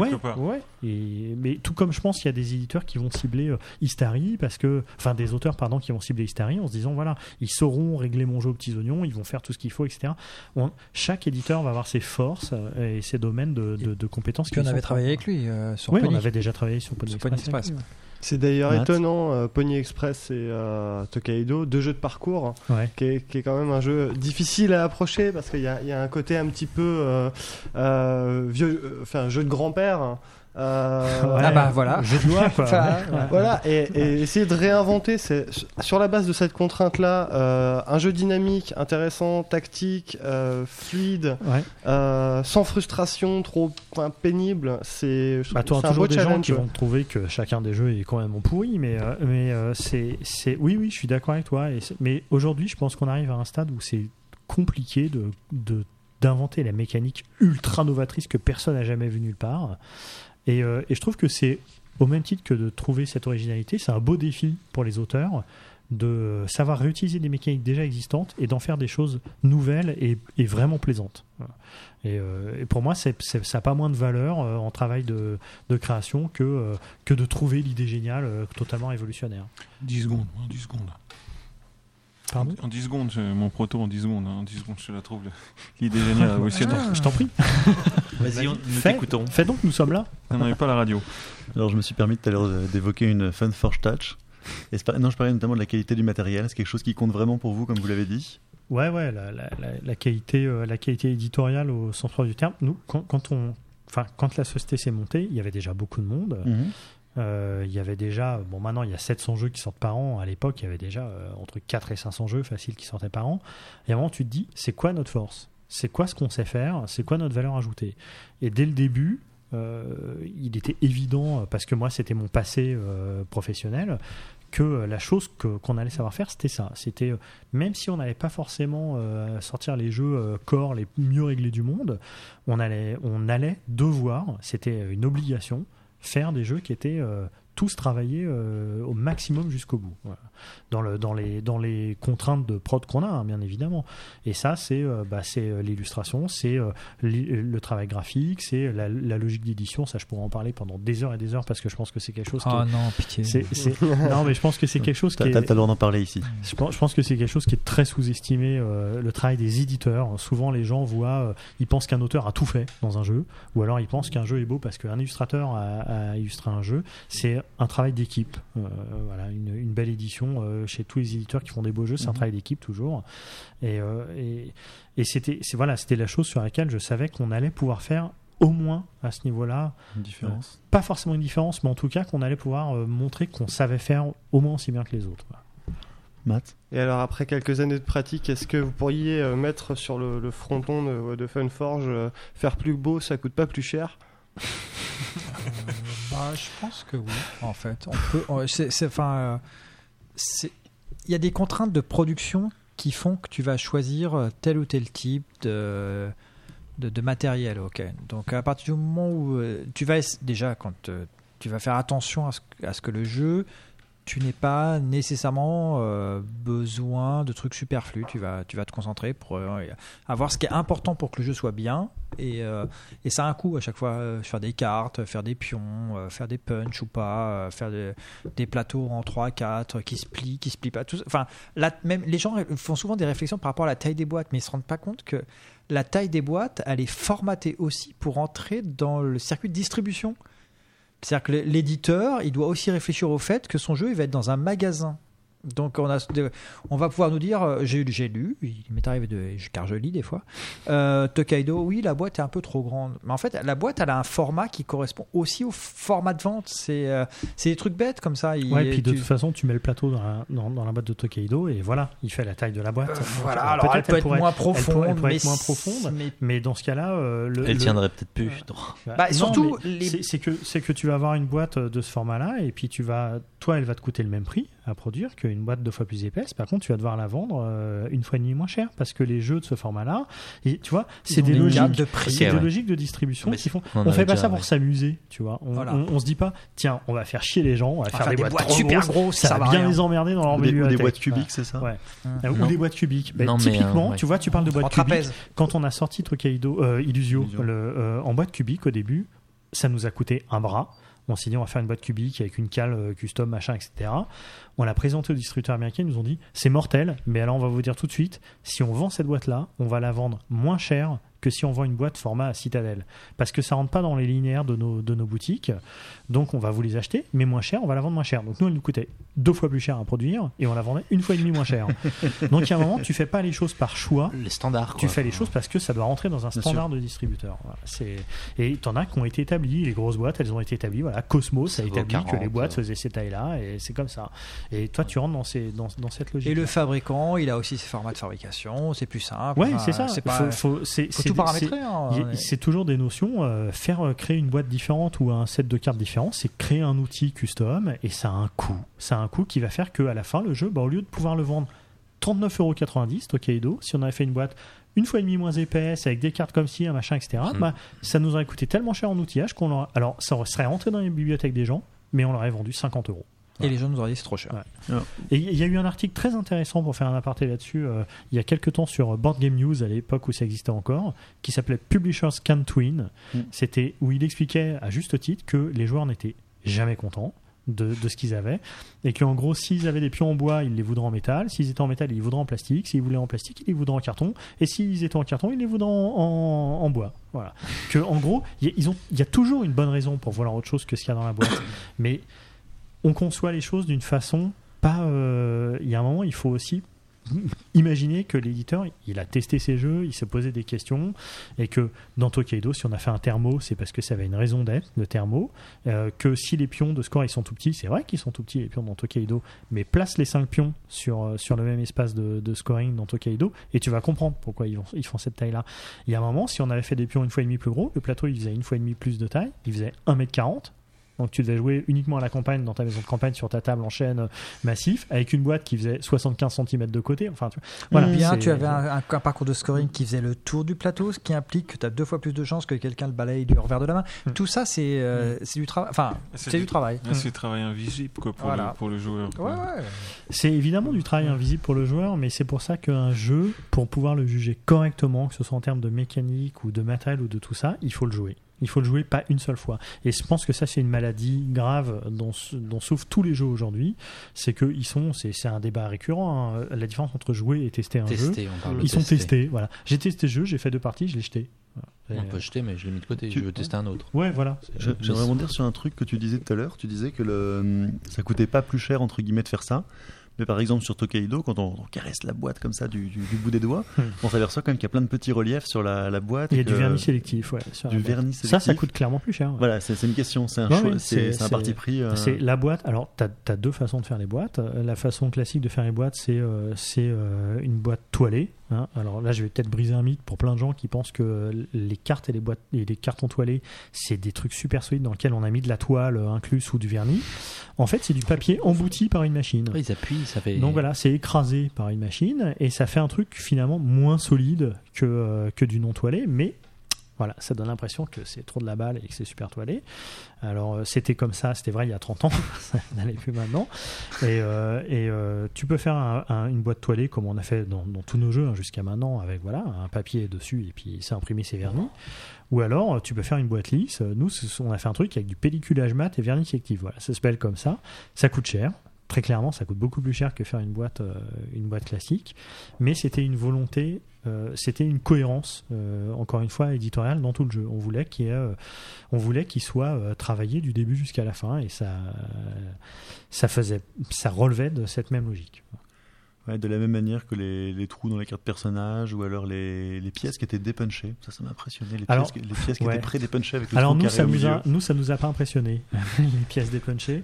Ouais, quelque part. ouais. Et, mais tout comme je pense qu'il y a des éditeurs qui vont cibler euh, Istari parce que, enfin des auteurs pardon qui vont cibler Istari en se disant voilà ils sauront régler mon jeu aux petits oignons, ils vont faire tout ce qu'il faut, etc. On- chaque éditeur va avoir ses forces euh, et ses domaines de, de, de compétences. Puis on avait travaillé avec lui euh, sur Oui, on avait déjà travaillé sur Pony Express. Express. C'est d'ailleurs étonnant, euh, Pony Express et euh, Tokaido, deux jeux de parcours, Ouais. qui, est, qui est quand même un jeu difficile à approcher parce qu'il y a, il y a un côté un petit peu euh, euh, vieux, enfin jeu de grand-père. Euh, Ouais, Ah bah voilà. Jeu de loi, quoi. Enfin, Ouais. Voilà, et, et essayer de réinventer, c'est sur la base de cette contrainte-là, euh, un jeu dynamique, intéressant, tactique, euh, fluide, Ouais. euh, sans frustration, trop enfin, pénible. C'est je Bah, tu toujours des gens challenge. qui vont trouver que chacun des jeux est quand même pourri, mais, euh, mais euh, c'est, c'est, oui, oui, je suis d'accord avec toi. Et mais aujourd'hui, je pense qu'on arrive à un stade où c'est compliqué de, de- d'inventer la mécanique ultra novatrice que personne n'a jamais vu nulle part. Et, euh, et je trouve que c'est au même titre que de trouver cette originalité, c'est un beau défi pour les auteurs de savoir réutiliser des mécaniques déjà existantes et d'en faire des choses nouvelles et, vraiment plaisantes. Euh, et pour moi, ça n'a pas moins de valeur euh, en travail de, création que, que de trouver l'idée géniale totalement révolutionnaire. 10 secondes, en 10 secondes. Pardon En 10 secondes, mon proto en 10 secondes. hein, En 10 secondes, je te la trouve. L'idée géniale, révolutionnaire. Je t'en prie. Vas-y, nous Fais- t'écoutons. Fais donc, nous sommes là. Non, non, mais pas la radio. Alors je me suis permis tout à l'heure d'évoquer une FunForge Touch. Et c'est pas- non, je parlais notamment de la qualité du matériel. C'est quelque chose qui compte vraiment pour vous, comme vous l'avez dit. Ouais, ouais, la, la- la- la qualité, euh, la qualité éditoriale au sens propre du terme. Nous, quand, quand on, enfin, quand la société s'est montée, il y avait déjà beaucoup de monde. Mhm. Il y avait déjà, bon, maintenant il y a 700 jeux qui sortent par an. À l'époque, il y avait déjà euh, entre 4 et 500 jeux faciles qui sortaient par an. Et à un moment, tu te dis, c'est quoi notre force? C'est quoi ce qu'on sait faire? C'est quoi notre valeur ajoutée? Et dès le début, euh, il était évident, euh, parce que moi c'était mon passé euh, professionnel, que euh, la chose qu'on allait savoir faire, c'était ça. C'était euh, même si on n'allait pas forcément euh, sortir les jeux euh, core les mieux réglés du monde, on allait, on allait devoir, c'était une obligation, faire des jeux qui étaient euh, tous travailler euh, au maximum jusqu'au bout. Voilà. Dans, le, dans, les, dans les contraintes de prod qu'on a, hein, bien évidemment. Et ça, c'est euh, bah, c'est, euh, l'illustration, c'est euh, le travail graphique, c'est la, la logique d'édition. Ça, je pourrais en parler pendant des heures et des heures parce que je pense que c'est quelque chose qui Oh est- non, pitié. non, mais je pense que c'est quelque chose T'as le droit d'en parler ici. je pense, je pense que c'est quelque chose qui est très sous-estimé, euh, le travail des éditeurs. Souvent, les gens voient, euh, ils pensent qu'un auteur a tout fait dans un jeu, ou alors ils pensent qu'un jeu est beau parce qu'un illustrateur a, a illustré un jeu. C'est un travail d'équipe. Euh, voilà, une, une belle édition euh, chez tous les éditeurs qui font des beaux jeux, c'est un Mhm. travail d'équipe toujours. Et, euh, et, et c'était, c'est voilà, c'était la chose sur laquelle je savais qu'on allait pouvoir faire au moins à ce niveau-là Une différence. pas forcément une différence, mais en tout cas qu'on allait pouvoir euh, montrer qu'on savait faire au moins aussi bien que les autres. Voilà. Matt? Et alors, après quelques années de pratique, est-ce que vous pourriez euh, mettre sur le, le fronton de, de Funforge euh, faire plus beau, ça coûte pas plus cher? Bah, je pense que oui, en fait. On peut, enfin, euh, il y a des contraintes de production qui font que tu vas choisir euh, tel ou tel type de, matériel. Donc à partir du moment où euh, tu vas déjà quand tu vas faire attention à ce que le jeu tu n'es pas nécessairement euh, besoin de trucs superflus. Tu vas, tu vas te concentrer pour euh, avoir ce qui est important pour que le jeu soit bien. Et, euh, ça a un coût à chaque fois. faire des cartes, faire des pions, faire des punch ou pas, faire des, plateaux en 3, 4 qui se plient, qui se plient pas. Enfin, même, les gens font souvent des réflexions par rapport à la taille des boîtes, mais ils se rendent pas compte que la taille des boîtes, elle est formatée aussi pour entrer dans le circuit de distribution. C'est-à-dire que l'éditeur, il doit aussi réfléchir au fait que son jeu, il va être dans un magasin. Donc on, a, on va pouvoir nous dire, euh, j'ai lu, il m'est arrivé de, car je lis des fois, euh, Tokaido, oui, la boîte est un peu trop grande. Mais en fait, la boîte, elle a un format qui correspond aussi au format de vente. C'est euh, c'est des trucs bêtes comme ça. Il- Ouais, et puis de tu- toute façon, tu mets le plateau dans la, dans, dans la boîte de Tokaido et voilà, il fait la taille de la boîte. Euh, voilà, alors elle peut-être peut être pourrait- moins elle pourrait- profonde, elle pourrait mais être moins c- profonde, mais- mais dans ce cas-là, euh, le, Elle le- tiendrait peut-être plus. Bah, non, surtout, mais les- c'est c'est que c'est que tu vas avoir une boîte de ce format-là et puis tu vas, toi, elle va te coûter le même prix à produire qu'une boîte deux fois plus épaisse. Par contre, tu vas devoir la vendre euh, une fois et demie moins cher parce que les jeux de ce format-là, et tu vois, c'est des des logiques de prix. c'est des ouais. logiques de distribution Mais qui font. on On, fait pas déjà, ça pour ouais. s'amuser, tu vois. On, Voilà. on, on se dit pas, tiens, on va faire chier les gens, on va faire, des, boîtes, super grosses, grosses, ça, ça va bien rien. les emmerder dans leur Ou des, ou des bibliothèque. boîtes cubiques, c'est ça Ouais. Euh, Ou des boîtes cubiques. Non, typiquement, euh, tu vois, tu parles de boîtes cubiques. Quand on a sorti Tokaido, euh, Illusio, en boîte cubique au début, ça nous a coûté un bras. On s'est dit, on va faire une boîte cubique avec une cale euh, custom, machin, etc. On l'a présenté aux distributeurs américains, ils nous ont dit, c'est mortel, mais alors on va vous dire tout de suite, si on vend cette boîte-là, on va la vendre moins cher que si on vend une boîte format Citadel. Parce que ça rentre pas dans les linéaires de nos, de nos boutiques. Donc on va vous les acheter, mais moins cher, on va la vendre moins cher. Donc nous, elle nous coûtait deux fois plus cher à produire et on la vendait une fois et demie moins cher. Donc il y a un moment, tu fais pas les choses par choix. Les standards. Tu fais les choses parce que ça doit rentrer dans un standard de distributeur. Voilà, c'est... Et t'en as qui ont été établis, les grosses boîtes, elles ont été établies. Voilà, Cosmos a établi 40, que les boîtes euh. faisaient ces tailles-là, et c'est comme ça. Et toi, tu rentres dans, ces, dans, dans cette logique. Et le fabricant, il a aussi ses formats de fabrication, c'est plus simple. Ouais, c'est ça. C'est pas, faut, faut- c'est, faut c'est- tout paramétrer. c'est- hein. C'est toujours des notions. euh, faire euh, créer une boîte différente ou un set de cartes différent, c'est créer un outil custom et ça a un coût. Ça a un coût qui va faire qu'à la fin, le jeu, bah, au lieu de pouvoir le vendre 39,90€ Tokaido, si on avait fait une boîte une fois et demie moins épaisse avec des cartes comme ci, un machin, etc., Mhm. bah, ça nous aurait coûté tellement cher en outillage qu'on l'aurait. Alors, ça serait rentré dans les bibliothèques des gens, mais on l'aurait vendu 50 euros. Et les gens nous auraient dit c'est trop cher. Ouais. Et il y a eu un article très intéressant pour faire un aparté là-dessus, euh, il y a quelques temps sur Board Game News, à l'époque où ça existait encore, qui s'appelait Publishers Can't Win. Mm. C'était où il expliquait à juste titre que les joueurs n'étaient jamais contents. De, de ce qu'ils avaient et qu'en gros s'ils avaient des pions en bois ils les voudraient en métal s'ils étaient en métal ils les voudraient en plastique s'ils voulaient en plastique ils les voudraient en carton et s'ils étaient en carton ils les voudraient en, en- en bois voilà que en gros il y, y a toujours une bonne raison pour vouloir autre chose que ce qu'il y a dans la boîte mais on conçoit les choses d'une façon pas. euh, Il y a un moment, il faut aussi imaginer que l'éditeur, il a testé ses jeux, il s'est posé des questions, et que dans Tokaido, si on a fait un thermo, c'est parce que ça avait une raison d'être, le thermo. euh, que si les pions de score ils sont tout petits, c'est vrai qu'ils sont tout petits les pions dans Tokaido, mais place les 5 pions sur, euh, sur le même espace de, scoring dans Tokaido, et tu vas comprendre pourquoi ils, ils font cette taille-là. Il y a un moment, si on avait fait des pions une fois et demi plus gros, le plateau il faisait une fois et demi plus de taille, il faisait 1m40, Donc tu devais jouer uniquement à la campagne dans ta maison de campagne sur ta table en chaîne euh, massif avec une boîte qui faisait 75 cm de côté. Enfin, tu. Voilà, Ou bien tu avais un, parcours de scoring qui faisait le tour du plateau, ce qui implique que tu as deux fois plus de chances que quelqu'un le balaye du revers de la main. Tout ça, c'est euh, c'est du travail. Enfin, c'est du travail. C'est du travail invisible quoi, pour, Voilà. le, pour le joueur. Ouais, quoi. ouais. C'est évidemment du travail invisible pour le joueur, mais c'est pour ça qu'un jeu, pour pouvoir le juger correctement, que ce soit en termes de mécanique ou de matériel ou de tout ça, il faut le jouer. Il faut le jouer pas une seule fois. Et je pense que ça, c'est une maladie grave dont, dont souffrent tous les jeux aujourd'hui. C'est que ils sont, c'est un débat récurrent. hein. La différence entre jouer et tester un Tester, jeu. on parle de ils sont tester. testés. Voilà. J'ai testé ce jeu, j'ai fait deux parties, je l'ai jeté. Voilà. On peut jeter, mais je l'ai mis de côté. Tu- Je veux tester un autre. Ouais, voilà. J'aimerais rebondir sur un truc que tu disais tout à l'heure. Tu disais que le, ça coûtait pas plus cher entre guillemets de faire ça. Mais par exemple sur Tokaido, quand on, on caresse la boîte comme ça du, du- du bout des doigts, Hmm. on s'aperçoit quand même qu'il y a plein de petits reliefs sur la, la boîte. Il y a du vernis sélectif, ouais. sur Du la boîte. vernis Ça, sélectif. ça coûte clairement plus cher. ouais. Voilà, c'est une question, c'est un, choix- oui, c'est un parti pris. euh, C'est la boîte. Alors, tu as, deux façons de faire les boîtes. Euh, La façon classique de faire les boîtes, c'est euh, c'est, euh, une boîte toilée. Hein. Alors là, je vais peut-être briser un mythe pour plein de gens qui pensent que les cartes et les boîtes et les cartons toilés, c'est des trucs super solides dans lesquels on a mis de la toile euh, incluse ou du vernis. En fait, c'est du papier embouti par une machine. Ils appuient, ça fait. Donc voilà, c'est écrasé par une machine et ça fait un truc finalement moins solide que, euh, que du non toilé, mais voilà, ça donne l'impression que c'est trop de la balle et que c'est super toilé. Alors euh, c'était comme ça, c'était vrai il y a 30 ans, ça n'allait plus maintenant. Et, euh, euh, tu peux faire un- un- une boîte toilée comme on a fait dans, tous nos jeux hein, jusqu'à maintenant, avec voilà un papier dessus et puis c'est imprimé, c'est vernis. Ou alors, tu peux faire une boîte lisse. Nous, on a fait un truc avec du pelliculage mat et vernis sélectif. Voilà, ça s'appelle comme ça. Ça coûte cher. Très clairement, ça coûte beaucoup plus cher que faire une boîte, une boîte classique. Mais c'était une volonté, euh, c'était une cohérence, euh, encore une fois, éditoriale dans tout le jeu. On voulait qu'il ait, euh, on voulait qu'il soit travaillé du début jusqu'à la fin et ça, ça faisait, ça relevait de cette même logique. ouais, de la même manière que les, les trous dans les cartes personnages ou alors les, les pièces qui étaient dépunchées. Ça, ça m'a impressionné. Les Alors, pièces, qui- les pièces qui ouais. étaient pré-dépunchées avec le Alors trou nous carré ça au nous, a, nous, ça nous a pas impressionné, les pièces dépunchées.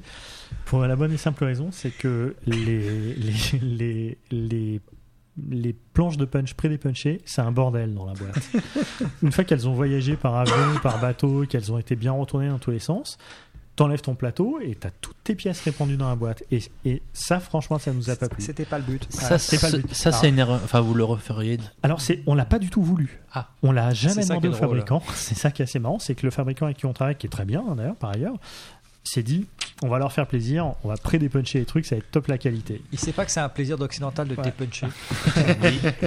Pour la bonne et simple raison, c'est que les, les, les, les, planches de punch pré-dépunchées, c'est un bordel dans la boîte. Une fois qu'elles ont voyagé par avion, par bateau, qu'elles ont été bien retournées dans tous les sens, t'enlèves ton plateau et t'as toutes tes pièces répandues dans la boîte. Et, et ça, franchement, ça nous a pas plu. C'était pas le but. Ça, c'est pas le but. ça, Alors- c'est une erreur. Enfin, vous le referiez. Alors, on l'a pas du tout voulu. Ah. On l'a jamais demandé au fabricant. C'est ça qui est assez marrant, c'est que le fabricant avec qui on travaille, qui est très bien hein, d'ailleurs, par ailleurs, s'est dit on va leur faire plaisir, on va pré-dépuncher les trucs, ça va être top la qualité. Il sait pas que c'est un plaisir d'occidental de Ouais. dépuncher.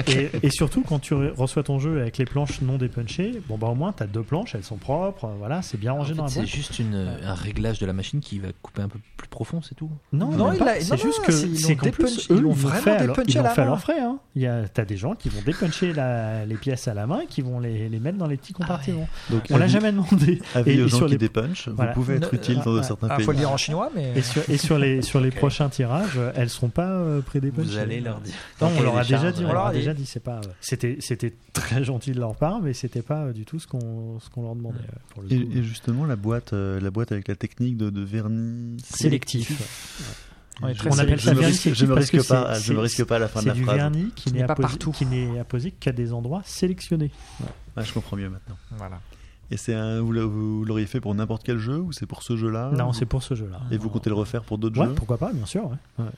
et, et surtout, quand tu re- reçois ton jeu avec les planches non dépunchées, bon bah au moins t'as deux planches, elles sont propres, voilà, c'est bien En rangé fait, dans la c'est boîte. juste une, un réglage de la machine qui va couper un peu plus profond, c'est tout. Non, Non, l'a- c'est non, juste non, que c'est- c'est qu'en plus eux ils l'ont vraiment fait leur- dépunché ils l'ont fait à leurs frais. Hein. Il y a t'as des gens qui vont dépuncher la- les pièces à la main, et qui vont les, les mettre dans les petits compartiments. Donc, on l'a jamais demandé. Avis Et- aux gens sur qui les- dépunchent, vous pouvez être utile dans ah, certains Ah, pays. faut le dire en chinois, mais. Et sur, et sur les, sur les prochains tirages, elles seront pas euh, pré-dépunchées. Vous allez leur dire. Non, on leur a déjà dit, on leur a déjà dit, c'est pas, euh, c'était, c'était très gentil de leur part, mais c'était pas euh, du tout ce qu'on, ce qu'on leur demandait. euh, Pour le Et, coup. et justement, la boîte, euh, la boîte avec la technique de, de vernis sélectif. On Je appelle je ça me vernis sélectif Je me que risque pas, c'est- je me c'est- risque pas à la fin de C'est la du phrase. vernis qui n'est apposé, partout. qui n'est apposé qu'à des endroits sélectionnés. Ah, je comprends mieux maintenant. Voilà. Et c'est un, vous l'a- vous l'auriez fait pour n'importe quel jeu ou c'est pour ce jeu-là non, ou- c'est pour ce jeu-là. Et vous comptez le refaire pour d'autres Ouais, jeux pourquoi pas, bien sûr. ouais. Ouais.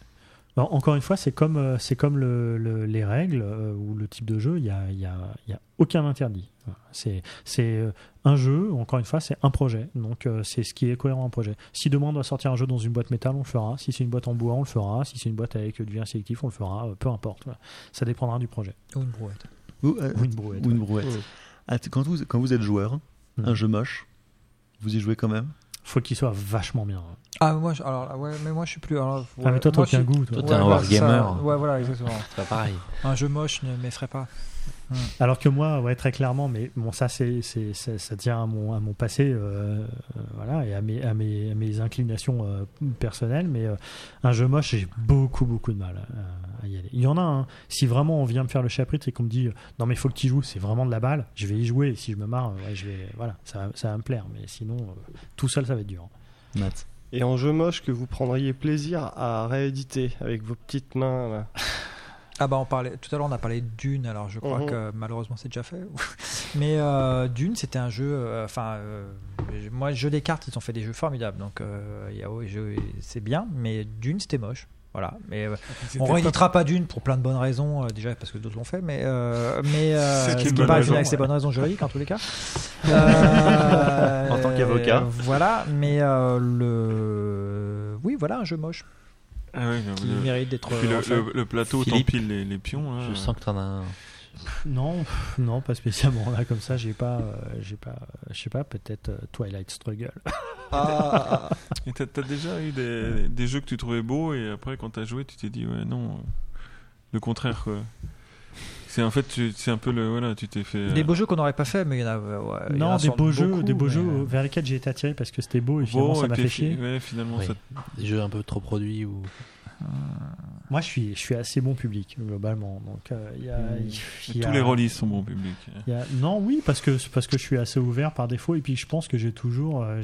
Bon, encore une fois, c'est comme, euh, c'est comme le- le- les règles euh, ou le type de jeu, il n'y a, il y a- il y a aucun interdit. C'est, c'est euh, un jeu, encore une fois, c'est un projet. Donc euh, c'est ce qui est cohérent en projet. Si demain on doit sortir un jeu dans une boîte métal, on le fera. Si c'est une boîte en bois, on le fera. Si c'est une boîte avec du verre sélectif, on le fera. Euh, peu importe. voilà. Ça dépendra du projet. Ou une brouette. Ou, euh, Ou une brouette. ou une brouette. Ouais. Ah, quand, vous, quand vous êtes joueur, Un jeu moche, vous y jouez quand même? Faut qu'il soit vachement bien. Ah, moi, je- alors, ouais, mais moi, je suis plus. Alors, Ah, mais toi, t'as aucun goût, toi. Toi, t'es un voilà, c'est ça. wargamer. Ouais, voilà, exactement. C'est pas pareil. Un jeu moche ne m'effraie pas. Alors que moi, ouais, très clairement, mais bon, ça, c'est, c'est, ça, ça tient à mon, à mon passé, euh, euh, voilà, et à mes, à mes, à mes inclinations euh, personnelles. Mais euh, un jeu moche, j'ai beaucoup, beaucoup de mal à, à y aller. Il y en a un. Si vraiment on vient me faire le chapitre et qu'on me dit, euh, non mais faut que tu joues, c'est vraiment de la balle, je vais y jouer. Et si je me marre, euh, ouais, je vais, voilà, ça, va- ça va me plaire. Mais sinon, euh, tout seul, ça va être dur. Matt Et en jeu moche que vous prendriez plaisir à rééditer avec vos petites mains là. Ah bah on parlait tout à l'heure on a parlé de Dune alors je crois Mhm. que malheureusement c'est déjà fait mais euh, Dune c'était un jeu euh, enfin euh, moi jeu des cartes ils ont fait des jeux formidables donc il y a- oui, je- c'est bien mais Dune c'était moche voilà mais euh, C'était on pas- rééditera pas Dune pour plein de bonnes raisons euh, déjà parce que d'autres l'ont fait mais euh, mais euh, ce qui pas avec ouais. bonnes raisons juridiques en tous les cas Euh, En tant qu'avocat. voilà mais euh, le oui voilà un jeu moche Ah le- mérite d'être Puis le, le- le plateau Philippe, t'empile les, les pions. là. Je sens que t'en as un. Non, non, pas spécialement. Là, comme ça, j'ai pas, euh, j'ai pas, je sais pas, peut-être euh, Twilight Struggle. Et t'as t'as déjà eu des, des jeux que tu trouvais beaux et après quand t'as joué tu t'es dit ouais non euh, le contraire quoi. C'est en fait tu- c'est un peu le voilà tu t'es fait. euh, Des beaux jeux qu'on n'aurait pas fait, mais il y en a. euh, ouais, il y en non, a des beaux jeux, beaucoup, des beaux mais- jeux vers lesquels j'ai été attiré parce que c'était beau et finalement ça et m'a fait fi- chier. Ouais finalement Oui. ça. Des jeux un peu trop produits ou. Moi, je suis, je suis assez bon public globalement. Donc, euh, y a, y Tous a- les releases sont bons public. il y a- non, oui, parce que parce que je suis assez ouvert par défaut et puis je pense que j'ai toujours, euh,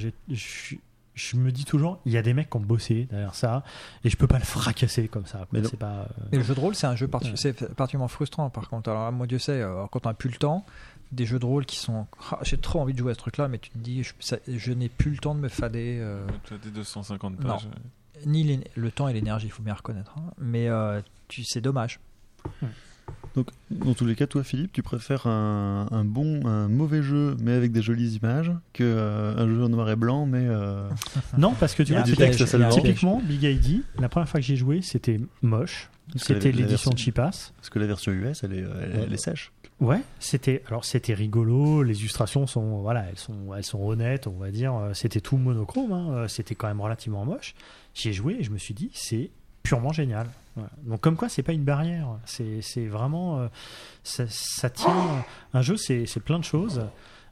je me dis toujours, il y a des mecs qui ont bossé derrière ça et je peux pas le fracasser comme ça. Mais c'est pas. euh, Mais le jeu de rôle, c'est un jeu parti- Ouais. c'est particulièrement frustrant par contre. Alors, moi, Dieu sait, euh, quand on n'a plus le temps, des jeux de rôle qui sont. Ah, J'ai trop envie de jouer à ce truc-là, mais tu te dis, je, n'ai plus le temps de me fader. euh, Tu as des 250 Non. Ni le temps et l'énergie, il faut bien reconnaître. hein. Mais euh, tu, c'est dommage. Donc, dans tous les cas, toi, Philippe, tu préfères un, un bon, un mauvais jeu, mais avec des jolies images, que euh, un jeu en noir et blanc, mais euh, Non, parce que tu vois, typiquement, Big ID, la première fois que j'ai joué, c'était moche. C'était l'édition de version- Chipas. parce que la version US, elle est, elle, elle est sèche. Ouais, c'était alors c'était rigolo. Les illustrations sont voilà, elles sont elles sont honnêtes, on va dire. Euh, C'était tout monochrome, hein. Euh, c'était quand même relativement moche. J'y ai joué et je me suis dit c'est purement génial. Voilà. Donc comme quoi c'est pas une barrière, c'est vraiment euh, ça, ça tient. Un jeu c'est plein de choses.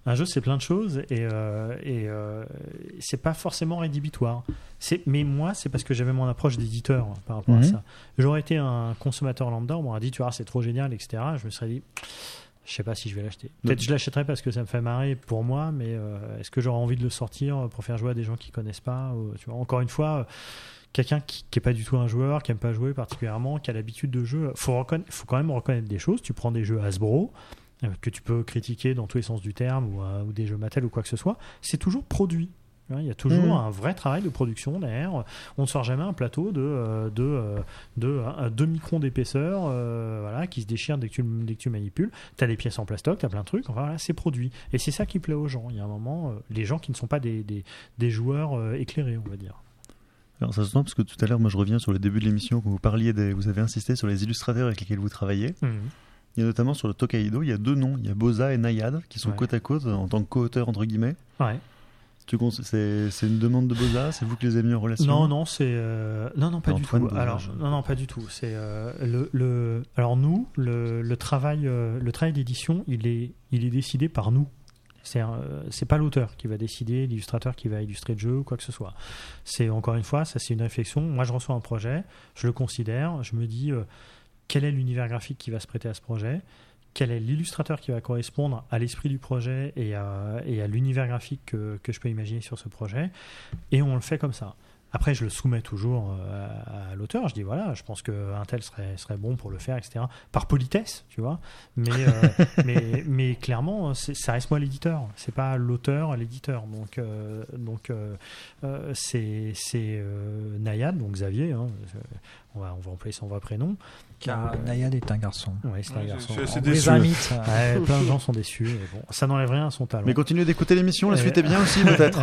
Un jeu c'est plein de choses et euh, et euh, c'est pas forcément rédhibitoire. Mais moi c'est parce que j'avais mon approche d'éditeur par rapport à Mhm. ça. J'aurais été un consommateur lambda, on m'aurait dit tu vois c'est trop génial etc. Je me serais dit je sais pas si je vais l'acheter. Peut-être Donc- je l'achèterai parce que ça me fait marrer pour moi, mais euh, est-ce que j'aurais envie de le sortir pour faire jouer à des gens qui connaissent pas ou, tu vois, Encore une fois, euh, quelqu'un qui, qui est pas du tout un joueur, qui aime pas jouer particulièrement, qui a l'habitude de jeu, faut faut quand même reconnaître des choses. Tu prends des jeux Hasbro euh, que tu peux critiquer dans tous les sens du terme ou, euh, ou des jeux Mattel ou quoi que ce soit, c'est toujours produit. Hein, Il y a toujours Mhm. un vrai travail de production derrière. On ne sort jamais un plateau de, euh, de, euh, de, un- un 2 microns d'épaisseur euh, voilà, qui se déchire dès que tu, le- dès que tu manipules. Tu as des pièces en plastoc, tu as plein de trucs. Enfin, voilà, c'est produit. Et c'est ça qui plaît aux gens. Il y a un moment, euh, les gens qui ne sont pas des, des, des joueurs euh, éclairés, on va dire. Alors ça se sent parce que tout à l'heure, moi je reviens sur le début de l'émission quand vous parliez des, vous avez insisté sur les illustrateurs avec lesquels vous travaillez. Il y a notamment sur le Tokaido, il y a deux noms, il y a Boza et Nayad qui sont Ouais. côte à côte en tant que co-auteurs entre guillemets. Ouais. C'est une demande de Boza, c'est vous qui les avez mis en relation Non, non, c'est euh, non, non, pas du tout. Alors, non, non, pas du tout. C'est euh, le, le, alors nous, le, le travail, euh, le travail d'édition, il est, il est décidé par nous. C'est euh, c'est pas l'auteur qui va décider, l'illustrateur qui va illustrer le jeu ou quoi que ce soit. C'est encore une fois, ça c'est une réflexion. Moi, je reçois un projet, je le considère, je me dis quel est l'univers graphique qui va se prêter à ce projet, quel est l'illustrateur qui va correspondre à l'esprit du projet et à, et à l'univers graphique que, que je peux imaginer sur ce projet, et on le fait comme ça. Après, je le soumets toujours euh, à, à l'auteur. Je dis voilà, je pense qu'un tel serait, serait bon pour le faire, etc. Par politesse, tu vois. Mais, euh, mais, mais clairement, ça reste moi l'éditeur. C'est pas l'auteur, l'éditeur. Donc, euh, donc euh, c'est c'est, Nayad, donc Xavier. hein. On, va, on va employer son vrai prénom. Car Euh, Nayad est un garçon. Oui, c'est un garçon. je suis assez On déçu. les invite. Ouais, plein de gens sont déçus. mais bon, ça n'enlève rien à son talent. Mais continuez d'écouter l'émission, la suite est bien aussi peut-être.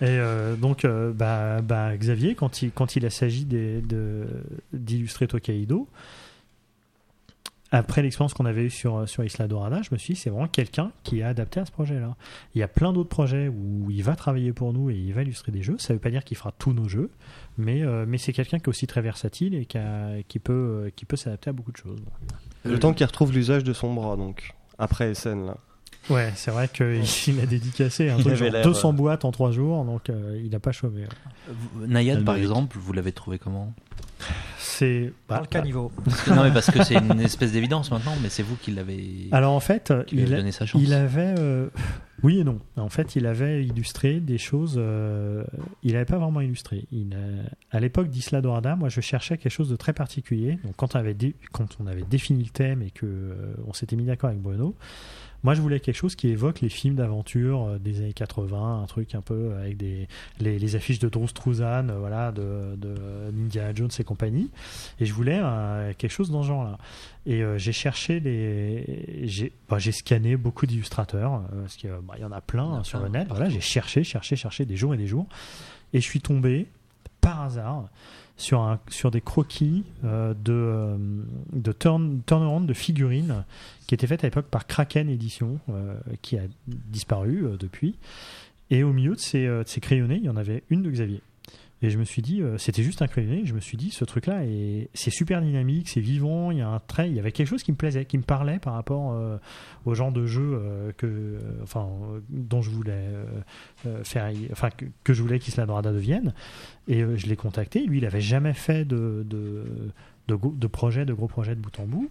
Et euh, donc, euh, bah, bah, Xavier, quand il, quand il s'agit des- de- d'illustrer Tokaido, après l'expérience qu'on avait eue sur, sur Isla Dorada, je me suis dit, c'est vraiment quelqu'un qui est adapté à ce projet-là. Il y a plein d'autres projets où il va travailler pour nous et il va illustrer des jeux. Ça ne veut pas dire qu'il fera tous nos jeux, mais, euh, mais c'est quelqu'un qui est aussi très versatile et qui, a- qui peut, euh, qui peut s'adapter à beaucoup de choses. Le temps qu'il retrouve l'usage de son bras, donc, après SN, là. Ouais, c'est vrai qu'il a dédicacé un Il truc avait genre l'air, 200 euh, boîtes en 3 jours, donc euh, il n'a pas chômé. Nayad, par exemple, vous l'avez trouvé comment? C'est Dans le caniveau. Non, mais parce que c'est une espèce d'évidence maintenant, mais c'est vous qui l'avez. Alors en fait, il, avez a- donné sa chance. il avait, euh, oui et non. En fait, il avait illustré des choses. euh, il n'avait pas vraiment illustré. Il a- à l'époque d'Isla Dorada, moi, je cherchais quelque chose de très particulier. Donc, quand on avait, dé- quand on avait défini le thème et que euh, on s'était mis d'accord avec Bruno, moi, je voulais quelque chose qui évoque les films d'aventure euh, des années 80, un truc un peu avec des les, les affiches de Drew Struzan, euh, voilà, de, de Indiana Jones et compagnie. Et je voulais euh, quelque chose dans ce genre-là. Et euh, j'ai cherché les, j'ai bah, j'ai scanné beaucoup d'illustrateurs euh, parce qu'il y en a plein Il y en a hein, sur le plein, net. Voilà, j'ai cherché, cherché, cherché des jours et des jours, et je suis tombé par hasard sur un sur des croquis euh, de euh, de turn turnaround de figurines qui étaient faites à l'époque par Kraken Édition, euh, qui a disparu depuis. Et au milieu de ces, de ces crayonnés, il y en avait une de Xavier. Et je me suis dit, euh, c'était juste un je me suis dit, ce truc-là, est- c'est super dynamique, c'est vivant, il y a un trait, il y avait quelque chose qui me plaisait, qui me parlait par rapport euh, au genre de jeu euh, que, enfin, dont je voulais faire, enfin, que, que devienne. Et je l'ai contacté, lui, il avait jamais fait de, de, de, de projet, de gros projets de bout en bout.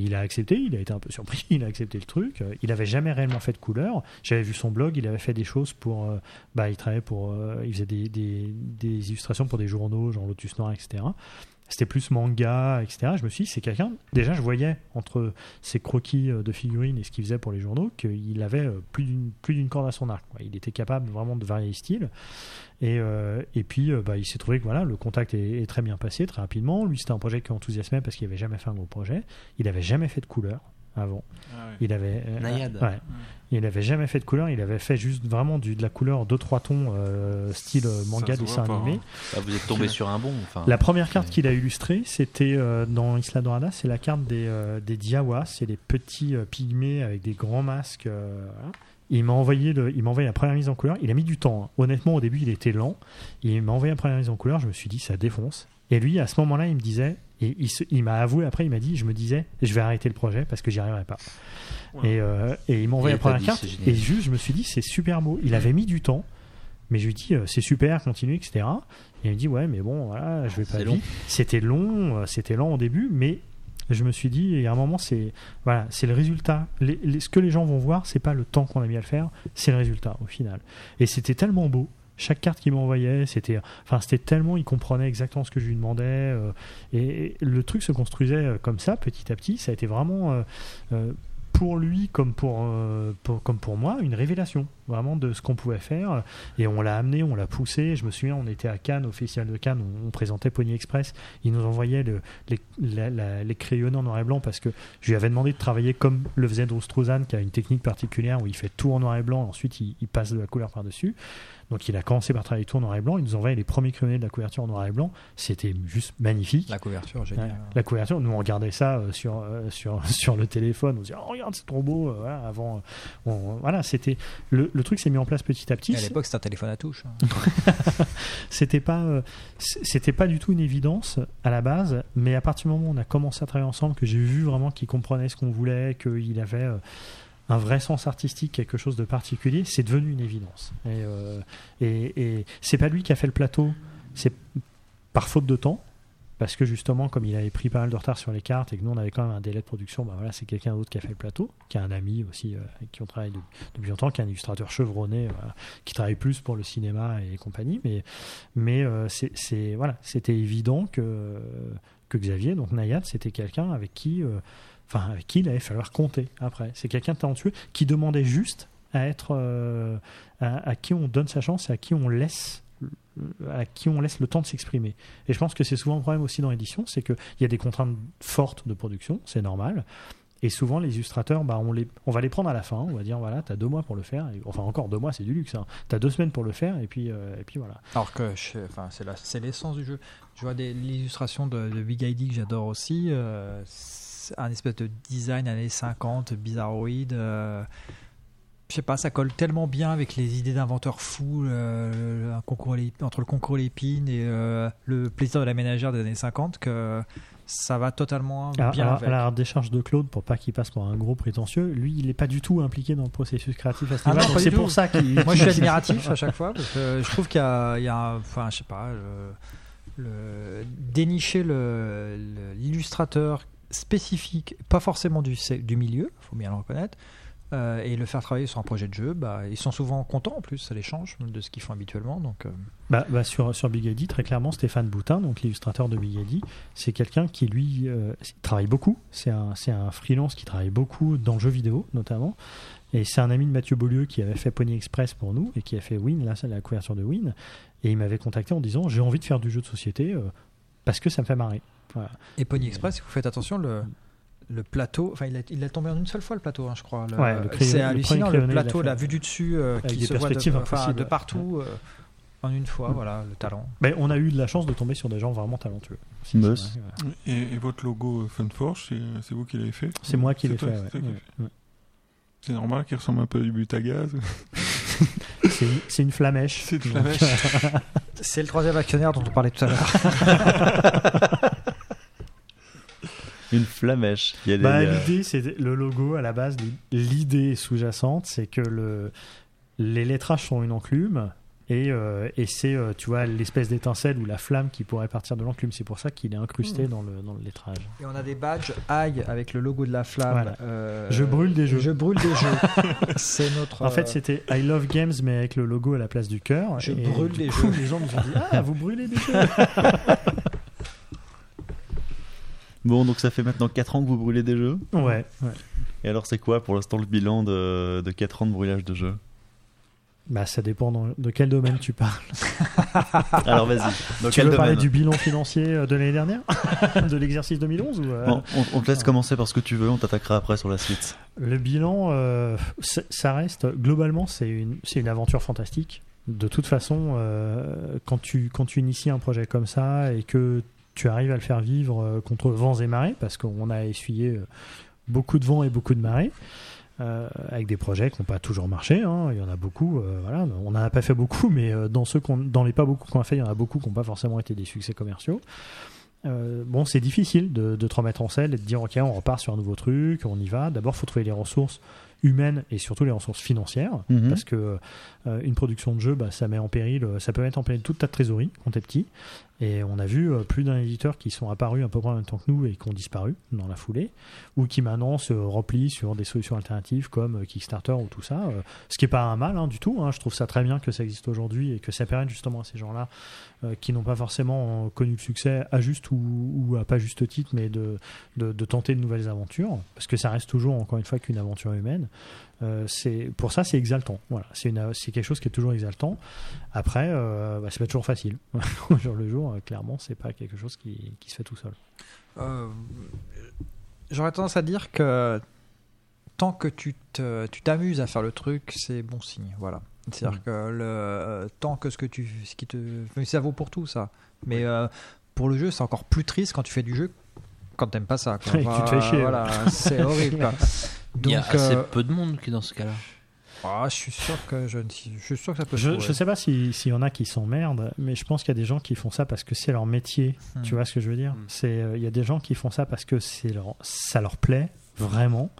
Il a accepté, il a été un peu surpris, il a accepté le truc. Euh, Il avait jamais réellement fait de couleur. J'avais vu son blog, il avait fait des choses pour. euh, bah, il pour. euh, il faisait des, des illustrations pour des journaux, genre Lotus Noir, etc. C'était plus manga, etc. Je me suis dit, c'est quelqu'un. Déjà, je voyais entre ses croquis euh, de figurines et ce qu'il faisait pour les journaux qu'il avait euh, plus d'une plus d'une corde à son arc. quoi. Il était capable vraiment de varier les styles. Et, euh, et puis, euh, bah, il s'est trouvé que voilà, le contact est, est très bien passé, très rapidement. Lui, c'était un projet qui enthousiasmait parce qu'il n'avait jamais fait un gros projet. Il n'avait jamais fait de couleur avant. Ah ouais. Il avait. euh, Nayad. ouais. Il n'avait jamais fait de couleur. Il avait fait juste vraiment du, de la couleur 2-3 tons, euh, style euh, manga, dessin animé. hein. Vous êtes tombé sur un bon. Enfin, La première carte qu'il a illustrée, c'était euh, dans Isla Dorada, c'est la carte des, euh, des Diawa, c'est les petits pygmées avec des grands masques. voilà. Il m'a envoyé, le, il m'a envoyé la première mise en couleur. Il a mis du temps. hein. Honnêtement, au début, il était lent. Il m'a envoyé la première mise en couleur. Je me suis dit, ça défonce. Et lui, à ce moment-là, il me disait, et il, il m'a avoué après, il m'a dit, je me disais, je vais arrêter le projet parce que j'y arriverai pas. Et, euh, et il m'a envoyé la première dit, carte. Et juste, je me suis dit, c'est super beau. Il avait mis du temps. Mais je lui dis, euh, c'est super, continue, etc. Et il me dit, ouais, mais bon, voilà, je vais pas long. C'était long, euh, c'était lent au début, mais je me suis dit, et à un moment, c'est voilà, c'est le résultat. Les- les- ce que les gens vont voir, c'est pas le temps qu'on a mis à le faire, c'est le résultat au final. Et c'était tellement beau. Chaque carte qu'il m'envoyait, c'était, enfin, tellement, il comprenait exactement ce que je lui demandais. euh, et, et le truc se construisait euh, comme ça, petit à petit. Ça a été vraiment euh, pour lui comme pour, comme pour moi une révélation vraiment de ce qu'on pouvait faire et on l'a amené on l'a poussé je me souviens on était à Cannes au festival de Cannes on, présentait Pony Express il nous envoyait le- les, la- crayonnés en noir et blanc parce que je lui avais demandé de travailler comme le faisait Drew Struzan qui a une technique particulière où il fait tout en noir et blanc ensuite il, il passe de la couleur par dessus donc il a commencé par travailler tout en noir et blanc il nous envoyait les premiers crayonnés de la couverture en noir et blanc c'était juste magnifique La couverture, Ouais, génial. la couverture, nous on regardait ça euh, sur, euh, sur, sur le téléphone, on se disait oh, regarde c'est trop beau, euh, voilà, avant, on- voilà c'était le, le truc s'est mis en place petit à petit. Et à l'époque, c'était un téléphone à touche. hein. c'était pas c'était pas du tout une évidence à la base, mais à partir du moment où on a commencé à travailler ensemble, que j'ai vu vraiment qu'il comprenait ce qu'on voulait, qu'il avait un vrai sens artistique, quelque chose de particulier, c'est devenu une évidence. Et, euh, et, c'est pas lui qui a fait le plateau, c'est par faute de temps. Parce que justement, comme il avait pris pas mal de retard sur les cartes et que nous on avait quand même un délai de production, bah voilà, c'est quelqu'un d'autre qui a fait le plateau, qui a un ami aussi euh, avec qui on travaille de- depuis longtemps, qui est un illustrateur chevronné, voilà, qui travaille plus pour le cinéma et compagnie. Mais, euh, c'était évident que, que Xavier, donc Nayad, c'était quelqu'un avec qui, euh, enfin, avec qui il allait falloir compter après. C'est quelqu'un de talentueux qui demandait juste à être, euh, à, qui on donne sa chance et à qui on laisse à qui on laisse le temps de s'exprimer. Et je pense que c'est souvent le problème aussi dans l'édition, c'est qu'il y a des contraintes fortes de production, c'est normal. Et souvent, les illustrateurs, bah, on, les, on va les prendre à la fin. On va dire, voilà, tu as deux mois pour le faire. Enfin, encore deux mois, c'est du luxe. Tu as deux semaines pour le faire. Et puis, euh, et puis voilà. Alors que enfin, c'est l'essence du jeu. Je vois l'illustration de, Big ID que j'adore aussi. euh, un espèce de design années 50, bizarroïde. euh, je sais pas, ça colle tellement bien avec les idées d'inventeurs fous, euh, un concours entre le concours l'épine et euh, le plaisir de la ménagère des années 50 que ça va totalement À, bien à- avec. la décharge de Claude, pour pas qu'il passe pour un gros prétentieux, lui, il n'est pas du tout impliqué dans le processus créatif à ce Ah niveau-là. du c'est pour ça qu'il. Moi, je suis admiratif à chaque fois parce que je trouve qu'il y a, il y a un- enfin, je sais pas, le, le- dénicher le- le- l'illustrateur spécifique, pas forcément du, milieu, faut bien le reconnaître, euh, et le faire travailler sur un projet de jeu, bah, ils sont souvent contents en plus, ça les change de ce qu'ils font habituellement. Donc, euh, Bah, bah, sur, sur Big Eddy, très clairement, Stéphane Boutin, l'illustrateur de Big Eddy, c'est quelqu'un qui, lui, euh, travaille beaucoup. C'est un, un freelance qui travaille beaucoup dans le jeu vidéo, notamment. Et c'est un ami de Mathieu Beaulieu qui avait fait Pony Express pour nous et qui a fait Win, là, la couverture de Win. Et il m'avait contacté en disant J'ai envie de faire du jeu de société parce que ça me fait marrer. Voilà. Et Pony Express, si vous faites attention, le, le plateau, enfin il a, il a tombé en une seule fois le plateau, hein, je crois. Le- Ouais, le crayon- c'est hallucinant le plateau, l'a vue du dessus euh, qui des se voit de, perspectives enfin, impossibles, de ouais. partout euh, en une fois, Mm. voilà, le talent. Mais on a eu de la chance de tomber sur des gens vraiment talentueux. Si, Boss. c'est vrai, ouais. Et, et votre logo euh, Funforge, c'est c'est vous qui l'avez fait C'est moi qui l'ai fait. ouais. c'est Ouais, normal qu'il ressemble un peu à du but à gaz. C'est une- C'est une flamèche. C'est une Donc, flamèche. euh, C'est le troisième actionnaire dont on parlait tout à l'heure. Une flamèche. Il y a des, Bah, euh, L'idée, c'est le logo à la base. L'idée sous-jacente, c'est que le, les lettrages sont une enclume et, euh, et c'est, euh, tu vois, l'espèce d'étincelle ou la flamme qui pourrait partir de l'enclume. C'est pour ça qu'il est incrusté dans, le, dans le lettrage. Et on a des badges aïe avec le logo de la flamme. Voilà. euh, Je brûle des jeux. Je brûle des jeux. C'est notre. En fait, c'était I Love Games, mais avec le logo à la place du cœur. Je Et brûle des coup, jeux. Les gens nous ont dit Ah, vous brûlez des jeux Bon, donc ça fait maintenant 4 ans que vous brûlez des jeux. Ouais, ouais. Et alors, c'est quoi pour l'instant le bilan de, de 4 ans de brûlage de jeux? Bah, ça dépend dans- de quel domaine tu parles. Alors, vas-y. Dans tu quel veux parler du bilan financier euh, de l'année dernière De l'exercice 2011 ou, euh, Bon, on, on te laisse commencer par ce que tu veux, on t'attaquera après sur la suite. Le bilan, euh, ça reste globalement, c'est une, une aventure fantastique. De toute façon, euh, quand, tu, quand tu inities un projet comme ça et que tu arrives à le faire vivre euh, contre vents et marées, parce qu'on a essuyé euh, beaucoup de vents et beaucoup de marées, euh, avec des projets qui n'ont pas toujours marché. hein. Il y en a beaucoup. euh, voilà. On n'en a pas fait beaucoup, mais euh, dans, ceux qu'on- dans les pas beaucoup qu'on a fait, il y en a beaucoup qui n'ont pas forcément été des succès commerciaux. Bon, c'est difficile de, de te remettre en selle et de dire ok, on repart sur un nouveau truc, on y va. D'abord, faut trouver les ressources humaines et surtout les ressources financières, Mhm. parce que une production de jeu, bah, ça met en péril, ça peut mettre en péril toute ta trésorerie quand t'es petit. Et on a vu euh, plus d'un éditeur qui sont apparus à peu près en même temps que nous et qui ont disparu dans la foulée, ou qui maintenant se replient sur des solutions alternatives comme euh, Kickstarter ou tout ça. euh, ce qui est pas un mal hein, du tout. hein. Je trouve ça très bien que ça existe aujourd'hui et que ça permet justement à ces gens-là euh, qui n'ont pas forcément euh, connu le succès à juste ou, ou à pas juste titre, mais de, de, de tenter de nouvelles aventures, parce que ça reste toujours encore une fois qu'une aventure humaine. Euh, c'est pour ça c'est exaltant. Voilà, c'est une c'est quelque chose qui est toujours exaltant. Après, euh, bah, c'est pas toujours facile. Au jour le jour, euh, clairement, c'est pas quelque chose qui, qui se fait tout seul. Euh, J'aurais tendance à dire que tant que tu t'amuses à faire le truc, c'est bon signe. Voilà. C'est-à-dire Mm. que le, euh, tant que ce que tu, ce qui te, mais ça vaut pour tout ça. Mais pour le jeu, c'est encore plus triste quand tu fais du jeu quand t'aimes pas ça. quoi. Que tu te fais chier, Voilà, ouais. c'est horrible. quoi. Il y a Donc, assez euh, peu de monde qui est dans ce cas-là. ah, je suis sûr que je, je suis sûr que ça peut. se Je, je sais pas si- s'il y en a qui s'emmerdent, mais je pense qu'il y a des gens qui font ça parce que c'est leur métier. Hmm. Tu vois ce que je veux dire? Hmm. C'est euh, il y a des gens qui font ça parce que c'est leur, ça leur plaît vraiment.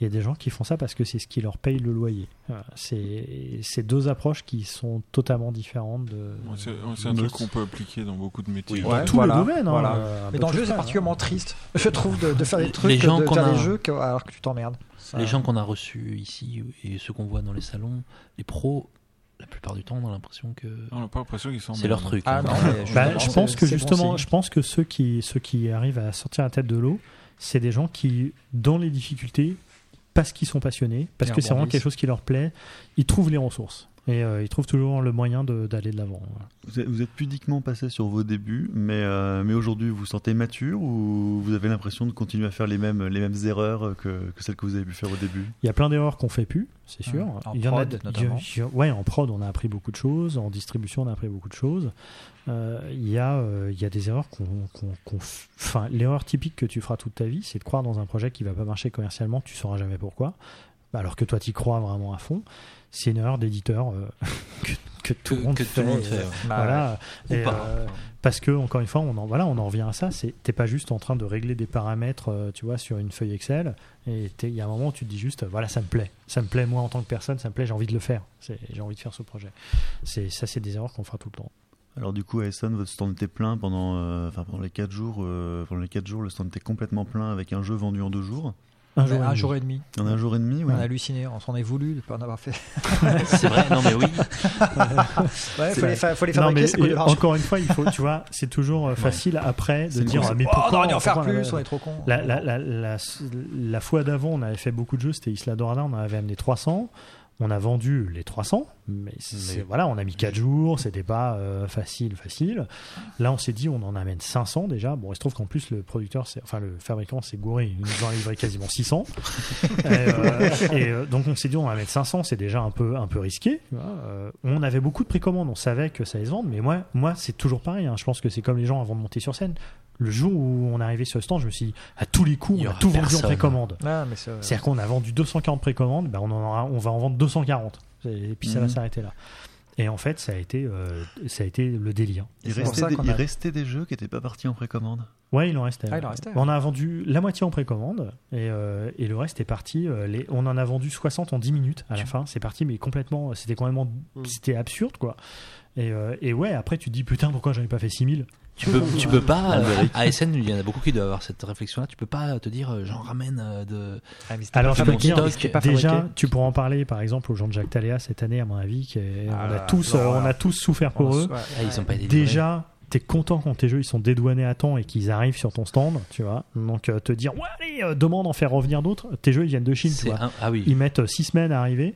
Il y a des gens qui font ça parce que c'est ce qui leur paye le loyer. Voilà. C'est c'est deux approches qui sont totalement différentes. De, C'est un truc qu'on peut appliquer dans beaucoup de métiers. Ouais, tous voilà, les domaines. hein, voilà. euh, Mais dans le tout jeu, c'est hein. particulièrement triste, je trouve, de, de faire des trucs, Les gens de, faire a- des jeux que- alors que tu t'emmerdes. Les gens qu'on a reçus ici et ceux qu'on voit dans les salons, les pros, la plupart du temps, on a l'impression que On n'a pas l'impression qu'ils sont. c'est leur truc. Ah hein. non, mais Bah, je pense que bon justement, je pense que ceux qui, ceux qui arrivent à sortir la tête de l'eau, c'est des gens qui, dans les difficultés, parce qu'ils sont passionnés, parce que c'est vraiment quelque chose qui leur plaît, ils trouvent les ressources et euh, ils trouvent toujours le moyen d'aller de l'avant. voilà. Vous êtes, vous êtes pudiquement passé sur vos débuts, mais, euh, mais aujourd'hui, vous vous sentez mature ou vous avez l'impression de continuer à faire les mêmes, les mêmes erreurs que, que celles que vous avez pu faire au début? Il y a plein d'erreurs qu'on fait plus, c'est sûr. En il y en a, prod, il y a- notamment. il y a- ouais, en prod, on a appris beaucoup de choses, en distribution, on a appris beaucoup de choses. Euh, il y a, euh, il y a des erreurs qu'on, enfin, l'erreur typique que tu feras toute ta vie, c'est de croire dans un projet qui va pas marcher commercialement, tu sauras jamais pourquoi. alors que toi, tu crois vraiment à fond, c'est une erreur d'éditeur euh, que, que tout le monde fait. euh. Bah voilà. Ou Et, pas. euh, parce que encore une fois, on en voilà, on en revient à ça. C'est t'es pas juste en train de régler des paramètres, euh, tu vois, sur une feuille Excel. Et il y a un moment où tu te dis juste, voilà, ça me plaît, ça me plaît moi en tant que personne, ça me plaît, j'ai envie de le faire. J'ai envie de faire ce projet. C'est ça, c'est des erreurs qu'on fera tout le temps. Alors du coup, à Essen, votre stand était plein pendant, euh, enfin, pendant les 4 jours. euh, pendant les quatre jours, le stand était complètement plein avec un jeu vendu en deux jours. Un Mais un jour et demi. En un jour et demi, oui. On a halluciné, on s'en est voulu de pas en avoir fait. C'est vrai, non mais oui. Ouais, faut les, fa- faut les Non, fabriquer, ça coûte encore une fois, il faut, tu vois, c'est toujours euh, facile après de dire ah, mais Oh, pourquoi on aurait dû en faire pourquoi plus, on on est trop con. La, la, la, la, la fois d'avant, on avait fait beaucoup de jeux, c'était Isla Dorada, on en avait amené 300. On a vendu les 300, mais, voilà, on a mis 4 jours, c'était pas euh, facile, facile. Là, on s'est dit, on en amène 500 déjà. Bon, il se trouve qu'en plus, le producteur, enfin, le fabricant s'est gouré, il nous en a livré quasiment 600. et euh, et, euh, donc, on s'est dit, on va mettre 500, c'est déjà un peu, un peu risqué. on avait beaucoup de précommandes, on savait que ça allait se vendre, mais moi, moi c'est toujours pareil. hein. Je pense que c'est comme les gens avant de monter sur scène. Le jour où on est arrivé sur le stand, je me suis dit, à tous les coups, on a tout vendu en précommande. Ah, C'est-à-dire qu'on a vendu 240 précommandes, ben on, en aura- on va en vendre 240. Et puis ça va Mhm. s'arrêter là. Et en fait, ça a été, euh, ça a été le délire. Il restait, ça des, qu'on il a- restait des jeux qui n'étaient pas partis en précommande. Ouais, il en restait. Ah, il en restait, On a vendu la moitié en précommande et, euh, et le reste est parti. euh, les, on en a vendu 60 en 10 minutes à la fin. C'est parti, mais complètement. C'était complètement. C'était absurde, quoi. Et, euh, et ouais, après, tu te dis putain, pourquoi j'en ai pas fait 6000 Tu peux, tu peux pas, euh, à SN, il y en a beaucoup qui doivent avoir cette réflexion-là, tu peux pas te dire, euh, j'en ramène euh, de. Ah, Alors, je peux dire, déjà, tu pourras en parler par exemple aux gens de Jacques Taléa cette année, à mon avis. qui est- Ah on, a là, tous, non, euh, on a tous souffert pour eux. Ouais. Ah, ils ont pas été. Déjà, t'es content quand tes jeux ils sont dédouanés à temps et qu'ils arrivent sur ton stand, tu vois. Donc euh, te dire, ouais, allez, euh, demande d'en faire revenir d'autres. Tes jeux ils viennent de Chine, tu vois. un- Ah oui. Ils mettent 6 semaines à arriver.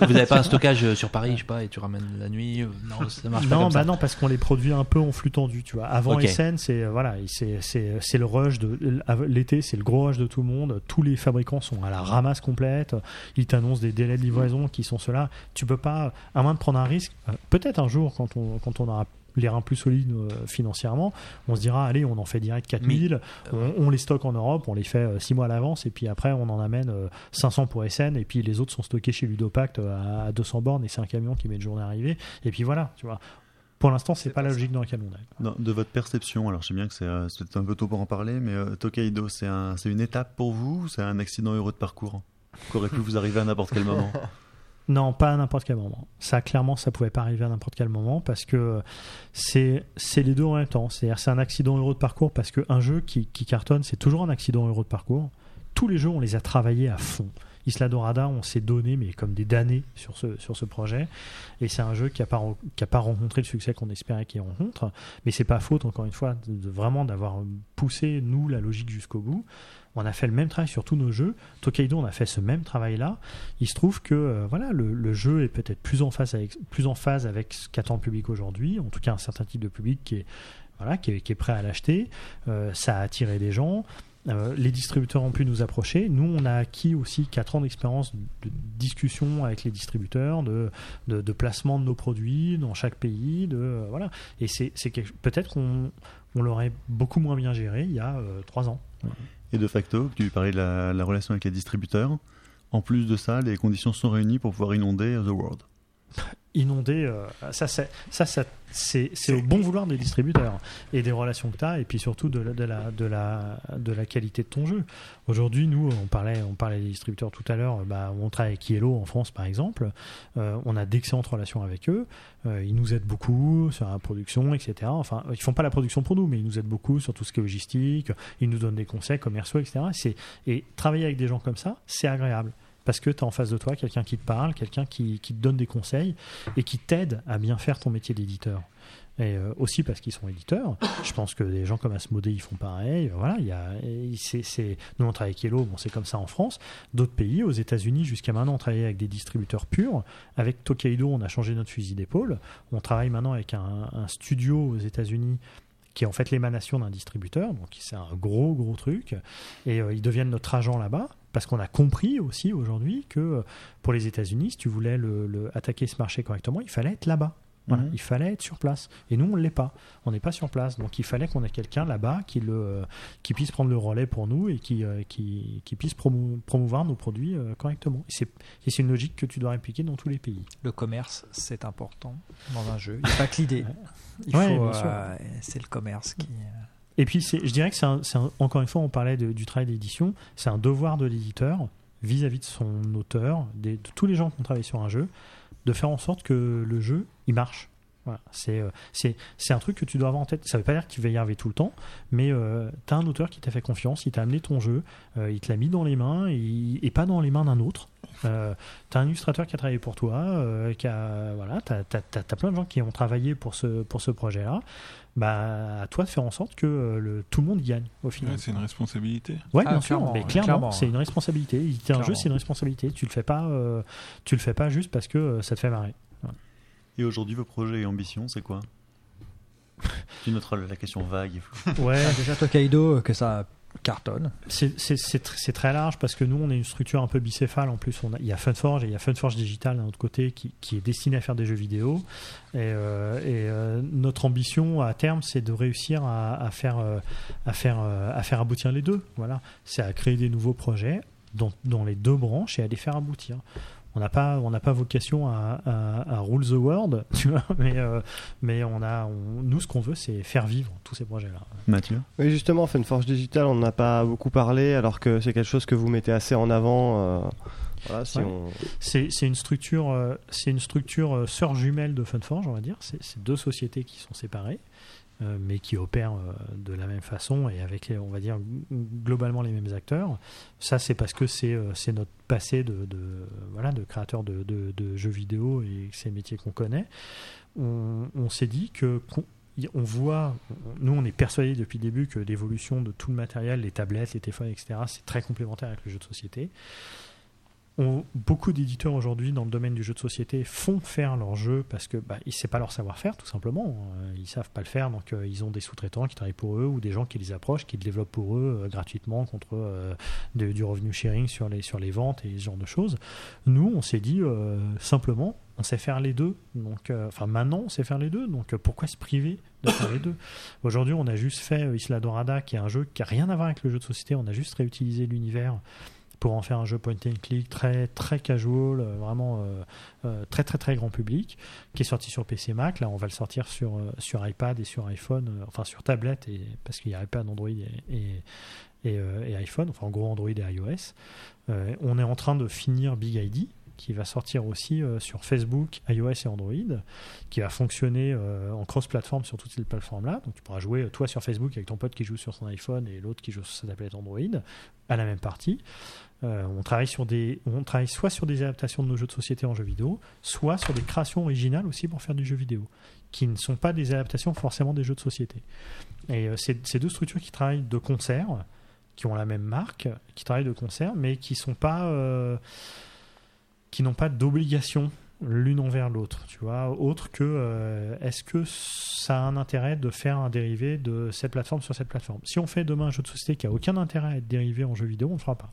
Vous n'avez pas un stockage euh, sur Paris, je sais pas, et tu ramènes la nuit euh, Non, ça marche pas Non, comme bah ça. non, parce qu'on les produit un peu en flux tendu, tu vois. Avant Ok. SN, c'est euh, voilà, c'est le rush de l'été, c'est le gros rush de tout le monde. Tous les fabricants sont à la ramasse complète. Ils t'annoncent des délais de livraison qui sont ceux-là. Tu peux pas, à moins de prendre un risque. euh, Peut-être un jour, quand on quand on aura les reins plus solides euh, financièrement, on se dira allez, on en fait direct 4000, on, on les stocke en Europe, on les fait 6 mois à l'avance et puis après on en amène euh, 500 pour SN et puis les autres sont stockés chez Ludopact euh, à, à 200 bornes et c'est un camion qui met une journée à arriver et puis voilà, tu vois. Pour l'instant, c'est pas la logique dans laquelle on est. Non, de votre perception, alors je sais bien que c'est euh, un peu tôt pour en parler, mais euh, Tokaido, c'est un, c'est une étape pour vous ou c'est un accident heureux de parcours qui aurait pu vous arriver à n'importe quel moment? Non, pas à n'importe quel moment. Ça, clairement, ça pouvait pas arriver à n'importe quel moment parce que c'est les deux en même temps. C'est-à-dire, c'est un accident heureux de parcours parce qu'un jeu qui, cartonne, c'est toujours un accident heureux de parcours. Tous les jeux, on les a travaillés à fond. Isla Dorada, on s'est donné, mais comme des damnés sur ce, sur ce projet. Et c'est un jeu qui n'a pas, pas rencontré le succès qu'on espérait qu'il rencontre. Mais c'est pas faute, encore une fois, vraiment d'avoir poussé, nous, la logique jusqu'au bout. On a fait le même travail sur tous nos jeux. Tokaido, on a fait ce même travail-là. Il se trouve que euh, voilà, le, jeu est peut-être plus en phase avec, plus en phase avec ce qu'attend le public aujourd'hui. En tout cas, un certain type de public qui est, voilà, qui est, prêt à l'acheter. Euh, ça a attiré des gens. Euh, les distributeurs ont pu nous approcher. Nous, on a acquis aussi 4 ans d'expérience de discussion avec les distributeurs, de, de, placement de nos produits dans chaque pays. De, voilà. Et c'est peut-être qu'on on l'aurait beaucoup moins bien géré il y a 3 ans. Et de facto, tu parlais de la, la relation avec les distributeurs. En plus de ça, les conditions sont réunies pour pouvoir inonder The World. inondé, euh, ça, ça, c'est au bon vouloir des distributeurs et des relations que tu as, et puis surtout de la, qualité de ton jeu. Aujourd'hui, nous, on parlait, on parlait des distributeurs tout à l'heure, bah, on travaille avec Yellow en France par exemple, Euh, on a d'excellentes relations avec eux, Euh, ils nous aident beaucoup sur la production, etc. Enfin, ils font pas la production pour nous, mais ils nous aident beaucoup sur tout ce qui est logistique, ils nous donnent des conseils commerciaux, etc. Et travailler avec des gens comme ça, c'est agréable. Parce que tu as en face de toi quelqu'un qui te parle, quelqu'un qui, qui te donne des conseils et qui t'aide à bien faire ton métier d'éditeur. Et euh, aussi parce qu'ils sont éditeurs. Je pense que des gens comme Asmodée, ils font pareil. Voilà, il y a, c'est, nous, on travaille avec Yellow, bon, c'est comme ça en France. D'autres pays, aux États-Unis, jusqu'à maintenant, on travaillait avec des distributeurs purs. Avec Tokaido, on a changé notre fusil d'épaule. On travaille maintenant avec un, un studio aux États-Unis qui est en fait l'émanation d'un distributeur, donc c'est un gros gros truc, et euh, ils deviennent notre agent là-bas, parce qu'on a compris aussi aujourd'hui que euh, pour les États-Unis, si tu voulais le, le- attaquer ce marché correctement, il fallait être là-bas. Voilà, Mhm. il fallait être sur place. Et nous, on ne l'est pas. On n'est pas sur place. Donc il fallait qu'on ait quelqu'un là-bas qui, le, euh, qui puisse prendre le relais pour nous et qui, euh, qui, qui puisse promou- promouvoir nos produits euh, correctement. Et c'est une logique que tu dois répliquer dans tous les pays. Le commerce, c'est important dans un jeu. Il n'y a pas que l'idée. Il Ouais, faut, bien sûr. euh, c'est le commerce qui. Et puis, je dirais que c'est encore une fois, on parlait du travail d'édition, c'est un devoir de l'éditeur vis-à-vis de son auteur, de tous les gens qui ont travaillé sur un jeu, de faire en sorte que le jeu, il marche. Euh, c'est un truc que tu dois avoir en tête. Ça veut pas dire qu'il va y arriver tout le temps, mais tu as un auteur qui t'a fait confiance, il t'a amené ton jeu, euh, il te l'a mis dans les mains et, pas dans les mains d'un autre. Euh, tu as un illustrateur qui a travaillé pour toi, euh, qui voilà, tu as, plein de gens qui ont travaillé pour ce, pour ce projet-là. Bah, à toi de faire en sorte que euh, le, tout le monde gagne au final. Ouais, c'est une responsabilité. Ouais, Ah, bien sûr, clairement, mais clairement, c'est ouais. une responsabilité. Éditer un jeu, c'est une responsabilité. Tu le fais pas, euh, tu le fais pas juste parce que euh, ça te fait marrer. Et aujourd'hui, vos projets et ambitions, c'est quoi? Tu noteras la question vague et floue. Ouais, Ah, déjà Tokaido, que ça cartonne. c'est c'est- c'est tr- c'est très large parce que nous, on est une structure un peu bicéphale. En plus, il y a Funforge et il y a Funforge Digital d'un autre côté qui, est destiné à faire des jeux vidéo. Et, euh, euh, notre ambition à terme, c'est de réussir à, à faire, euh, à, faire, aboutir les deux. Voilà, c'est à créer des nouveaux projets dans les deux branches et à les faire aboutir. On n'a pas, on n'a pas vocation à, à- à rule the world, tu vois, mais, euh, mais on a, on- nous, ce qu'on veut, c'est faire vivre tous ces projets-là. Mathieu? Oui, justement, Funforge Digital, on n'en a pas beaucoup parlé, alors que c'est quelque chose que vous mettez assez en avant. euh, voilà, si Ouais. on... C'est c'est une structure, euh, c'est une structure euh, sœur jumelle de Funforge, on va dire. C'est c'est deux sociétés qui sont séparées, mais qui opèrent euh, de la même façon et avec, euh, on va dire, globalement les mêmes acteurs. Ça, c'est parce que c'est euh, notre passé de, de, de créateur de, jeux vidéo et que c'est le métier qu'on connaît. On, s'est dit que on voit, nous on est persuadé depuis le début que l'évolution de tout le matériel, les tablettes, les téléphones, etc., c'est très complémentaire avec le jeu de société. On- beaucoup d'éditeurs aujourd'hui dans le domaine du jeu de société font faire leurs jeux parce que bah, c'est pas leur savoir-faire tout simplement. Euh, ils savent pas le faire donc euh, ils ont des sous-traitants qui travaillent pour eux ou des gens qui les approchent, qui le développent pour eux euh, gratuitement contre du revenu sharing sur les sur les ventes et ce genre de choses. Nous on s'est dit simplement on sait faire les deux donc enfin maintenant on sait faire les deux donc pourquoi se priver de faire les deux? Aujourd'hui on a juste fait Isla Dorada qui est un jeu qui a rien à voir avec le jeu de société. On a juste réutilisé l'univers pour en faire un jeu point and click très très casual, euh, vraiment euh, euh, très très très grand public, qui est sorti sur PC Mac. Là, on va le sortir sur sur iPad et sur iPhone, enfin sur tablette et parce qu'il y a iPad, Android et et, iPhone, enfin en gros Android et iOS. On est en train de finir Big ID qui va sortir aussi sur Facebook, iOS et Android, qui va fonctionner en cross-platform sur toutes ces plateformes-là. Donc tu pourras jouer toi sur Facebook avec ton pote qui joue sur son iPhone et l'autre qui joue sur sa tablette Android à la même partie. Euh, on travaille sur des, on travaille soit sur des adaptations de nos jeux de société en jeux vidéo, soit sur des créations originales aussi pour faire du jeu vidéo, qui ne sont pas des adaptations forcément des jeux de société. Et euh, c'est ces deux structures qui travaillent de concert, qui ont la même marque, qui travaillent de concert, mais qui euh, n'ont pas d'obligation l'une envers l'autre, tu vois, autre que euh, est-ce que ça a un intérêt de faire un dérivé de cette plateforme sur cette plateforme? Si on fait demain un jeu de société qui a aucun intérêt à être dérivé en jeu vidéo, on le fera pas.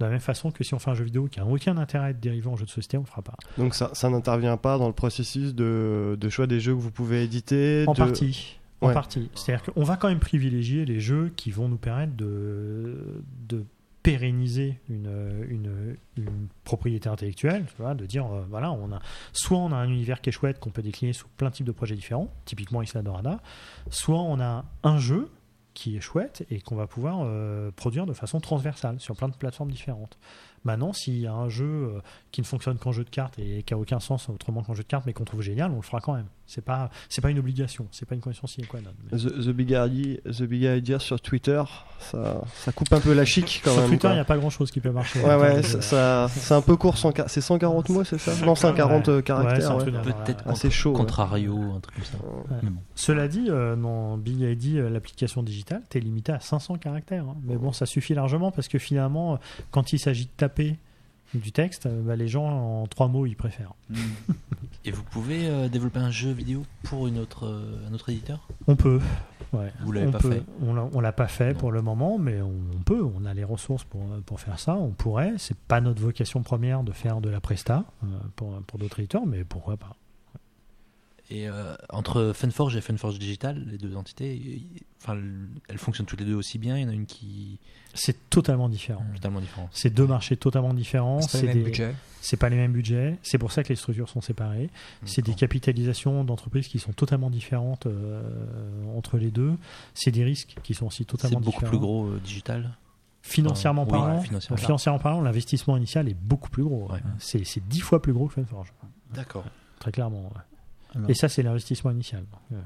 De la même façon que si on fait un jeu vidéo qui a aucun intérêt à être dérivé en jeu de société, on le fera pas. Donc ça, ça n'intervient pas dans le processus de, de choix des jeux que vous pouvez éditer En de- partie. En Ouais. partie. C'est-à-dire qu'on va quand même privilégier les jeux qui vont nous permettre de, de pérenniser une, une, une propriété intellectuelle, tu vois, de dire, euh, voilà, on a, soit on a un univers qui est chouette, qu'on peut décliner sous plein de types de projets différents, typiquement Isla Dorada, soit on a un jeu qui est chouette et qu'on va pouvoir euh, produire de façon transversale sur plein de plateformes différentes. Maintenant, s'il y a un jeu euh, qui ne fonctionne qu'en jeu de cartes et qui a aucun sens autrement qu'en jeu de cartes, mais qu'on trouve génial, on le fera quand même. C'est pas, c'est pas une obligation, c'est pas une condition sine qua non. Mais- The, the Big Idea, The Big Idea sur Twitter, ça, ça coupe un peu la chic quand Sur même. Twitter, il n'y a pas grand chose qui peut marcher. Ouais, ouais, ça, euh, ça- c'est un peu court, 100 ca- c'est 140 mots, c'est ça Non, 140 Ouais. caractères. Ouais, c'est un ouais. Peut-être c'est chaud. ouais. Contrario, un truc comme ça. Ouais. Mais bon. Cela dit, euh, dans Big ID, euh, l'application digitale, t'es limité à 500 caractères. hein. Mais bon, ça suffit largement parce que finalement, euh, quand il s'agit de taper du texte, euh, bah, les gens en trois mots, ils préfèrent. Et vous pouvez euh, développer un jeu vidéo pour une autre, euh, un autre éditeur? On peut. Ouais. Vous l'avez pas peut. fait? On l'a- on l'a pas fait pour le moment, mais on, on peut. On a les ressources pour, pour faire ça. On pourrait. C'est pas notre vocation première de faire de la presta euh, pour, pour d'autres éditeurs, mais pourquoi pas. Et euh, entre Funforge et Funforge Digital, les deux entités, y- enfin, elles fonctionnent toutes les deux aussi bien. Il y en a une qui C'est totalement différent. totalement différente. C'est deux marchés totalement différents. C'est pas les mêmes budgets. C'est pas les mêmes budgets. C'est pour ça que les structures sont séparées. C'est des capitalisations d'entreprises qui sont totalement différentes euh, entre les deux. C'est des risques qui sont aussi C'est totalement beaucoup différents. plus gros euh, digital. Financièrement parlant, financièrement. financièrement parlant, l'investissement initial est beaucoup plus gros. C'est c'est dix fois plus gros que Funforge. D'accord. Très clairement. ouais. Alors- Et ça, c'est l'investissement initial. Euh,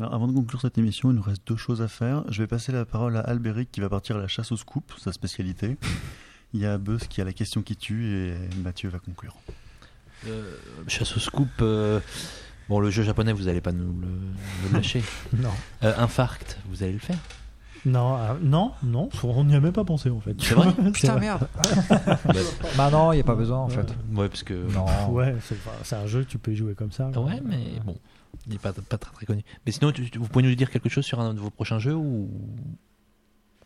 Alors, avant de conclure cette émission, il nous reste deux choses à faire. Je vais passer la parole à Albéric qui va partir à la chasse au scoop, sa spécialité. Il y a Buzz qui a la question qui tue et Mathieu va conclure. Euh, chasse au scoop. euh, bon, le jeu japonais, vous allez pas nous le, nous le lâcher. Non. Euh, Infarct, vous allez le faire. Non, euh, non, non, on n'y a même pas pensé en fait. C'est vrai C'est Putain, vrai. merde. bah non, il n'y a pas besoin en fait. Ouais, parce que. Non. Ouais, c'est un jeu, tu peux y jouer comme ça. Ouais, mais bon, il n'est pas, pas très, très connu. Mais sinon, tu- tu- vous pouvez nous dire quelque chose sur un de vos prochains jeux ou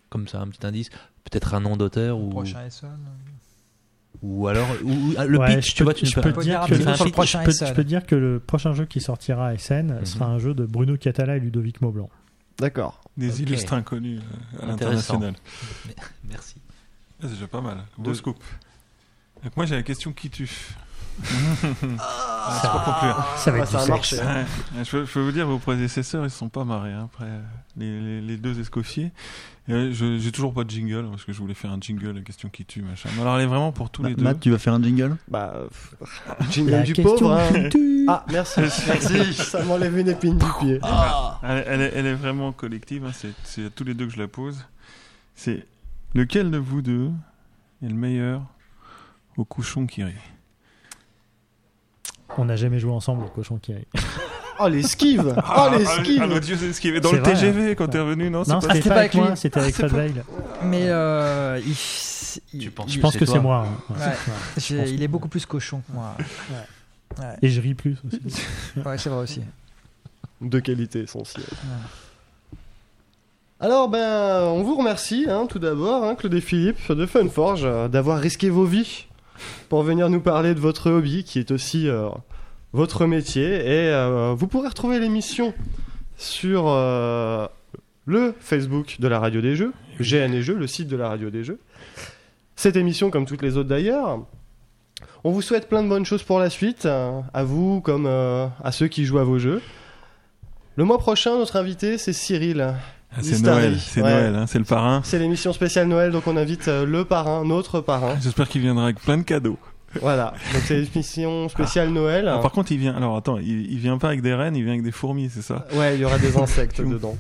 comme ça, un petit indice, peut-être un nom d'auteur ou Prochain Essen. ou alors ou, ou- ah, le Ouais, pitch, je tu peux, vois, tu je peux te dire tu que fais un sur le pitch prochain je peux, SN. je peux te dire que le prochain jeu qui sortira à SN Mhm. sera un jeu de Bruno Catala et Ludovic Maublanc. D'accord. Des illustres inconnus euh, à l'international. Merci. Ah, c'est déjà pas mal. Beau scoop. Donc moi j'ai la question qui tue. Ah, c'est pour conclure. Ça va Ah, être ça du a sexe. marché. Ouais. Je, peux, je peux vous dire, vos prédécesseurs, ils se sont pas marrés hein, après euh, les, les- les deux escoffiers. Et, euh, je- J'ai toujours pas de jingle parce que je voulais faire un jingle, la question qui tue, machin. Mais alors elle est vraiment pour tous les deux. Matt, tu vas faire un jingle? Bah, jingle La du pauvre. hein. Ah, merci, merci. Ça m'enlève une épine du pied. Elle, elle est, elle est vraiment collective, hein, c'est- c'est à tous les deux que je la pose. C'est lequel de vous deux est le meilleur au couchon qui rit? On n'a jamais joué ensemble au cochon qui rit. Oh, l'esquive Oh, Ah, l'esquive ah, mon Dieu, c'est ce qui est dans C'est le vrai, TGV hein. quand t'es revenu, non, Non, pas- c'était c'était pas pas avec avec moi, lui. c'était avec Fred Veil. Mais euh, il, il- Tu penses Je pense que toi c'est moi. hein. Ouais. Ouais. Ouais. j'ai- pense il que- est beaucoup plus cochon que moi. Ouais, Et je ris plus aussi. ouais c'est vrai aussi. De qualité essentielle. Alors, ben, on vous remercie, hein, tout d'abord, hein, Claude et Philippe de Funforge, euh, d'avoir risqué vos vies pour venir nous parler de votre hobby, qui est aussi euh, votre métier. Et euh, vous pourrez retrouver l'émission sur euh, le Facebook de la Radio des Jeux, GN et Jeux, le site de la Radio des Jeux. Cette émission, comme toutes les autres d'ailleurs, on vous souhaite plein de bonnes choses pour la suite, à vous comme à ceux qui jouent à vos jeux. Le mois prochain, notre invité, c'est Cyril. Ah, c'est. Noël, c'est Ouais. Noël, hein, c'est le parrain. C'est l'émission spéciale Noël, donc on invite euh, le parrain, notre parrain. J'espère qu'il viendra avec plein de cadeaux. Voilà, donc c'est l'émission spéciale Noël. Ah, par contre, il vient. Alors attends, il, il vient pas avec des rennes, il vient avec des fourmis, c'est ça Ouais, il y aura des insectes dedans.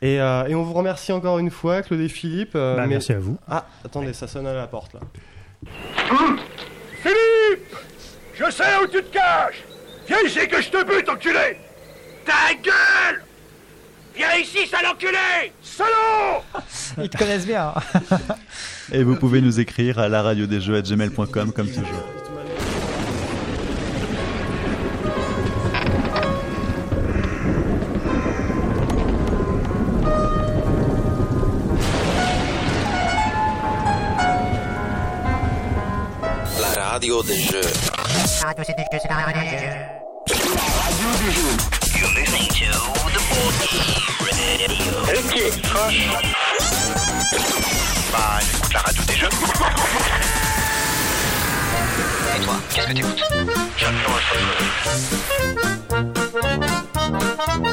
Et, euh, et on vous remercie encore une fois, Claude et Philippe. euh, Bah, mais- Merci à vous. Ah, attendez, ça sonne à la porte là. Philippe Je sais où tu te caches Viens ici que je te bute, enculé Ta gueule Viens ici, sale enculé Salaud Ils te connaissent bien. Et vous pouvez nous écrire à la radio des jeux à gmail.com comme toujours. La radio des jeux. Ok, Bah, j'écoute la radio des. Et toi, qu'est-ce que t'écoutes J'adore le